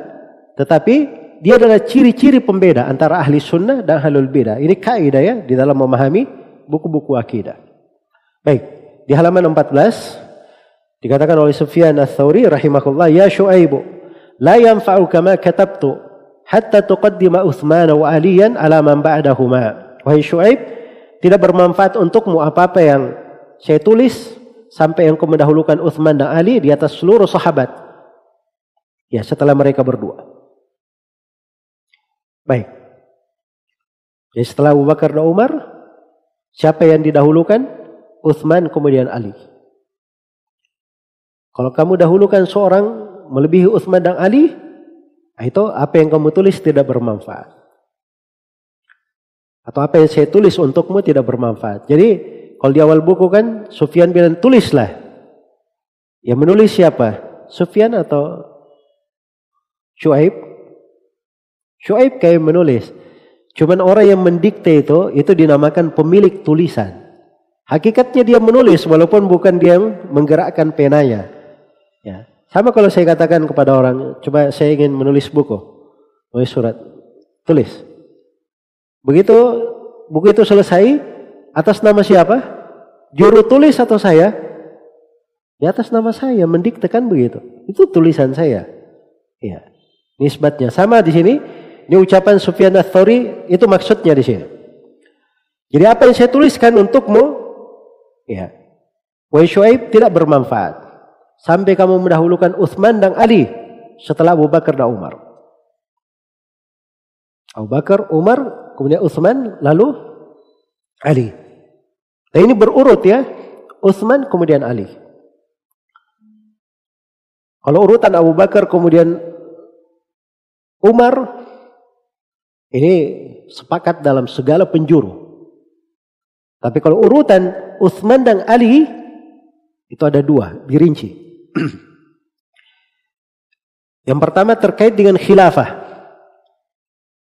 tetapi dia adalah ciri-ciri pembeda antara ahli sunnah dan halul bidah. Ini kaidah ya di dalam memahami buku-buku akidah. Baik, di halaman 14 Dikatakan oleh Sufyan ats-Tsauri rahimahullah, "Ya Syuaib, la yanfa'uka ma katabtu hatta tuqaddima Utsman wa Aliyan ala man ba'dahuma." Wahai Syuaib, tidak bermanfaat untukmu apa-apa yang saya tulis sampai yang kau mendahulukan Utsman dan Ali di atas seluruh sahabat. Ya, setelah mereka berdua. Baik. Jadi setelah Abu Bakar dan Umar, siapa yang didahulukan? Utsman kemudian Ali. Kalau kamu dahulukan seorang melebihi Utsman dan Ali, itu apa yang kamu tulis tidak bermanfaat. Atau apa yang saya tulis untukmu tidak bermanfaat. Jadi kalau di awal buku kan Sufyan bilang tulislah. Yang menulis siapa? Sufyan atau Shu'aib? Shu'aib kayak menulis. Cuman orang yang mendikte itu, itu dinamakan pemilik tulisan. Hakikatnya dia menulis walaupun bukan dia menggerakkan penanya. Ya. Sama kalau saya katakan kepada orang, coba saya ingin menulis buku, menulis surat, tulis. Begitu buku itu selesai, atas nama siapa? Juru tulis atau saya? Di atas nama saya, mendiktekan begitu. Itu tulisan saya. Ya. Nisbatnya sama di sini. Ini ucapan Sufyan Ats-Tsauri itu maksudnya di sini. Jadi apa yang saya tuliskan untukmu, ya, Wahai Shu'aib tidak bermanfaat sampai kamu mendahulukan Uthman dan Ali setelah Abu Bakar dan Umar. Abu Bakar, Umar, kemudian Uthman, lalu Ali. Dan ini berurut ya, Uthman kemudian Ali. Kalau urutan Abu Bakar kemudian Umar, ini sepakat dalam segala penjuru. Tapi kalau urutan Uthman dan Ali, itu ada dua, dirinci. Yang pertama terkait dengan khilafah.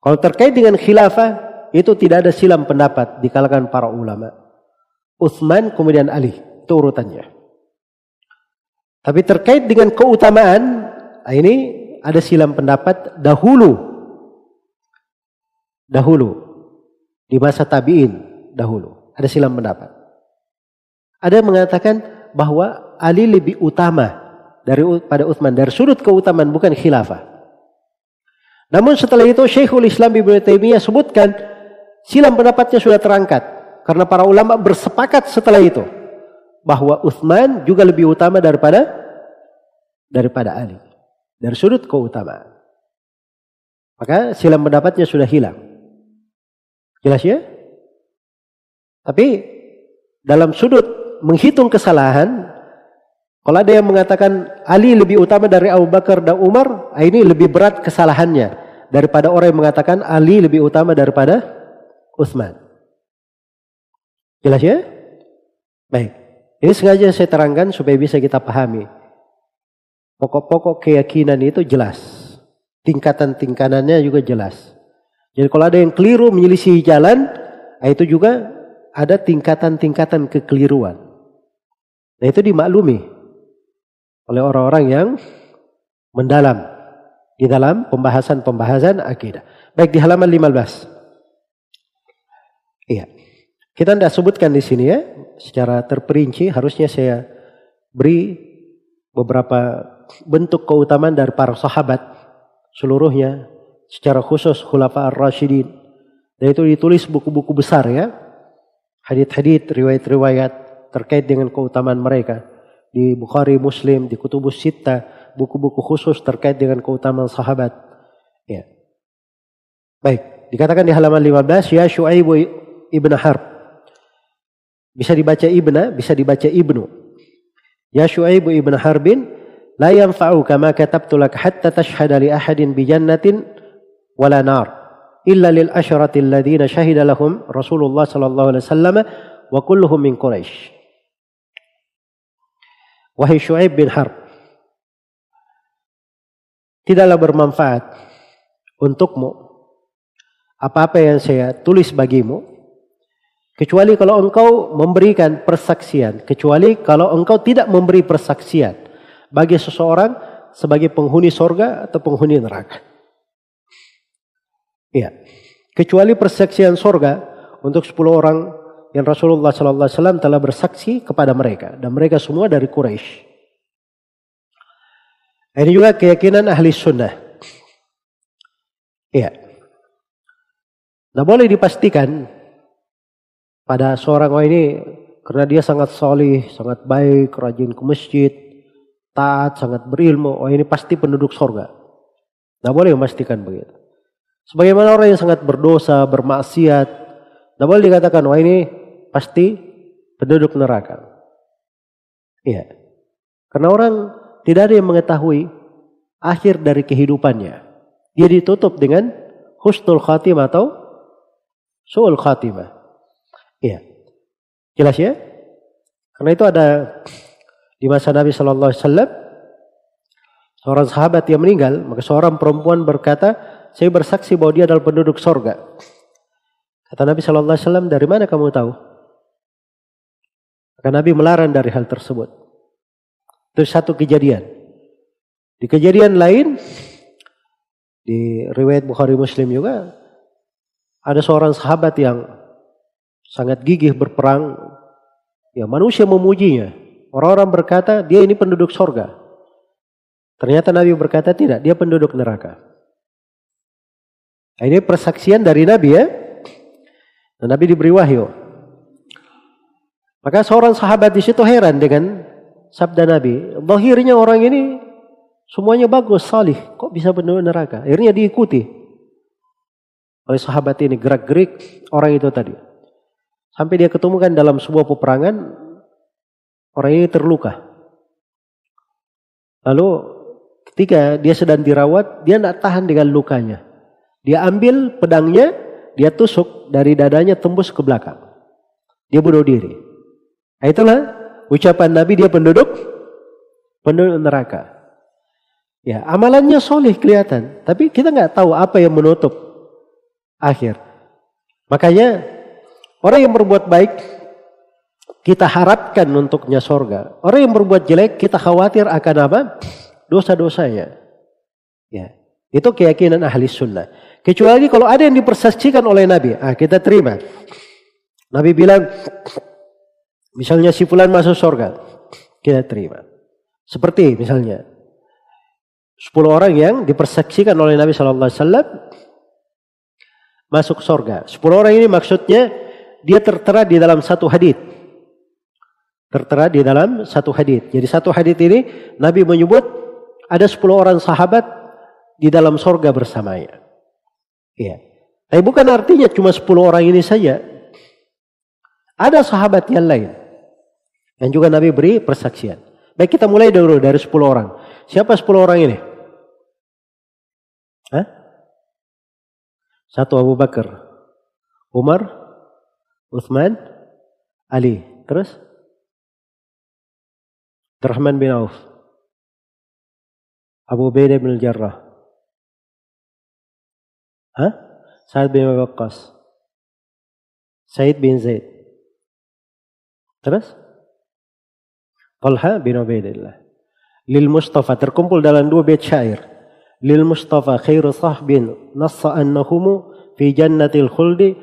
Kalau terkait dengan khilafah, itu tidak ada silam pendapat di kalangan para ulama. Utsman kemudian Ali, itu urutannya. Tapi terkait dengan keutamaan, nah ini ada silam pendapat dahulu. Dahulu. Di masa tabi'in, dahulu. Ada silam pendapat. Ada yang mengatakan bahwa Ali lebih utama dari pada Utsman dari sudut keutamaan bukan khilafah. Namun setelah itu Syekhul Islam Ibnu Taimiyah sebutkan silam pendapatnya sudah terangkat karena para ulama bersepakat setelah itu bahwa Utsman juga lebih utama daripada daripada Ali dari sudut keutamaan. Maka silam pendapatnya sudah hilang. Jelas ya? Tapi dalam sudut menghitung kesalahan Kalau ada yang mengatakan Ali lebih utama dari Abu Bakar dan Umar, ah, ini lebih berat kesalahannya daripada orang yang mengatakan Ali lebih utama daripada Utsman. Jelas ya? Baik. Ini sengaja saya terangkan supaya bisa kita pahami. Pokok-pokok keyakinan itu jelas. Tingkatan-tingkatannya juga jelas. Jadi kalau ada yang keliru menyelisihi jalan, ah, itu juga ada tingkatan-tingkatan kekeliruan. Nah itu dimaklumi oleh orang-orang yang mendalam di dalam pembahasan-pembahasan akidah. Baik di halaman 15. Iya. Kita tidak sebutkan di sini ya, secara terperinci harusnya saya beri beberapa bentuk keutamaan dari para sahabat seluruhnya secara khusus khulafa ar-rasyidin. Dan itu ditulis buku-buku besar ya. Hadith-hadith, riwayat-riwayat terkait dengan keutamaan mereka di Bukhari Muslim, di Kutubus Sitta, buku-buku khusus terkait dengan keutamaan sahabat. Ya. Baik, dikatakan di halaman 15 ya Syuaib ibn Harb. Bisa dibaca ibna, bisa dibaca ibnu. Ya Syuaib ibn Harbin la yanfa'uka ma katabtu lak hatta tashhada li ahadin bi jannatin wala nar illa lil asyrati alladhina shahida lahum Rasulullah sallallahu alaihi wasallam wa kulluhum min Quraisy. Wahai Shu'aib bin Harb. Tidaklah bermanfaat untukmu apa-apa yang saya tulis bagimu kecuali kalau engkau memberikan persaksian kecuali kalau engkau tidak memberi persaksian bagi seseorang sebagai penghuni sorga atau penghuni neraka. Iya. Kecuali persaksian sorga untuk 10 orang yang Rasulullah Sallallahu Alaihi Wasallam telah bersaksi kepada mereka dan mereka semua dari Quraisy. Ini juga keyakinan ahli sunnah. Iya. Nah boleh dipastikan pada seorang orang ini karena dia sangat solih, sangat baik, rajin ke masjid, taat, sangat berilmu, oh ini pasti penduduk sorga. Nah boleh memastikan begitu. Sebagaimana orang yang sangat berdosa, bermaksiat, nah boleh dikatakan, wah ini pasti penduduk neraka. Iya. Karena orang tidak ada yang mengetahui akhir dari kehidupannya. Dia ditutup dengan husnul khatimah atau su'ul khatimah. Iya. Jelas ya? Karena itu ada di masa Nabi Shallallahu Alaihi Wasallam seorang sahabat yang meninggal, maka seorang perempuan berkata, saya bersaksi bahwa dia adalah penduduk sorga. Kata Nabi Shallallahu Alaihi Wasallam, dari mana kamu tahu? Maka Nabi melarang dari hal tersebut. Itu satu kejadian. Di kejadian lain, di riwayat Bukhari Muslim juga, ada seorang sahabat yang sangat gigih berperang. Ya manusia memujinya. Orang-orang berkata, dia ini penduduk sorga. Ternyata Nabi berkata tidak, dia penduduk neraka. Nah, ini persaksian dari Nabi ya. Dan Nabi diberi wahyu. Maka seorang sahabat di situ heran dengan sabda Nabi. Lahirnya orang ini semuanya bagus, salih. Kok bisa penuh neraka? Akhirnya diikuti oleh sahabat ini gerak-gerik orang itu tadi. Sampai dia ketemukan dalam sebuah peperangan, orang ini terluka. Lalu ketika dia sedang dirawat, dia tidak tahan dengan lukanya. Dia ambil pedangnya, dia tusuk dari dadanya tembus ke belakang. Dia bunuh diri. Nah, itulah ucapan Nabi dia penduduk penduduk neraka. Ya, amalannya soleh kelihatan, tapi kita nggak tahu apa yang menutup akhir. Makanya orang yang berbuat baik kita harapkan untuknya sorga. Orang yang berbuat jelek kita khawatir akan apa? Dosa-dosanya. Ya, itu keyakinan ahli sunnah. Kecuali kalau ada yang dipersaksikan oleh Nabi, ah kita terima. Nabi bilang, Misalnya si fulan masuk surga, kita terima. Seperti misalnya 10 orang yang dipersaksikan oleh Nabi Shallallahu masuk surga. 10 orang ini maksudnya dia tertera di dalam satu hadis. Tertera di dalam satu hadis. Jadi satu hadis ini Nabi menyebut ada 10 orang sahabat di dalam surga bersamanya. Iya. Tapi bukan artinya cuma 10 orang ini saja. Ada sahabat yang lain. Yang juga Nabi beri persaksian. Baik kita mulai dulu dari 10 orang. Siapa 10 orang ini? Hah? Satu Abu Bakar, Umar, Uthman, Ali. Terus? Abdurrahman bin Auf. Abu Ubaidah bin Jarrah. Hah? Sa'ad bin Waqqas. Said bin Zaid. Terus? Talha bin Ubaidillah. Lil Mustafa terkumpul dalam dua bait syair. Lil Mustafa khairu sahbin nassa annahumu fi jannatil khuldi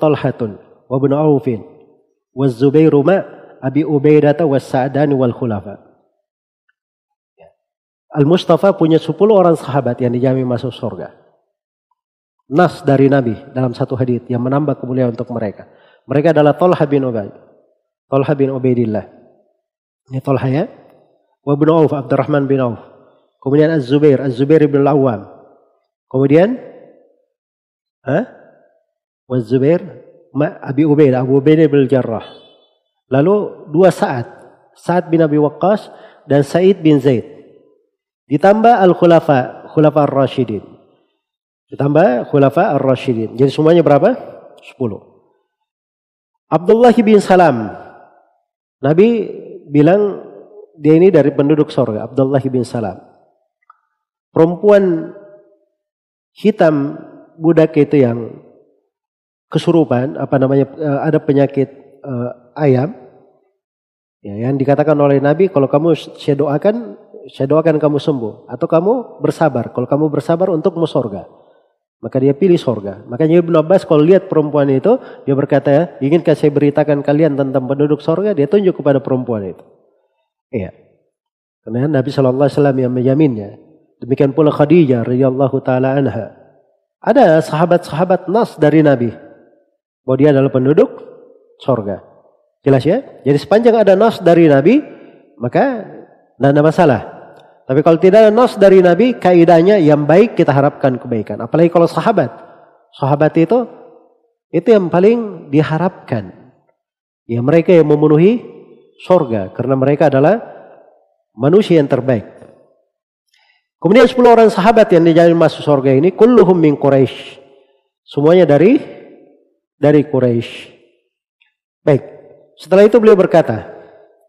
talhatun wa ibn Aufin wa Zubairu ma Abi Ubaidata wa Sa'dani wal khulafa. Al-Mustafa punya 10 orang sahabat yang dijamin masuk surga. Nas dari Nabi dalam satu hadis yang menambah kemuliaan untuk mereka. Mereka adalah Talha bin Ubaid. Talha bin Ubaidillah. Ini Talha ya. Wa bin Auf, Abdurrahman bin Auf. Kemudian Az-Zubair, Az-Zubair bin Al-Awwam. Kemudian ha? Wa Zubair Ma Abi Ubaid, Abu Ubaid bin Jarrah. Lalu dua saat, Sa'ad bin Abi Waqqas dan Sa'id bin Zaid. Ditambah Al-Khulafa, Khulafa Ar-Rashidin. Ditambah Khulafa Ar-Rashidin. Jadi semuanya berapa? 10. Abdullah bin Salam. Nabi bilang dia ini dari penduduk sorga. Abdullah bin Salam. Perempuan hitam budak itu yang kesurupan, apa namanya, eh, ada penyakit uh, ayam. Ya, yang dikatakan oleh Nabi, kalau kamu saya doakan, saya doakan kamu sembuh. Atau kamu bersabar. Kalau kamu bersabar untuk mau sorga. Maka dia pilih sorga. Makanya Ibn Abbas kalau lihat perempuan itu, dia berkata, ya, inginkah saya beritakan kalian tentang penduduk sorga? Dia tunjuk kepada perempuan itu. Iya. Karena Nabi Shallallahu Alaihi Wasallam yang menjaminnya. Demikian pula Khadijah radhiyallahu taala anha. Ada sahabat-sahabat nas dari Nabi bahwa dia adalah penduduk sorga. Jelas ya? Jadi sepanjang ada nas dari Nabi, maka tidak ada masalah. Tapi kalau tidak ada nas dari Nabi, kaidahnya yang baik kita harapkan kebaikan. Apalagi kalau sahabat. Sahabat itu, itu yang paling diharapkan. Ya mereka yang memenuhi sorga. Karena mereka adalah manusia yang terbaik. Kemudian 10 orang sahabat yang dijamin masuk sorga ini, kulluhum min Quraisy. Semuanya dari dari Quraisy. Baik. Setelah itu beliau berkata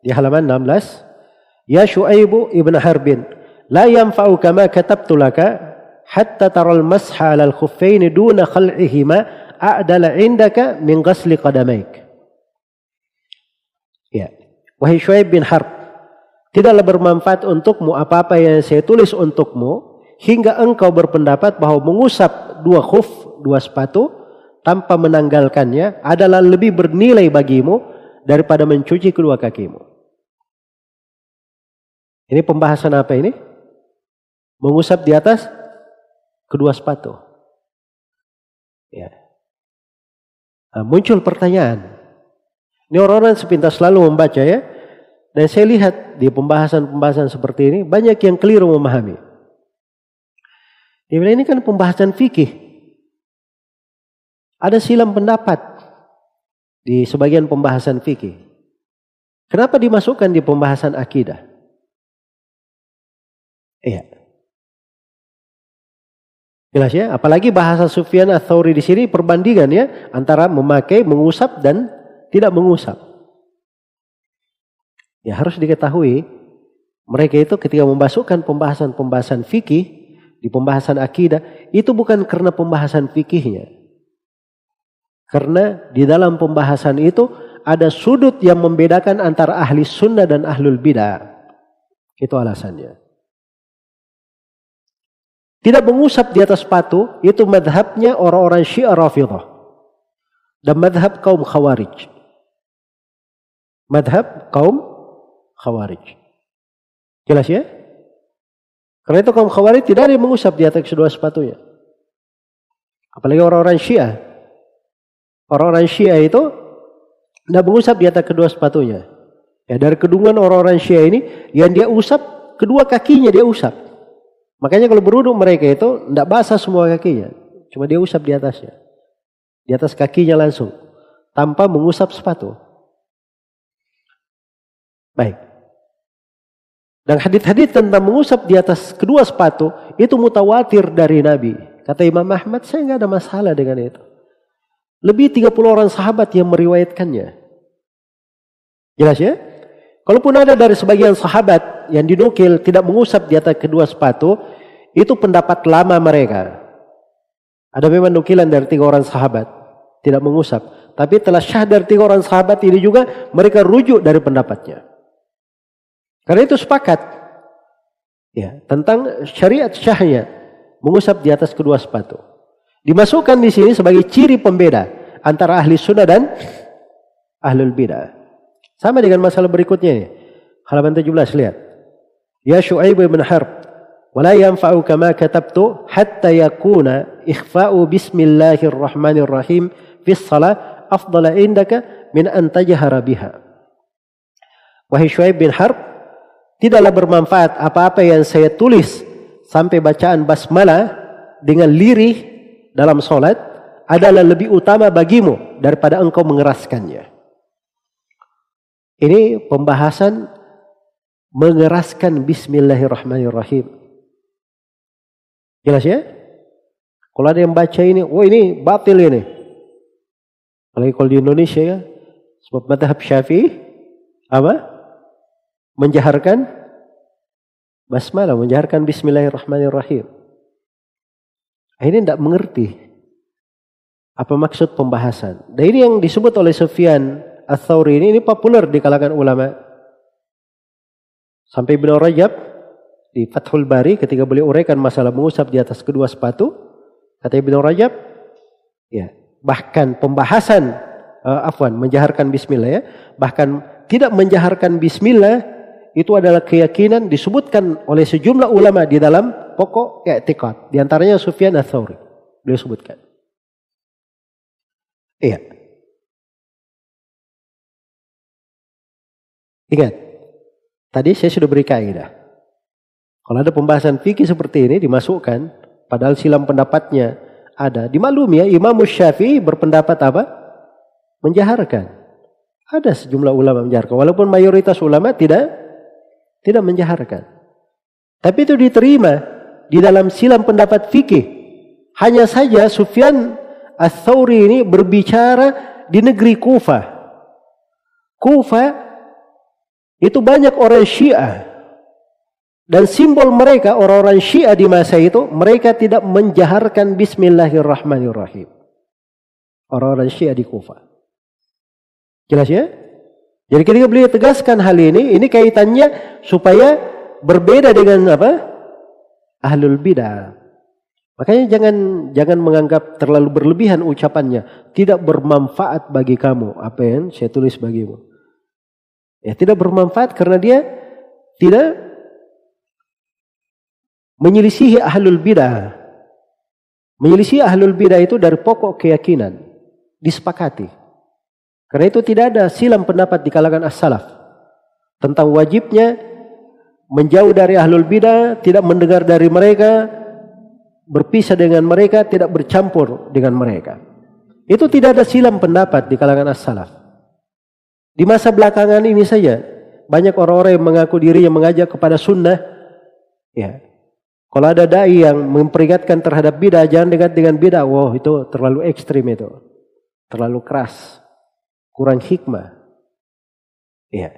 di halaman 16, Ya Shu'aibu ibn Harbin, la yanfa'uka ma katabtu laka hatta taral masha 'ala al-khuffain duna khal'ihima a'dala 'indaka min ghasli qadamaik. Ya. Wahai Shu'aib bin Harb, tidaklah bermanfaat untukmu apa-apa yang saya tulis untukmu hingga engkau berpendapat bahwa mengusap dua khuf, dua sepatu tanpa menanggalkannya adalah lebih bernilai bagimu daripada mencuci kedua kakimu. Ini pembahasan apa ini? Mengusap di atas kedua sepatu. Ya. Nah, muncul pertanyaan. Ini orang-orang sepintas selalu membaca ya. Dan saya lihat di pembahasan-pembahasan seperti ini banyak yang keliru memahami. Dia bilang ini kan pembahasan fikih. Ada silam pendapat di sebagian pembahasan fikih. Kenapa dimasukkan di pembahasan akidah? Iya. Jelas ya, apalagi bahasa Sufyan Ats-Tsauri di sini perbandingan ya antara memakai, mengusap dan tidak mengusap. Ya harus diketahui mereka itu ketika memasukkan pembahasan-pembahasan fikih di pembahasan akidah itu bukan karena pembahasan fikihnya. Karena di dalam pembahasan itu ada sudut yang membedakan antara ahli sunnah dan ahlul bidah. Itu alasannya. Tidak mengusap di atas sepatu, itu madhabnya orang-orang syiah rafidah. Dan madhab kaum khawarij. Madhab kaum khawarij. Jelas ya? Karena itu kaum khawarij tidak ada yang mengusap di atas kedua sepatunya. Apalagi orang-orang syiah. Orang-orang syiah itu tidak mengusap di atas kedua sepatunya. Ya, dari kedungan orang-orang syiah ini, yang dia usap, kedua kakinya dia usap. Makanya kalau beruduk mereka itu tidak basah semua kakinya. Cuma dia usap di atasnya. Di atas kakinya langsung. Tanpa mengusap sepatu. Baik. Dan hadith-hadith tentang mengusap di atas kedua sepatu itu mutawatir dari Nabi. Kata Imam Ahmad, saya nggak ada masalah dengan itu. Lebih 30 orang sahabat yang meriwayatkannya. Jelas ya? Kalaupun ada dari sebagian sahabat yang dinukil tidak mengusap di atas kedua sepatu, itu pendapat lama mereka. Ada memang nukilan dari tiga orang sahabat tidak mengusap. Tapi telah syah dari tiga orang sahabat ini juga mereka rujuk dari pendapatnya. Karena itu sepakat ya tentang syariat syahnya mengusap di atas kedua sepatu. Dimasukkan di sini sebagai ciri pembeda antara ahli sunnah dan ahlul bidah. Sama dengan masalah berikutnya. Halaman 17 lihat. Ya Syuaib bin Harb, "Wala yanfa'uka ma katabtu hatta yakuna ikhfa'u bismillahirrahmanirrahim fi shalah afdala indaka min an tajhara biha." Wahai Syuaib bin Harb, tidaklah bermanfaat apa-apa yang saya tulis sampai bacaan basmalah dengan lirih dalam solat adalah lebih utama bagimu daripada engkau mengeraskannya. Ini pembahasan mengeraskan Bismillahirrahmanirrahim. Jelas ya? Kalau ada yang baca ini, oh ini batil ini. Apalagi kalau di Indonesia ya, sebab madhab syafi'i, apa? Menjaharkan basmalah, menjaharkan Bismillahirrahmanirrahim. Ini tidak mengerti apa maksud pembahasan. Dan ini yang disebut oleh Sufyan Ats-Tsauri ini, ini populer di kalangan ulama. Sampai Ibnu Rajab di Fathul Bari ketika beliau uraikan masalah mengusap di atas kedua sepatu, kata Ibnu Rajab, ya, bahkan pembahasan uh, afwan menjaharkan bismillah ya, bahkan tidak menjaharkan bismillah itu adalah keyakinan disebutkan oleh sejumlah ulama di dalam pokok i'tiqad. Di antaranya Sufyan ats-Tsauri. Beliau sebutkan. Iya. Ingat, tadi saya sudah beri kaidah. Kalau ada pembahasan fikih seperti ini dimasukkan, padahal silam pendapatnya ada. Dimaklumi ya, Imam Syafi'i berpendapat apa? Menjaharkan. Ada sejumlah ulama menjaharkan. Walaupun mayoritas ulama tidak tidak menjaharkan. Tapi itu diterima di dalam silam pendapat fikih. Hanya saja Sufyan Ats-Tsauri ini berbicara di negeri Kufa. Kufa itu banyak orang Syiah. Dan simbol mereka orang-orang Syiah di masa itu mereka tidak menjaharkan bismillahirrahmanirrahim. Orang-orang Syiah di Kufa. Jelas ya? Jadi ketika beliau tegaskan hal ini, ini kaitannya supaya berbeda dengan apa? Ahlul bidah. Makanya jangan jangan menganggap terlalu berlebihan ucapannya. Tidak bermanfaat bagi kamu apa yang saya tulis bagimu. Ya tidak bermanfaat karena dia tidak menyelisihi ahlul bidah. Menyelisihi ahlul bidah itu dari pokok keyakinan. Disepakati. Karena itu tidak ada silam pendapat di kalangan as-salaf tentang wajibnya menjauh dari ahlul bidah, tidak mendengar dari mereka, berpisah dengan mereka, tidak bercampur dengan mereka. Itu tidak ada silam pendapat di kalangan as-salaf. Di masa belakangan ini saja banyak orang-orang yang mengaku dirinya mengajak kepada sunnah. Ya. Kalau ada dai yang memperingatkan terhadap bidah, jangan dekat dengan bidah. Wow, itu terlalu ekstrim itu. Terlalu keras kurang hikmah. Ya.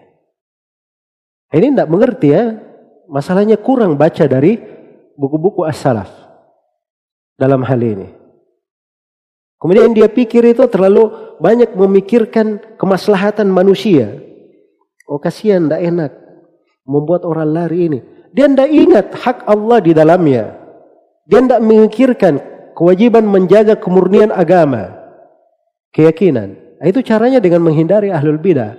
Ini tidak mengerti ya. Masalahnya kurang baca dari buku-buku as-salaf dalam hal ini. Kemudian dia pikir itu terlalu banyak memikirkan kemaslahatan manusia. Oh kasihan, tidak enak membuat orang lari ini. Dia tidak ingat hak Allah di dalamnya. Dia tidak memikirkan kewajiban menjaga kemurnian agama, keyakinan. Nah, itu caranya dengan menghindari ahlul bidah.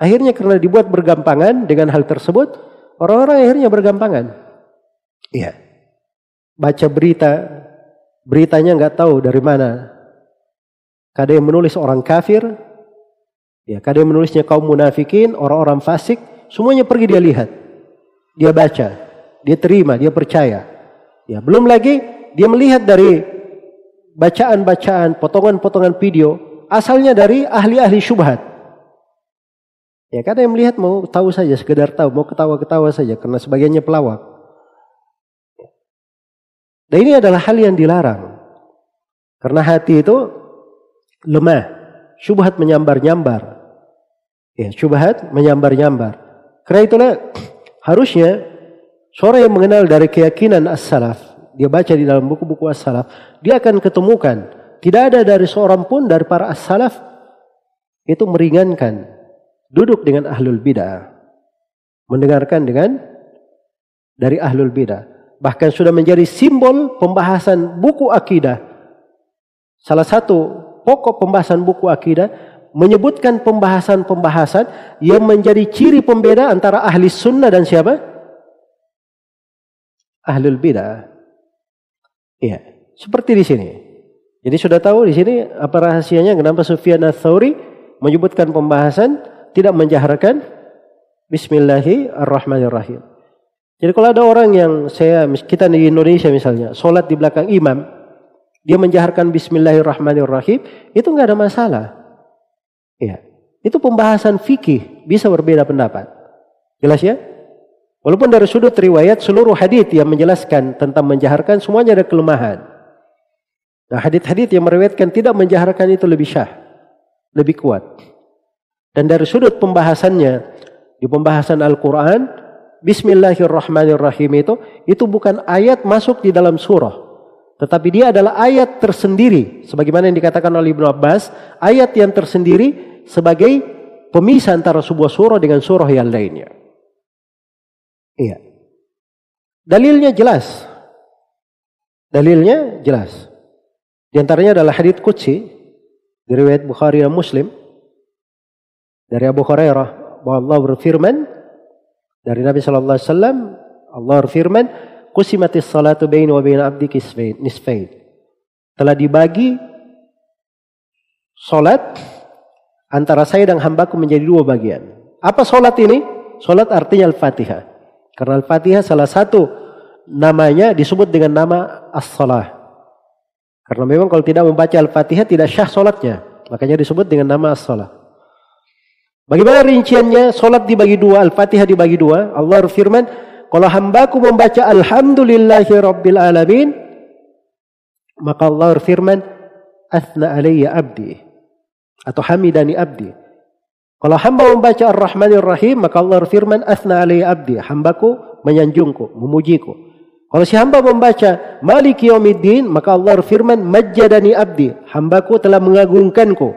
Akhirnya karena dibuat bergampangan dengan hal tersebut, orang-orang akhirnya bergampangan. Iya. Baca berita, beritanya nggak tahu dari mana. Kadang yang menulis orang kafir, ya kadang yang menulisnya kaum munafikin, orang-orang fasik, semuanya pergi dia lihat. Dia baca, dia terima, dia percaya. Ya, belum lagi dia melihat dari bacaan-bacaan, potongan-potongan video asalnya dari ahli-ahli syubhat. Ya, karena yang melihat mau tahu saja, sekedar tahu, mau ketawa-ketawa saja, karena sebagiannya pelawak. Dan ini adalah hal yang dilarang. Karena hati itu lemah, syubhat menyambar-nyambar. Ya, syubhat menyambar-nyambar. Karena itulah harusnya seorang yang mengenal dari keyakinan as-salaf, dia baca di dalam buku-buku as-salaf, dia akan ketemukan tidak ada dari seorang pun dari para as-salaf itu meringankan duduk dengan ahlul bidah, mendengarkan dengan dari ahlul bidah. Bahkan sudah menjadi simbol pembahasan buku akidah. Salah satu pokok pembahasan buku akidah menyebutkan pembahasan-pembahasan yang menjadi ciri pembeda antara ahli sunnah dan siapa? Ahlul bidah. Iya, seperti di sini. Jadi sudah tahu di sini apa rahasianya kenapa Sufyan ats-Tsauri menyebutkan pembahasan tidak menjaharkan Bismillahirrahmanirrahim. Jadi kalau ada orang yang saya kita di Indonesia misalnya sholat di belakang imam, dia menjaharkan Bismillahirrahmanirrahim, itu nggak ada masalah. Ya, itu pembahasan fikih bisa berbeda pendapat. Jelas ya? Walaupun dari sudut riwayat seluruh hadith yang menjelaskan tentang menjaharkan semuanya ada kelemahan. Nah hadith-hadith yang meriwayatkan tidak menjaharkan itu lebih syah, lebih kuat. Dan dari sudut pembahasannya di pembahasan Al-Quran, Bismillahirrahmanirrahim itu itu bukan ayat masuk di dalam surah, tetapi dia adalah ayat tersendiri. Sebagaimana yang dikatakan oleh Ibnu Abbas, ayat yang tersendiri sebagai pemisah antara sebuah surah dengan surah yang lainnya. Iya. Dalilnya jelas. Dalilnya jelas. Di antaranya adalah hadits qudsi dari Bukhari dan Muslim dari Abu Hurairah bahwa Allah berfirman dari Nabi sallallahu alaihi wasallam Allah berfirman kusimatis salatu baini wa baina abdi nisfain telah dibagi salat antara saya dan hambaku menjadi dua bagian. Apa salat ini? Salat artinya al-fatihah. Karena al-fatihah salah satu namanya disebut dengan nama as-salah karena memang kalau tidak membaca al-fatihah tidak syah salatnya makanya disebut dengan nama as-salah Bagaimana rinciannya? Solat dibagi dua, Al-Fatihah dibagi dua. Allah berfirman, kalau hambaku membaca Alhamdulillahi Rabbil Alamin, maka Allah berfirman, Athna alayya abdi. Atau hamidani abdi. Kalau hamba membaca Ar-Rahmanir Rahim, maka Allah berfirman, Athna alayya abdi. Hambaku menyanjungku, memujiku. Kalau si hamba membaca Maliki maka Allah berfirman, Majjadani abdi. Hambaku telah mengagungkanku.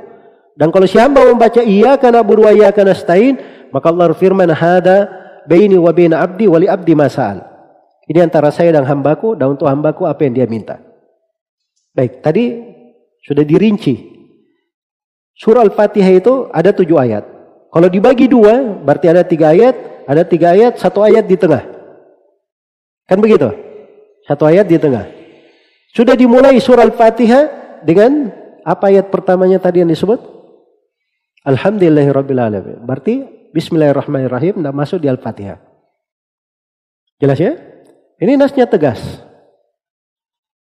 Dan kalau si hamba membaca iya karena wa iyyaka nasta'in, maka Allah firman hada baini wa baina abdi wali abdi masal. Ini antara saya dan hambaku dan untuk hambaku apa yang dia minta. Baik, tadi sudah dirinci. Surah Al-Fatihah itu ada tujuh ayat. Kalau dibagi dua, berarti ada tiga ayat, ada tiga ayat, satu ayat di tengah. Kan begitu? Satu ayat di tengah. Sudah dimulai surah Al-Fatihah dengan apa ayat pertamanya tadi yang disebut? Alhamdulillahirrabbilalamin. Berarti Bismillahirrahmanirrahim tidak masuk di Al-Fatihah. Jelas ya? Ini nasnya tegas.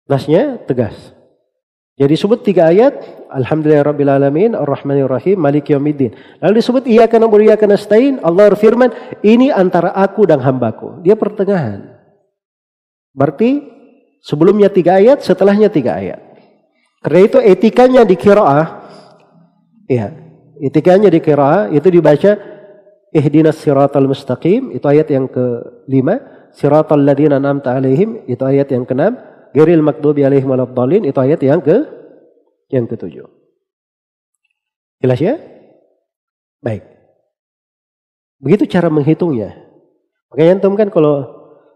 Nasnya tegas. Jadi sebut tiga ayat. Alhamdulillahirrabbilalamin. Ar-Rahmanirrahim. Malik yawmiddin. Lalu disebut iya kana iya kana stain. Allah berfirman. Ini antara aku dan hambaku. Dia pertengahan. Berarti sebelumnya tiga ayat. Setelahnya tiga ayat. Karena itu etikanya di kiraah. Iya. Itikanya di kira itu dibaca ihdinas siratal mustaqim itu ayat yang kelima siratal ladina an'amta alaihim itu ayat yang keenam geril makdubi alaihim waladdallin itu ayat yang ke yang ketujuh. Jelas ya? Baik. Begitu cara menghitungnya. Makanya antum kan kalau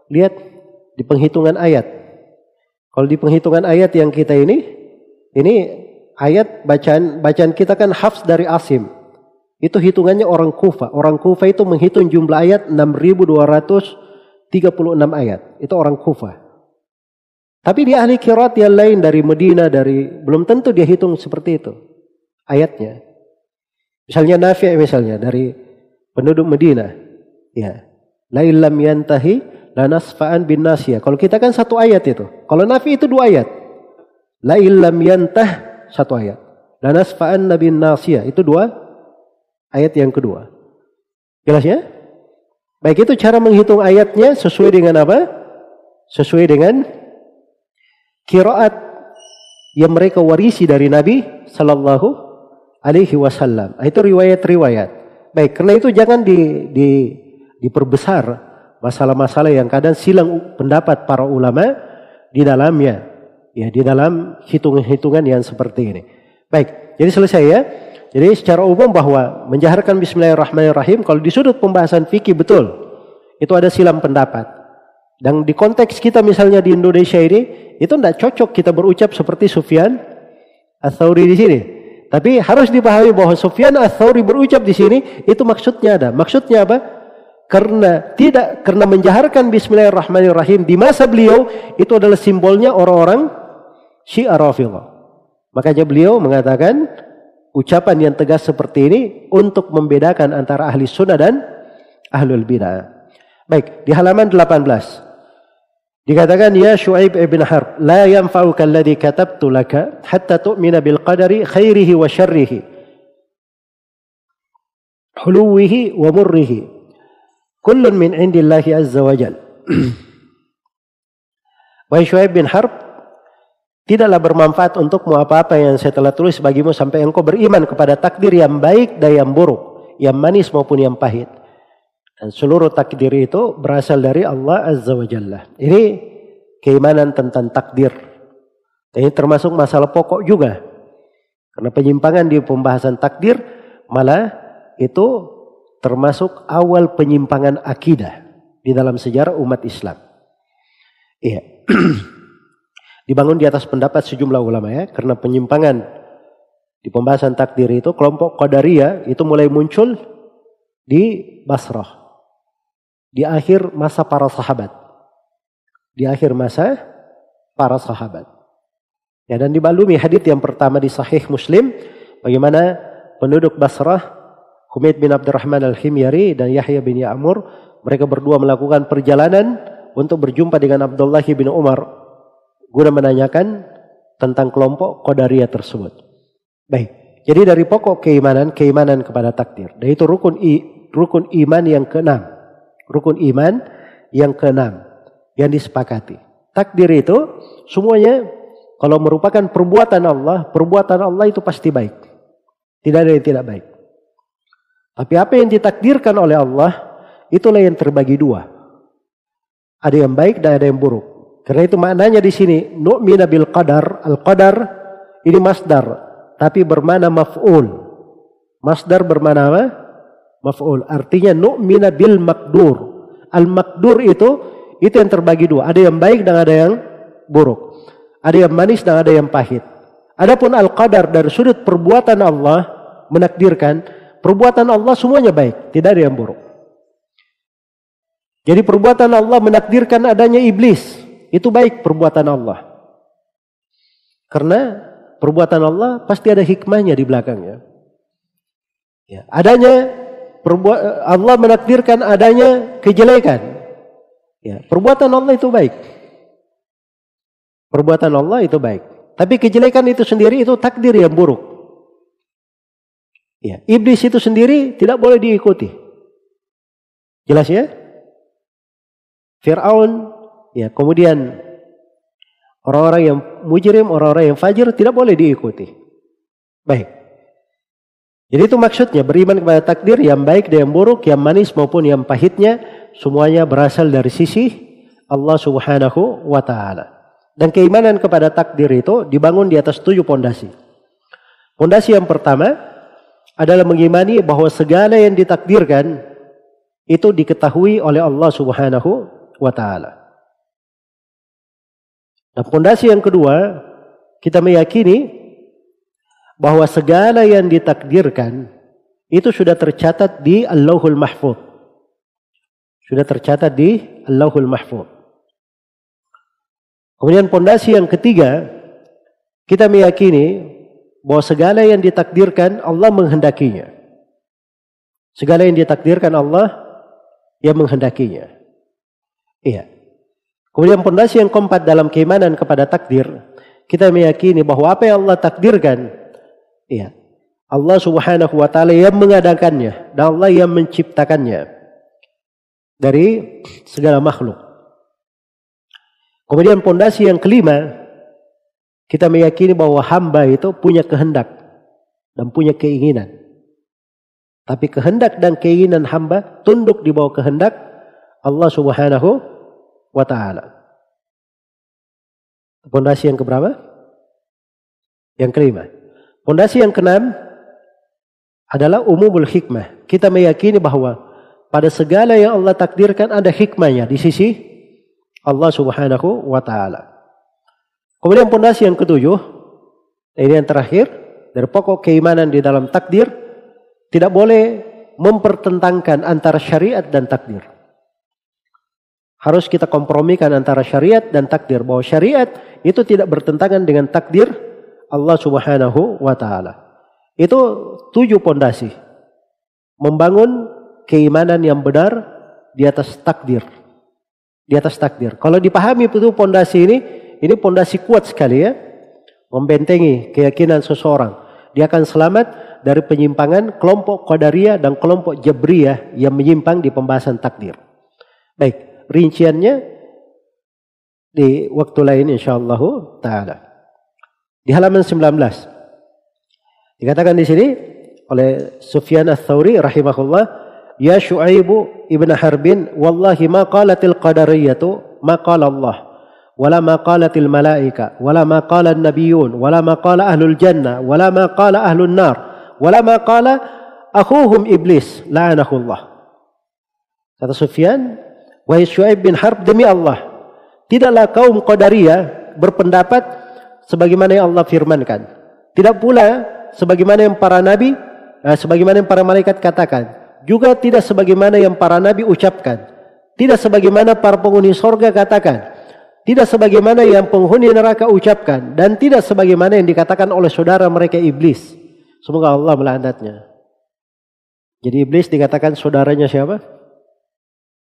lihat di penghitungan ayat. Kalau di penghitungan ayat yang kita ini ini ayat bacaan bacaan kita kan hafs dari Asim. Itu hitungannya orang Kufa. Orang Kufa itu menghitung jumlah ayat 6236 ayat. Itu orang Kufa. Tapi di ahli kirat yang lain dari Medina dari belum tentu dia hitung seperti itu ayatnya. Misalnya Nafi' misalnya dari penduduk Medina. Ya. La illam yantahi lanasfa'an bin nasiyah. Kalau kita kan satu ayat itu. Kalau Nafi itu dua ayat. La illam yantah satu ayat. Dan asfa'an nabi nasiyah itu dua ayat yang kedua. Jelas ya? Baik itu cara menghitung ayatnya sesuai dengan apa? Sesuai dengan kiraat yang mereka warisi dari Nabi Sallallahu Alaihi Wasallam. Itu riwayat-riwayat. Baik, karena itu jangan di, di, diperbesar masalah-masalah yang kadang silang pendapat para ulama di dalamnya. Ya, di dalam hitungan-hitungan yang seperti ini. Baik, jadi selesai ya. Jadi secara umum bahwa menjaharkan Bismillahirrahmanirrahim kalau di sudut pembahasan fikih betul itu ada silam pendapat. Dan di konteks kita misalnya di Indonesia ini itu tidak cocok kita berucap seperti Sufyan Ats-Tsauri di sini. Tapi harus dipahami bahwa Sufyan Ats-Tsauri berucap di sini itu maksudnya ada. Maksudnya apa? Karena tidak karena menjaharkan Bismillahirrahmanirrahim di masa beliau itu adalah simbolnya orang-orang Syiah Rafidhah. Makanya beliau mengatakan ucapan yang tegas seperti ini untuk membedakan antara ahli sunnah dan ahlul bidah. Baik, di halaman 18. Dikatakan ya Shu'aib ibn Harb, la yanfa'uka alladhi katabtu laka hatta tu'mina bil qadari khairihi wa syarrihi. Huluwihi wa murrihi. Kullun min indillahi azza wa jal. Wahai Shu'aib bin Harb, Tidaklah bermanfaat untukmu apa-apa yang saya telah tulis bagimu sampai engkau beriman kepada takdir yang baik dan yang buruk, yang manis maupun yang pahit. Dan seluruh takdir itu berasal dari Allah Azza wa Jalla. Ini keimanan tentang takdir. Ini termasuk masalah pokok juga. Karena penyimpangan di pembahasan takdir malah itu termasuk awal penyimpangan akidah di dalam sejarah umat Islam. Iya. dibangun di atas pendapat sejumlah ulama ya karena penyimpangan di pembahasan takdir itu kelompok Qadariyah itu mulai muncul di Basrah di akhir masa para sahabat di akhir masa para sahabat ya dan dibalumi hadits yang pertama di sahih Muslim bagaimana penduduk Basrah Humaid bin Abdurrahman Al-Himyari dan Yahya bin Ya'mur mereka berdua melakukan perjalanan untuk berjumpa dengan Abdullah bin Umar guna menanyakan tentang kelompok Qadariyah tersebut. Baik. Jadi dari pokok keimanan, keimanan kepada takdir. Dan itu rukun i, rukun iman yang keenam. Rukun iman yang keenam yang disepakati. Takdir itu semuanya kalau merupakan perbuatan Allah, perbuatan Allah itu pasti baik. Tidak ada yang tidak baik. Tapi apa yang ditakdirkan oleh Allah, itulah yang terbagi dua. Ada yang baik dan ada yang buruk. Karena itu maknanya di sini nu'mina bil qadar. Al qadar ini masdar tapi bermana maf'ul. Masdar bermana apa? Maf'ul. Artinya nu'mina bil makdur. Al makdur itu itu yang terbagi dua. Ada yang baik dan ada yang buruk. Ada yang manis dan ada yang pahit. Adapun al qadar dari sudut perbuatan Allah menakdirkan perbuatan Allah semuanya baik, tidak ada yang buruk. Jadi perbuatan Allah menakdirkan adanya iblis, itu baik perbuatan Allah. Karena perbuatan Allah pasti ada hikmahnya di belakangnya. Ya, adanya Allah menakdirkan adanya kejelekan. Ya, perbuatan Allah itu baik. Perbuatan Allah itu baik. Tapi kejelekan itu sendiri itu takdir yang buruk. Ya, iblis itu sendiri tidak boleh diikuti. Jelas ya? Fir'aun Ya, kemudian orang-orang yang mujrim, orang-orang yang fajir tidak boleh diikuti. Baik. Jadi itu maksudnya beriman kepada takdir yang baik dan yang buruk, yang manis maupun yang pahitnya, semuanya berasal dari sisi Allah Subhanahu wa taala. Dan keimanan kepada takdir itu dibangun di atas tujuh pondasi. Pondasi yang pertama adalah mengimani bahwa segala yang ditakdirkan itu diketahui oleh Allah Subhanahu wa taala. Dan pondasi yang kedua, kita meyakini bahwa segala yang ditakdirkan itu sudah tercatat di Allahul Mahfud. Sudah tercatat di Allahul Mahfud. Kemudian pondasi yang ketiga, kita meyakini bahwa segala yang ditakdirkan Allah menghendakinya. Segala yang ditakdirkan Allah yang menghendakinya. Iya. Kemudian pondasi yang keempat dalam keimanan kepada takdir, kita meyakini bahwa apa yang Allah takdirkan, ya, Allah Subhanahu wa taala yang mengadakannya dan Allah yang menciptakannya dari segala makhluk. Kemudian pondasi yang kelima, kita meyakini bahwa hamba itu punya kehendak dan punya keinginan. Tapi kehendak dan keinginan hamba tunduk di bawah kehendak Allah Subhanahu wa taala. Pondasi yang keberapa? Yang kelima. Pondasi yang keenam adalah umumul hikmah. Kita meyakini bahwa pada segala yang Allah takdirkan ada hikmahnya di sisi Allah Subhanahu wa taala. Kemudian pondasi yang ketujuh, ini yang terakhir, dari pokok keimanan di dalam takdir tidak boleh mempertentangkan antara syariat dan takdir. Harus kita kompromikan antara syariat dan takdir bahwa syariat itu tidak bertentangan dengan takdir Allah Subhanahu wa taala. Itu tujuh pondasi. Membangun keimanan yang benar di atas takdir. Di atas takdir. Kalau dipahami itu pondasi ini, ini pondasi kuat sekali ya. Membentengi keyakinan seseorang. Dia akan selamat dari penyimpangan kelompok Qadariyah dan kelompok Jabriyah yang menyimpang di pembahasan takdir. Baik, rinciannya di waktu lain insyaallah taala. Di halaman 19. Dikatakan di sini oleh Sufyan ats-Tsauri rahimahullah Ya Shu'aibu ibn Harbin, wallahi ma qalatil qadariyatu ma qala Allah. Wala ma qalatil malaika, wala ma qala nabiyun, wala ma qala ahlul jannah, wala ma qala ahlun nar, wala ma qala akhuhum iblis, la'anahullah. Kata Sufyan, wahai Shu'aib bin Harb demi Allah, tidaklah kaum Qadariyah berpendapat sebagaimana yang Allah firmankan. Tidak pula sebagaimana yang para nabi, eh, sebagaimana yang para malaikat katakan juga tidak sebagaimana yang para nabi ucapkan. Tidak sebagaimana para penghuni sorga katakan. Tidak sebagaimana yang penghuni neraka ucapkan. Dan tidak sebagaimana yang dikatakan oleh saudara mereka iblis. Semoga Allah melaknatnya. Jadi iblis dikatakan saudaranya siapa?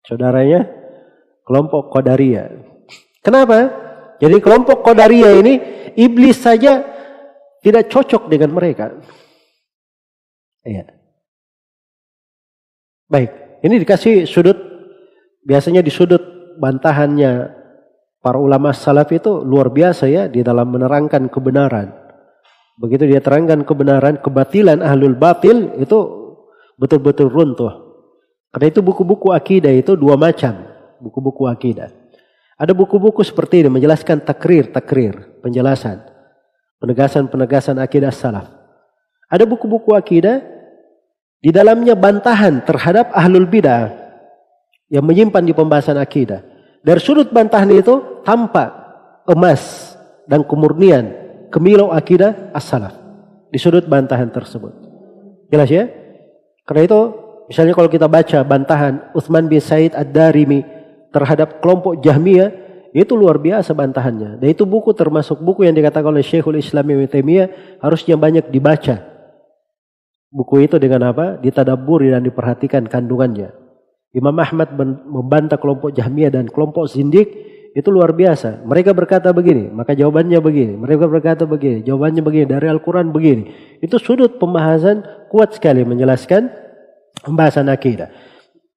Saudaranya kelompok Qadariyah. Kenapa? Jadi kelompok Qadariyah ini iblis saja tidak cocok dengan mereka. Iya. Baik, ini dikasih sudut biasanya di sudut bantahannya para ulama salaf itu luar biasa ya di dalam menerangkan kebenaran. Begitu dia terangkan kebenaran, kebatilan ahlul batil itu betul-betul runtuh. Karena itu buku-buku akidah itu dua macam, buku-buku akidah. Ada buku-buku seperti ini menjelaskan takrir-takrir, penjelasan, penegasan-penegasan akidah salaf. Ada buku-buku akidah di dalamnya bantahan terhadap ahlul bidah yang menyimpan di pembahasan akidah. Dari sudut bantahan itu tampak emas dan kemurnian kemilau akidah as-salaf di sudut bantahan tersebut. Jelas ya? Karena itu misalnya kalau kita baca bantahan Uthman bin Said Ad-Darimi terhadap kelompok Jahmiyah itu luar biasa bantahannya. Dan itu buku termasuk buku yang dikatakan oleh Syekhul Islam Ibnu Taimiyah harusnya banyak dibaca buku itu dengan apa? Ditadaburi dan diperhatikan kandungannya. Imam Ahmad membantah kelompok Jahmiyah dan kelompok Zindik itu luar biasa. Mereka berkata begini, maka jawabannya begini. Mereka berkata begini, jawabannya begini. Dari Al-Quran begini. Itu sudut pembahasan kuat sekali menjelaskan pembahasan akidah.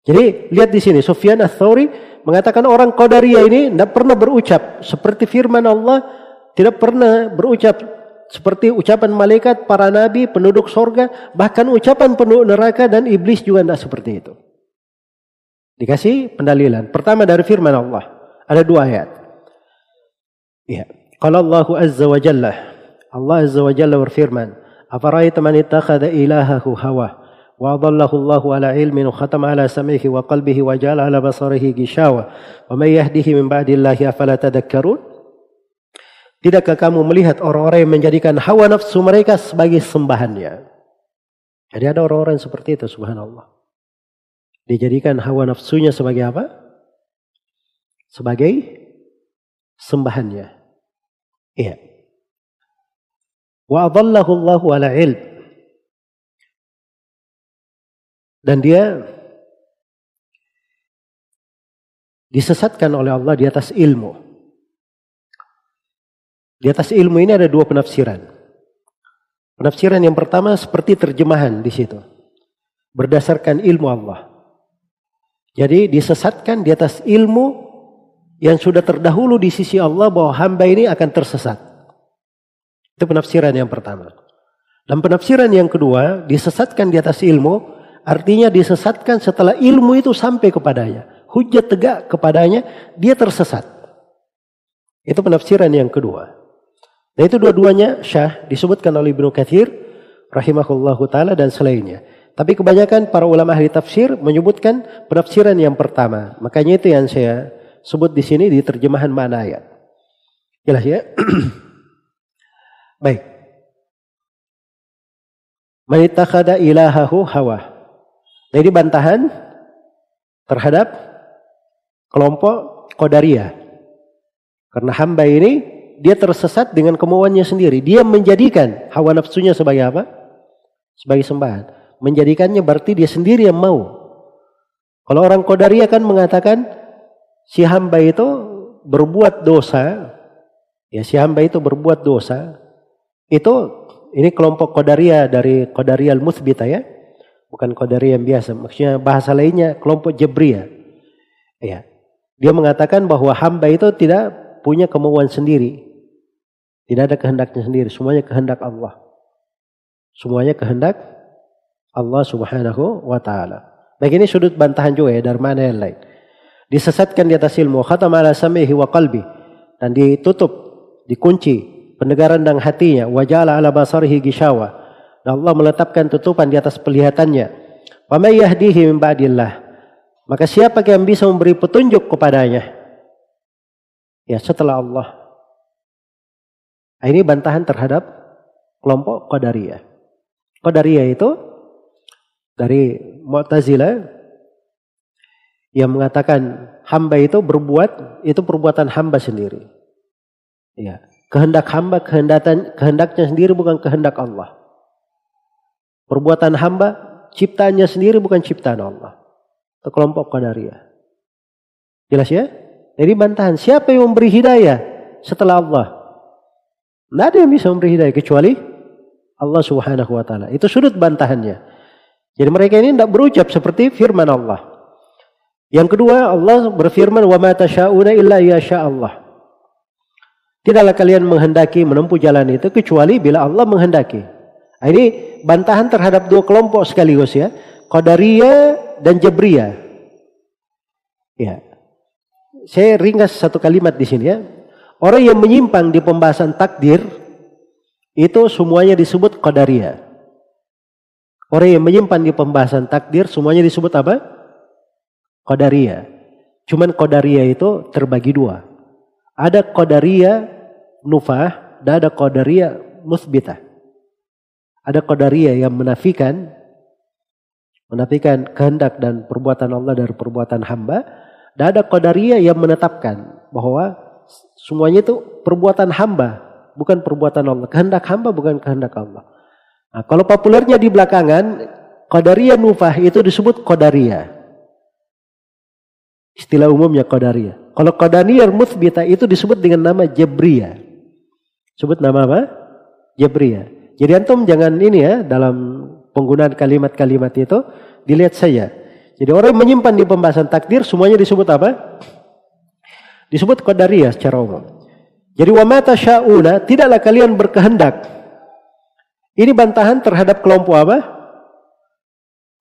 Jadi lihat di sini, Sufyan Ats-Tsauri mengatakan orang Qadariyah ini tidak pernah berucap seperti firman Allah, tidak pernah berucap seperti ucapan malaikat, para nabi, penduduk sorga, bahkan ucapan penduduk neraka dan iblis juga tidak seperti itu. Dikasih pendalilan. Pertama dari firman Allah. Ada dua ayat. Ya. Kalau Allah Azza wa Jalla. Allah Azza wa Jalla berfirman. Afaraita man ittakhadha ilahahu hawa. Wa adallahu Allahu ala ilmin wa khatama ala samihi wa qalbihi wa jala ala basarihi gishawa. Wa man yahdihi min ba'dillahi afala tadakkarun. Tidakkah kamu melihat orang-orang yang menjadikan hawa nafsu mereka sebagai sembahannya? Jadi ada orang-orang seperti itu, subhanallah. Dijadikan hawa nafsunya sebagai apa? Sebagai sembahannya. Iya. Wa adallahu Allahu ala ilm. Dan dia disesatkan oleh Allah di atas ilmu. Di atas ilmu ini ada dua penafsiran. Penafsiran yang pertama seperti terjemahan di situ. Berdasarkan ilmu Allah. Jadi disesatkan di atas ilmu yang sudah terdahulu di sisi Allah bahwa hamba ini akan tersesat. Itu penafsiran yang pertama. Dan penafsiran yang kedua, disesatkan di atas ilmu, artinya disesatkan setelah ilmu itu sampai kepadanya. Hujat tegak kepadanya, dia tersesat. Itu penafsiran yang kedua. Dan itu dua-duanya syah disebutkan oleh Ibnu Katsir rahimahullahu taala dan selainnya. Tapi kebanyakan para ulama ahli tafsir menyebutkan penafsiran yang pertama. Makanya itu yang saya sebut di sini di terjemahan makna ayat. Jelas ya? Baik. Manittakhada ilahahu hawa. Jadi bantahan terhadap kelompok Qadariyah. Karena hamba ini dia tersesat dengan kemauannya sendiri. Dia menjadikan hawa nafsunya sebagai apa? Sebagai sembahan menjadikannya berarti dia sendiri yang mau. Kalau orang Qadariyah kan mengatakan si hamba itu berbuat dosa, ya si hamba itu berbuat dosa, itu ini kelompok Qadariyah dari Qadariyah al-Muthbita ya. Bukan Qadariyah yang biasa, maksudnya bahasa lainnya kelompok Jabriyah. Ya. Dia mengatakan bahwa hamba itu tidak punya kemauan sendiri. Tidak ada kehendaknya sendiri, semuanya kehendak Allah. Semuanya kehendak Allah Subhanahu wa taala. Baik ini sudut bantahan juga ya dari mana yang lain. Disesatkan di atas ilmu khatam ala samihi wa qalbi dan ditutup, dikunci pendengaran dan hatinya wajala ala basarihi gishawa. Dan Allah meletakkan tutupan di atas penglihatannya. Wa may yahdihi min ba'dillah. Maka siapa yang bisa memberi petunjuk kepadanya? Ya setelah Allah. Nah, ini bantahan terhadap kelompok Qadariyah. Qadariyah itu dari Mu'tazilah yang mengatakan hamba itu berbuat itu perbuatan hamba sendiri. Ya, kehendak hamba kehendatan kehendaknya sendiri bukan kehendak Allah. Perbuatan hamba ciptaannya sendiri bukan ciptaan Allah. Itu kelompok Qadariyah. Jelas ya? Jadi bantahan siapa yang memberi hidayah setelah Allah? Tidak ada yang bisa memberi hidayah kecuali Allah Subhanahu wa taala. Itu sudut bantahannya. Jadi mereka ini tidak berucap seperti firman Allah. Yang kedua Allah berfirman wa ma tasyauna illa yasha Allah. Tidaklah kalian menghendaki menempuh jalan itu kecuali bila Allah menghendaki. Nah, ini bantahan terhadap dua kelompok sekaligus ya. Qadariyah dan Jabriyah. Ya. Saya ringkas satu kalimat di sini ya. Orang yang menyimpang di pembahasan takdir itu semuanya disebut Qadariyah. Orang yang menyimpan di pembahasan takdir semuanya disebut apa? Qadariyah. Cuman Qadariyah itu terbagi dua. Ada Qadariyah nufah dan ada Qadariyah musbitah. Ada Qadariyah yang menafikan menafikan kehendak dan perbuatan Allah dari perbuatan hamba. Dan ada Qadariyah yang menetapkan bahwa semuanya itu perbuatan hamba, bukan perbuatan Allah. Kehendak hamba bukan kehendak Allah. Nah, kalau populernya di belakangan, Qadariyah Nufah itu disebut Qadariyah. Istilah umumnya Qadariyah. Kalau Qadariyah Muthbita itu disebut dengan nama Jabriyah. Sebut nama apa? Jabriyah. Jadi antum jangan ini ya dalam penggunaan kalimat-kalimat itu dilihat saya. Jadi orang menyimpan di pembahasan takdir semuanya disebut apa? Disebut Qadariyah secara umum. Jadi wa mata sya'una tidaklah kalian berkehendak ini bantahan terhadap kelompok apa?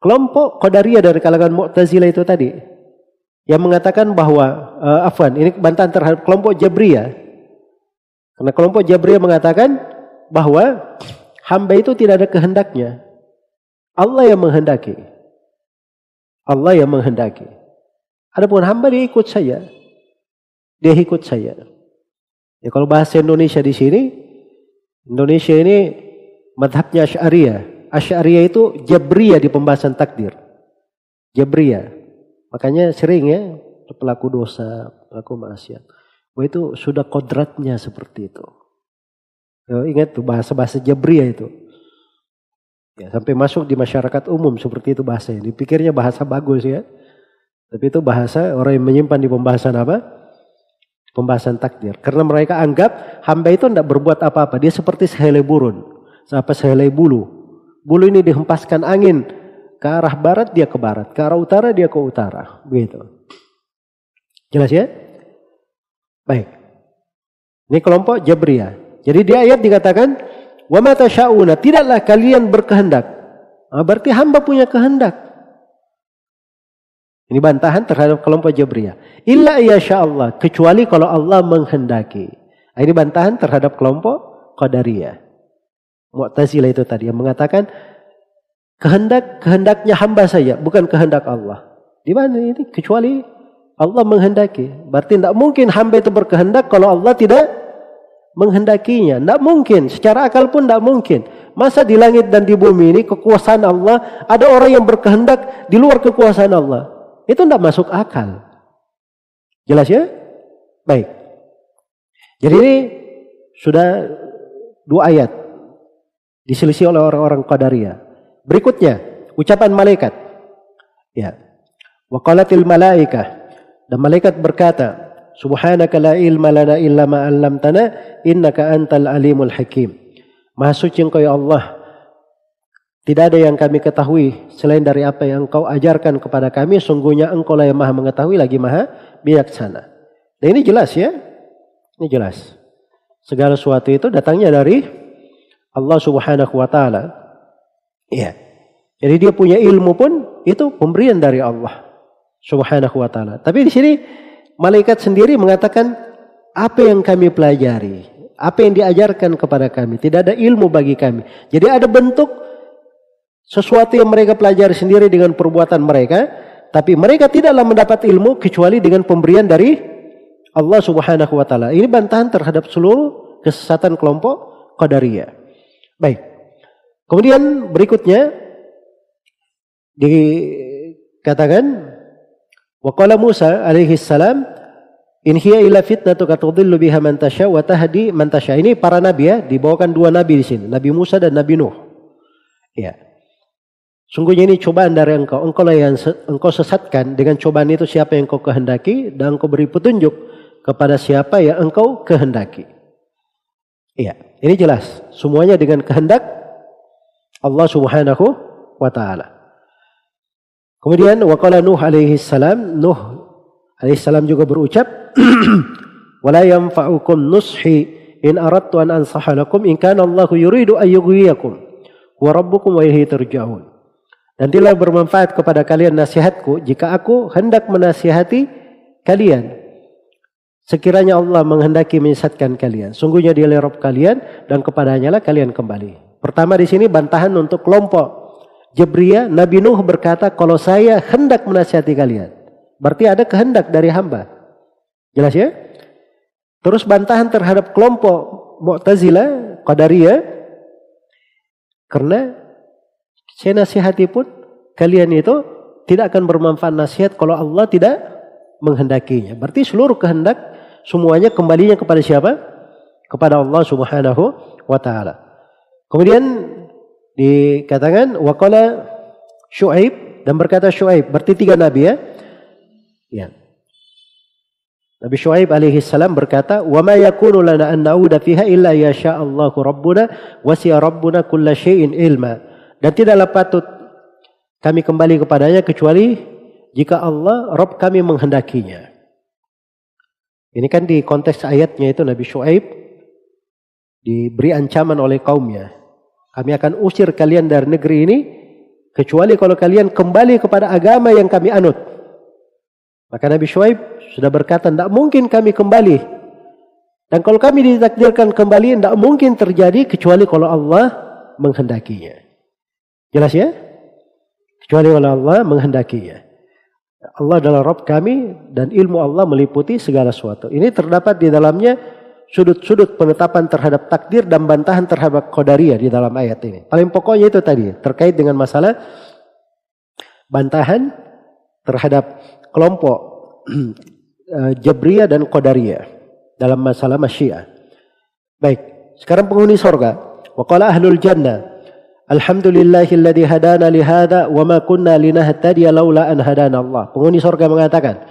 Kelompok Qadariyah dari kalangan Mu'tazilah itu tadi. Yang mengatakan bahwa, uh, afwan, ini bantahan terhadap kelompok Jabriyah. Karena kelompok Jabriyah mengatakan bahwa hamba itu tidak ada kehendaknya. Allah yang menghendaki. Allah yang menghendaki. Adapun hamba dia ikut saya. Dia ikut saya. Ya kalau bahasa Indonesia di sini, Indonesia ini madhabnya Asy'ariyah. Asy'ariyah itu Jabriyah di pembahasan takdir. Jabriyah. Makanya sering ya pelaku dosa, pelaku maksiat. Wah itu sudah kodratnya seperti itu. Ya, ingat tuh bahasa-bahasa Jabriyah itu. Ya, sampai masuk di masyarakat umum seperti itu bahasanya. Dipikirnya bahasa bagus ya. Tapi itu bahasa orang yang menyimpan di pembahasan apa? Pembahasan takdir. Karena mereka anggap hamba itu tidak berbuat apa-apa. Dia seperti sehelai burun. Apa sehelai bulu. Bulu ini dihempaskan angin ke arah barat dia ke barat, ke arah utara dia ke utara, begitu. Jelas ya? Baik. Ini kelompok Jabriyah. Jadi di ayat dikatakan, "Wa mata tidaklah kalian berkehendak." Nah, berarti hamba punya kehendak. Ini bantahan terhadap kelompok Jabriyah. Illa iya Allah, kecuali kalau Allah menghendaki. Nah, ini bantahan terhadap kelompok Qadariyah. Mu'tazilah itu tadi yang mengatakan kehendak kehendaknya hamba saja, bukan kehendak Allah. Di mana ini? Kecuali Allah menghendaki. Berarti tidak mungkin hamba itu berkehendak kalau Allah tidak menghendakinya. Tidak mungkin. Secara akal pun tidak mungkin. Masa di langit dan di bumi ini kekuasaan Allah, ada orang yang berkehendak di luar kekuasaan Allah. Itu tidak masuk akal. Jelas ya? Baik. Jadi ini sudah dua ayat diselisih oleh orang-orang Qadariyah. Berikutnya, ucapan malaikat. Ya. Waqalatil malaikah. Dan malaikat berkata, Subhanaka la ilma lana illa ma 'allamtana innaka antal alimul hakim. Maha suci engkau ya Allah, tidak ada yang kami ketahui selain dari apa yang engkau ajarkan kepada kami. Sungguhnya engkau lah yang maha mengetahui lagi maha bijaksana. Nah ini jelas ya. Ini jelas. Segala sesuatu itu datangnya dari Allah subhanahu wa ta'ala. Iya. Jadi dia punya ilmu pun itu pemberian dari Allah subhanahu wa ta'ala. Tapi di sini malaikat sendiri mengatakan apa yang kami pelajari. Apa yang diajarkan kepada kami. Tidak ada ilmu bagi kami. Jadi ada bentuk sesuatu yang mereka pelajari sendiri dengan perbuatan mereka, tapi mereka tidaklah mendapat ilmu kecuali dengan pemberian dari Allah Subhanahu wa taala. Ini bantahan terhadap seluruh kesesatan kelompok Qadariyah. Baik. Kemudian berikutnya dikatakan Waqala Musa alaihi salam in hiya illa fitnatuka tudhillu biha man tasha wa tahdi man tasha. Ini para nabi ya, dibawakan dua nabi di sini, Nabi Musa dan Nabi Nuh. Ya. Sungguhnya ini cobaan dari engkau. Engkau lah yang engkau sesatkan. Dengan cobaan itu siapa yang engkau kehendaki. Dan engkau beri petunjuk kepada siapa yang engkau kehendaki. Iya. Ini jelas. Semuanya dengan kehendak Allah subhanahu wa ta'ala. Kemudian waqala Nuh alaihi salam. Nuh alaihi salam juga berucap. Wala yanfa'ukum nushi in aradtu an ansahalakum in kana Allahu yuridu ayyughwiyakum. Wa rabbukum wa ilaihi turja'un. Dan tidak bermanfaat kepada kalian nasihatku jika aku hendak menasihati kalian. Sekiranya Allah menghendaki menyesatkan kalian. Sungguhnya dia lerop kalian dan kepadanya lah kalian kembali. Pertama di sini bantahan untuk kelompok Jabriyah. Nabi Nuh berkata kalau saya hendak menasihati kalian. Berarti ada kehendak dari hamba. Jelas ya? Terus bantahan terhadap kelompok Mu'tazilah, Qadariyah. Karena saya nasihati pun kalian itu tidak akan bermanfaat nasihat kalau Allah tidak menghendakinya. Berarti seluruh kehendak semuanya kembalinya kepada siapa? Kepada Allah Subhanahu wa taala. Kemudian dikatakan waqala Syuaib dan berkata Syuaib berarti tiga nabi ya. Ya. Nabi Syuaib alaihi salam berkata, "Wa ma yakunu lana an na'uda fiha illa Allahu rabbuna wasi'a rabbuna kulla syai'in ilma." Dan tidaklah patut kami kembali kepadanya kecuali jika Allah Rob kami menghendakinya. Ini kan di konteks ayatnya itu Nabi Shu'aib diberi ancaman oleh kaumnya. Kami akan usir kalian dari negeri ini kecuali kalau kalian kembali kepada agama yang kami anut. Maka Nabi Shu'aib sudah berkata, tidak mungkin kami kembali. Dan kalau kami ditakdirkan kembali, tidak mungkin terjadi kecuali kalau Allah menghendakinya. Jelas ya? Kecuali kalau Allah menghendakinya. Allah adalah Rabb kami dan ilmu Allah meliputi segala sesuatu. Ini terdapat di dalamnya sudut-sudut penetapan terhadap takdir dan bantahan terhadap qadariyah di dalam ayat ini. Paling pokoknya itu tadi terkait dengan masalah bantahan terhadap kelompok eh, Jabriyah dan Qadariyah dalam masalah masyiah. Baik, sekarang penghuni sorga. Waqala ahlul jannah Alhamdulillahilladzi hadana li hadza wa ma kunna linahtadiya laula an hadana Allah. Penghuni surga mengatakan,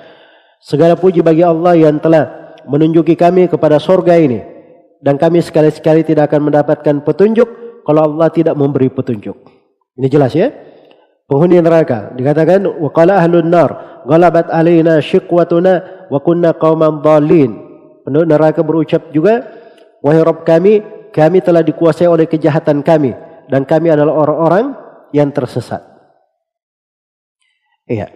segala puji bagi Allah yang telah menunjuki kami kepada surga ini dan kami sekali-sekali tidak akan mendapatkan petunjuk kalau Allah tidak memberi petunjuk. Ini jelas ya? Penghuni neraka dikatakan waqala ahlun nar ghalabat alaina shiqwatuna wa kunna qauman dhalin. Penduduk neraka berucap juga wahai Rabb kami kami telah dikuasai oleh kejahatan kami dan kami adalah orang-orang yang tersesat. Iya.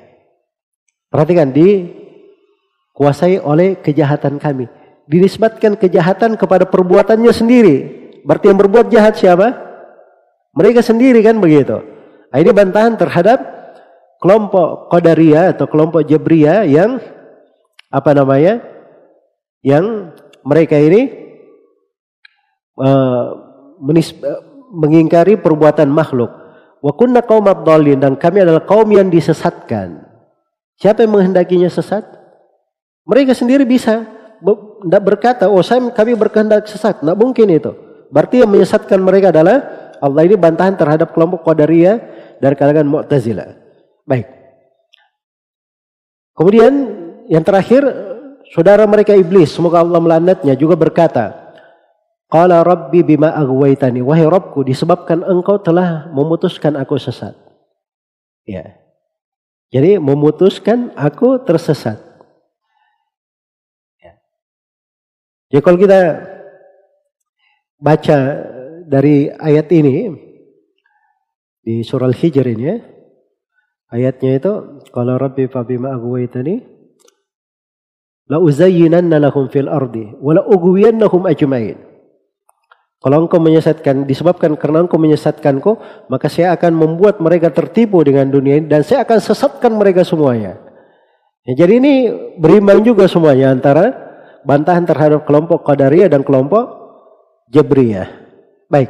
Perhatikan dikuasai oleh kejahatan kami. Dinisbatkan kejahatan kepada perbuatannya sendiri. Berarti yang berbuat jahat siapa? Mereka sendiri kan begitu. Nah, ini bantahan terhadap kelompok Qadariyah atau kelompok Jabriyah yang apa namanya? Yang mereka ini uh, mengingkari perbuatan makhluk. Wa kunna qaumat dan kami adalah kaum yang disesatkan. Siapa yang menghendakinya sesat? Mereka sendiri bisa tidak berkata, oh saya kami berkehendak sesat. Tidak mungkin itu. Berarti yang menyesatkan mereka adalah Allah ini bantahan terhadap kelompok Qadariyah dari kalangan Mu'tazilah. Baik. Kemudian yang terakhir saudara mereka iblis semoga Allah melaknatnya juga berkata Qala rabbi bima aghwaytani wahai Rabbku disebabkan engkau telah memutuskan aku sesat. Ya. Jadi memutuskan aku tersesat. Ya. Jadi kalau kita baca dari ayat ini di surah Al-Hijr ini ya. Ayatnya itu qala rabbi fa bima aghwaytani la uzayyinanna lahum fil ardi wa la ajmain. Kalau engkau menyesatkan disebabkan karena engkau menyesatkanku, maka saya akan membuat mereka tertipu dengan dunia ini dan saya akan sesatkan mereka semuanya. Ya, jadi ini berimbang juga semuanya antara bantahan terhadap kelompok Qadariyah dan kelompok Jabriyah. Baik.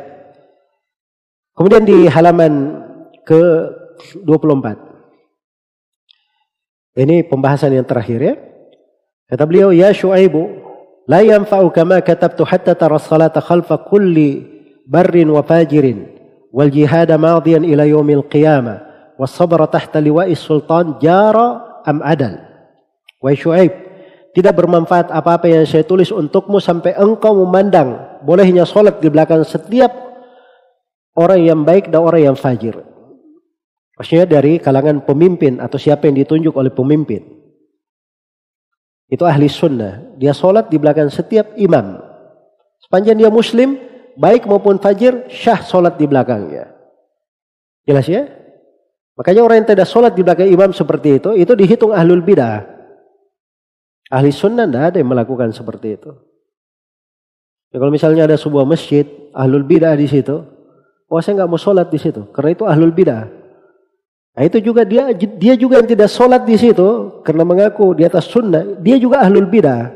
Kemudian di halaman ke-24. Ini pembahasan yang terakhir ya. Kata beliau, Ya Shu'aibu, la yanfa'uka ma katabtu hatta tara salata khalfa kulli barrin wa fajirin wal jihada madiyan ila yawmil qiyamah was sabra tahta liwa'is sultan jara am adal. Wahai Shu'aib, tidak bermanfaat apa-apa yang saya tulis untukmu sampai engkau memandang bolehnya solat di belakang setiap orang yang baik dan orang yang fajir. Maksudnya dari kalangan pemimpin atau siapa yang ditunjuk oleh pemimpin. Itu ahli sunnah. Dia sholat di belakang setiap imam. Sepanjang dia muslim, baik maupun fajir, syah sholat di belakangnya. Jelas ya? Makanya orang yang tidak sholat di belakang imam seperti itu, itu dihitung ahlul bidah. Ahli sunnah tidak ada yang melakukan seperti itu. Ya, kalau misalnya ada sebuah masjid, ahlul bidah di situ, Oh saya nggak mau sholat di situ, karena itu ahlul bidah. Nah, itu juga dia dia juga yang tidak sholat di situ karena mengaku di atas sunnah, dia juga ahlul bidah.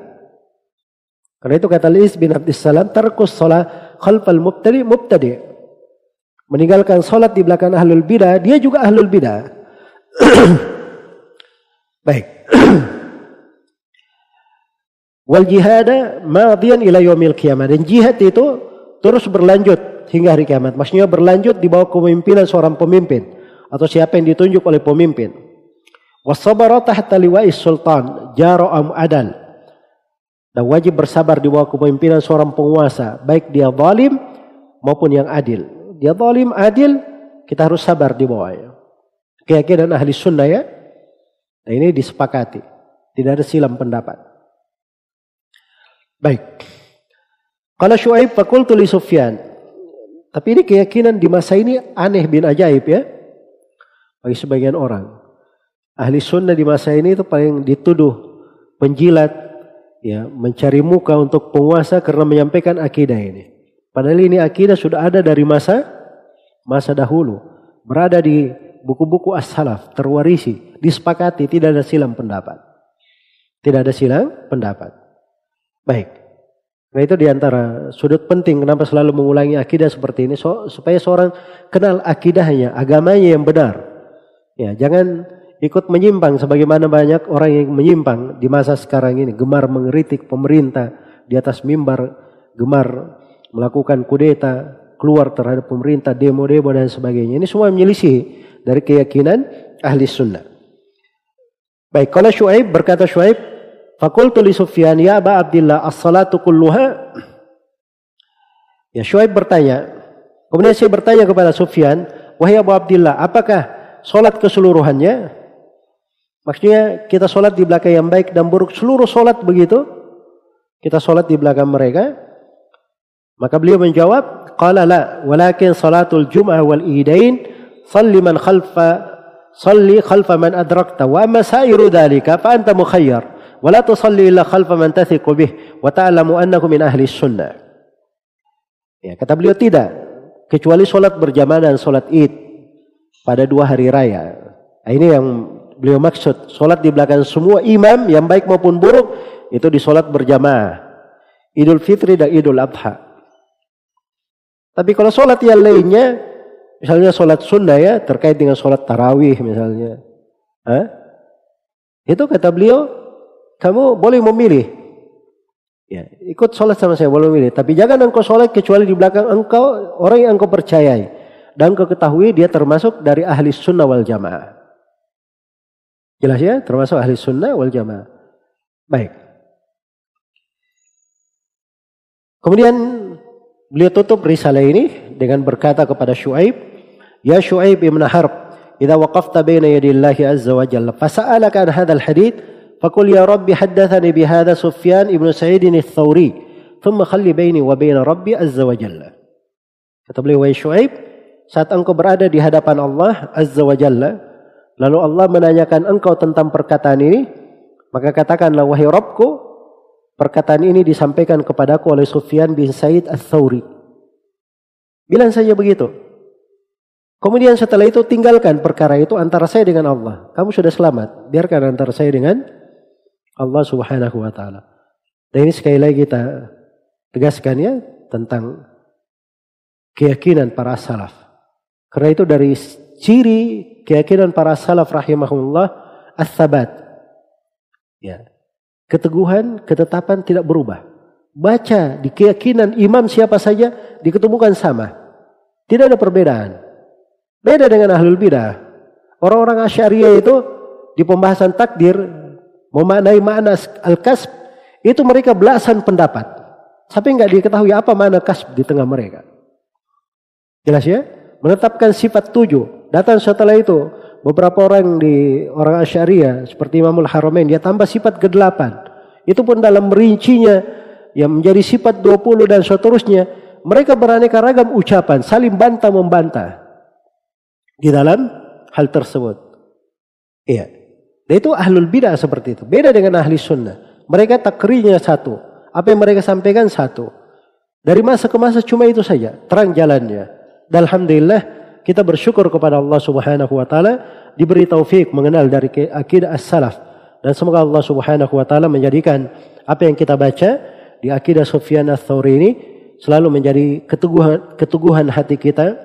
Karena itu kata Lis bin Abdissalam, tarkus sholat khalfal mubtadi mubtadi. Meninggalkan sholat di belakang ahlul bidah, dia juga ahlul bidah. Baik. Wal jihada madian ila yomil kiamat. Dan jihad itu terus berlanjut hingga hari kiamat. Maksudnya berlanjut di bawah kepemimpinan seorang pemimpin atau siapa yang ditunjuk oleh pemimpin. Wasabara tahta sultan am adal. Dan wajib bersabar di bawah kepemimpinan seorang penguasa, baik dia zalim maupun yang adil. Dia zalim, adil, kita harus sabar di bawahnya. Keyakinan ahli sunnah ya. Nah ini disepakati. Tidak ada silam pendapat. Baik. Kalau Syuaib fakultu li Sufyan. Tapi ini keyakinan di masa ini aneh bin ajaib ya. Bagi sebagian orang. Ahli sunnah di masa ini itu paling dituduh penjilat, ya mencari muka untuk penguasa karena menyampaikan akidah ini. Padahal ini akidah sudah ada dari masa masa dahulu. Berada di buku-buku as-salaf, terwarisi, disepakati, tidak ada silang pendapat. Tidak ada silang pendapat. Baik. Nah itu di antara sudut penting kenapa selalu mengulangi akidah seperti ini so, supaya seorang kenal akidahnya, agamanya yang benar. Ya, jangan ikut menyimpang sebagaimana banyak orang yang menyimpang di masa sekarang ini, gemar mengeritik pemerintah di atas mimbar, gemar melakukan kudeta, keluar terhadap pemerintah, demo-demo dan sebagainya. Ini semua menyelisih dari keyakinan ahli sunnah. Baik, kalau Shu'aib berkata Shu'aib, Fakultu li Sufyan, ya Aba Abdillah, as-salatu kulluha. Ya Shuaib bertanya, Kemudian saya bertanya kepada Sufyan, wahai Abu Abdullah, apakah Sholat keseluruhannya. Maksudnya kita sholat di belakang yang baik dan buruk. Seluruh sholat begitu. Kita sholat di belakang mereka. Maka beliau menjawab, Qala la, walakin salatul jum'ah wal idain, salli man khalfa, salli khalfa man adrakta, wa amma sairu dhalika, fa anta mukhayyar. Wa la tusalli illa khalfa man tathiku bih, wa ta'alamu annaku min ahli sunnah. Ya, kata beliau tidak. Kecuali solat berjamaah dan solat id pada dua hari raya nah, ini yang beliau maksud solat di belakang semua imam yang baik maupun buruk itu di solat berjamaah idul fitri dan idul adha tapi kalau solat yang lainnya misalnya solat sunnah ya terkait dengan solat tarawih misalnya Hah? itu kata beliau kamu boleh memilih. Ya, ikut sholat sama saya boleh memilih. Tapi jangan engkau sholat kecuali di belakang engkau orang yang engkau percayai dan kau ketahui dia termasuk dari ahli sunnah wal jamaah. Jelas ya, termasuk ahli sunnah wal jamaah. Baik. Kemudian beliau tutup risalah ini dengan berkata kepada Shu'aib, Ya Shu'aib ibn Harb, Ida waqafta baina yadillahi azza wa jalla, fasa'alaka an hadal hadith, fakul ya Rabbi haddathani bihada Sufyan ibn Sa'idin al-Thawri, thumma khalli baini wa baina Rabbi azza wa jalla. Kata beliau, ya Shu'aib, saat engkau berada di hadapan Allah azza wa jalla lalu Allah menanyakan engkau tentang perkataan ini maka katakanlah wahai Rabbku perkataan ini disampaikan kepadaku oleh Sufyan bin Said al-Thawri bilang saja begitu kemudian setelah itu tinggalkan perkara itu antara saya dengan Allah kamu sudah selamat biarkan antara saya dengan Allah Subhanahu wa taala. Dan ini sekali lagi kita tegaskan ya tentang keyakinan para salaf. Karena itu dari ciri keyakinan para salaf rahimahullah as-sabat. Ya. Keteguhan, ketetapan tidak berubah. Baca di keyakinan imam siapa saja diketemukan sama. Tidak ada perbedaan. Beda dengan ahlul bidah. Orang-orang Asy'ariyah itu di pembahasan takdir memaknai makna al-kasb itu mereka belasan pendapat. Tapi nggak diketahui apa makna kasb di tengah mereka. Jelas ya? Menetapkan sifat tujuh. Datang setelah itu beberapa orang di orang Asyariah seperti Imamul Haramain dia tambah sifat ke-8. Itu pun dalam merincinya yang menjadi sifat 20 dan seterusnya. Mereka beraneka ragam ucapan, saling bantah membantah di dalam hal tersebut. Iya. Dan itu ahlul bidah seperti itu. Beda dengan ahli sunnah. Mereka takrinya satu. Apa yang mereka sampaikan satu. Dari masa ke masa cuma itu saja. Terang jalannya. Dan Alhamdulillah kita bersyukur kepada Allah subhanahu wa ta'ala. Diberi taufik mengenal dari akidah as-salaf. Dan semoga Allah subhanahu wa ta'ala menjadikan apa yang kita baca di akidah Sufyan al-Thawri ini selalu menjadi keteguhan, keteguhan hati kita,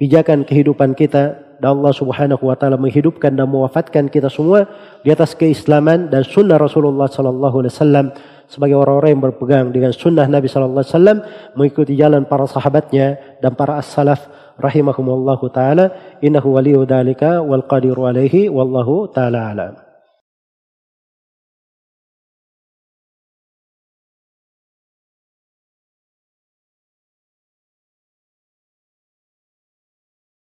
pijakan kehidupan kita, dan Allah Subhanahu wa taala menghidupkan dan mewafatkan kita semua di atas keislaman dan sunnah Rasulullah sallallahu alaihi wasallam sebagai orang-orang yang berpegang dengan sunnah Nabi sallallahu alaihi wasallam mengikuti jalan para sahabatnya dan para as-salaf rahimahumullahu taala. Innahu waliyyu dzalika wal qadiru alaihi wallahu taala alam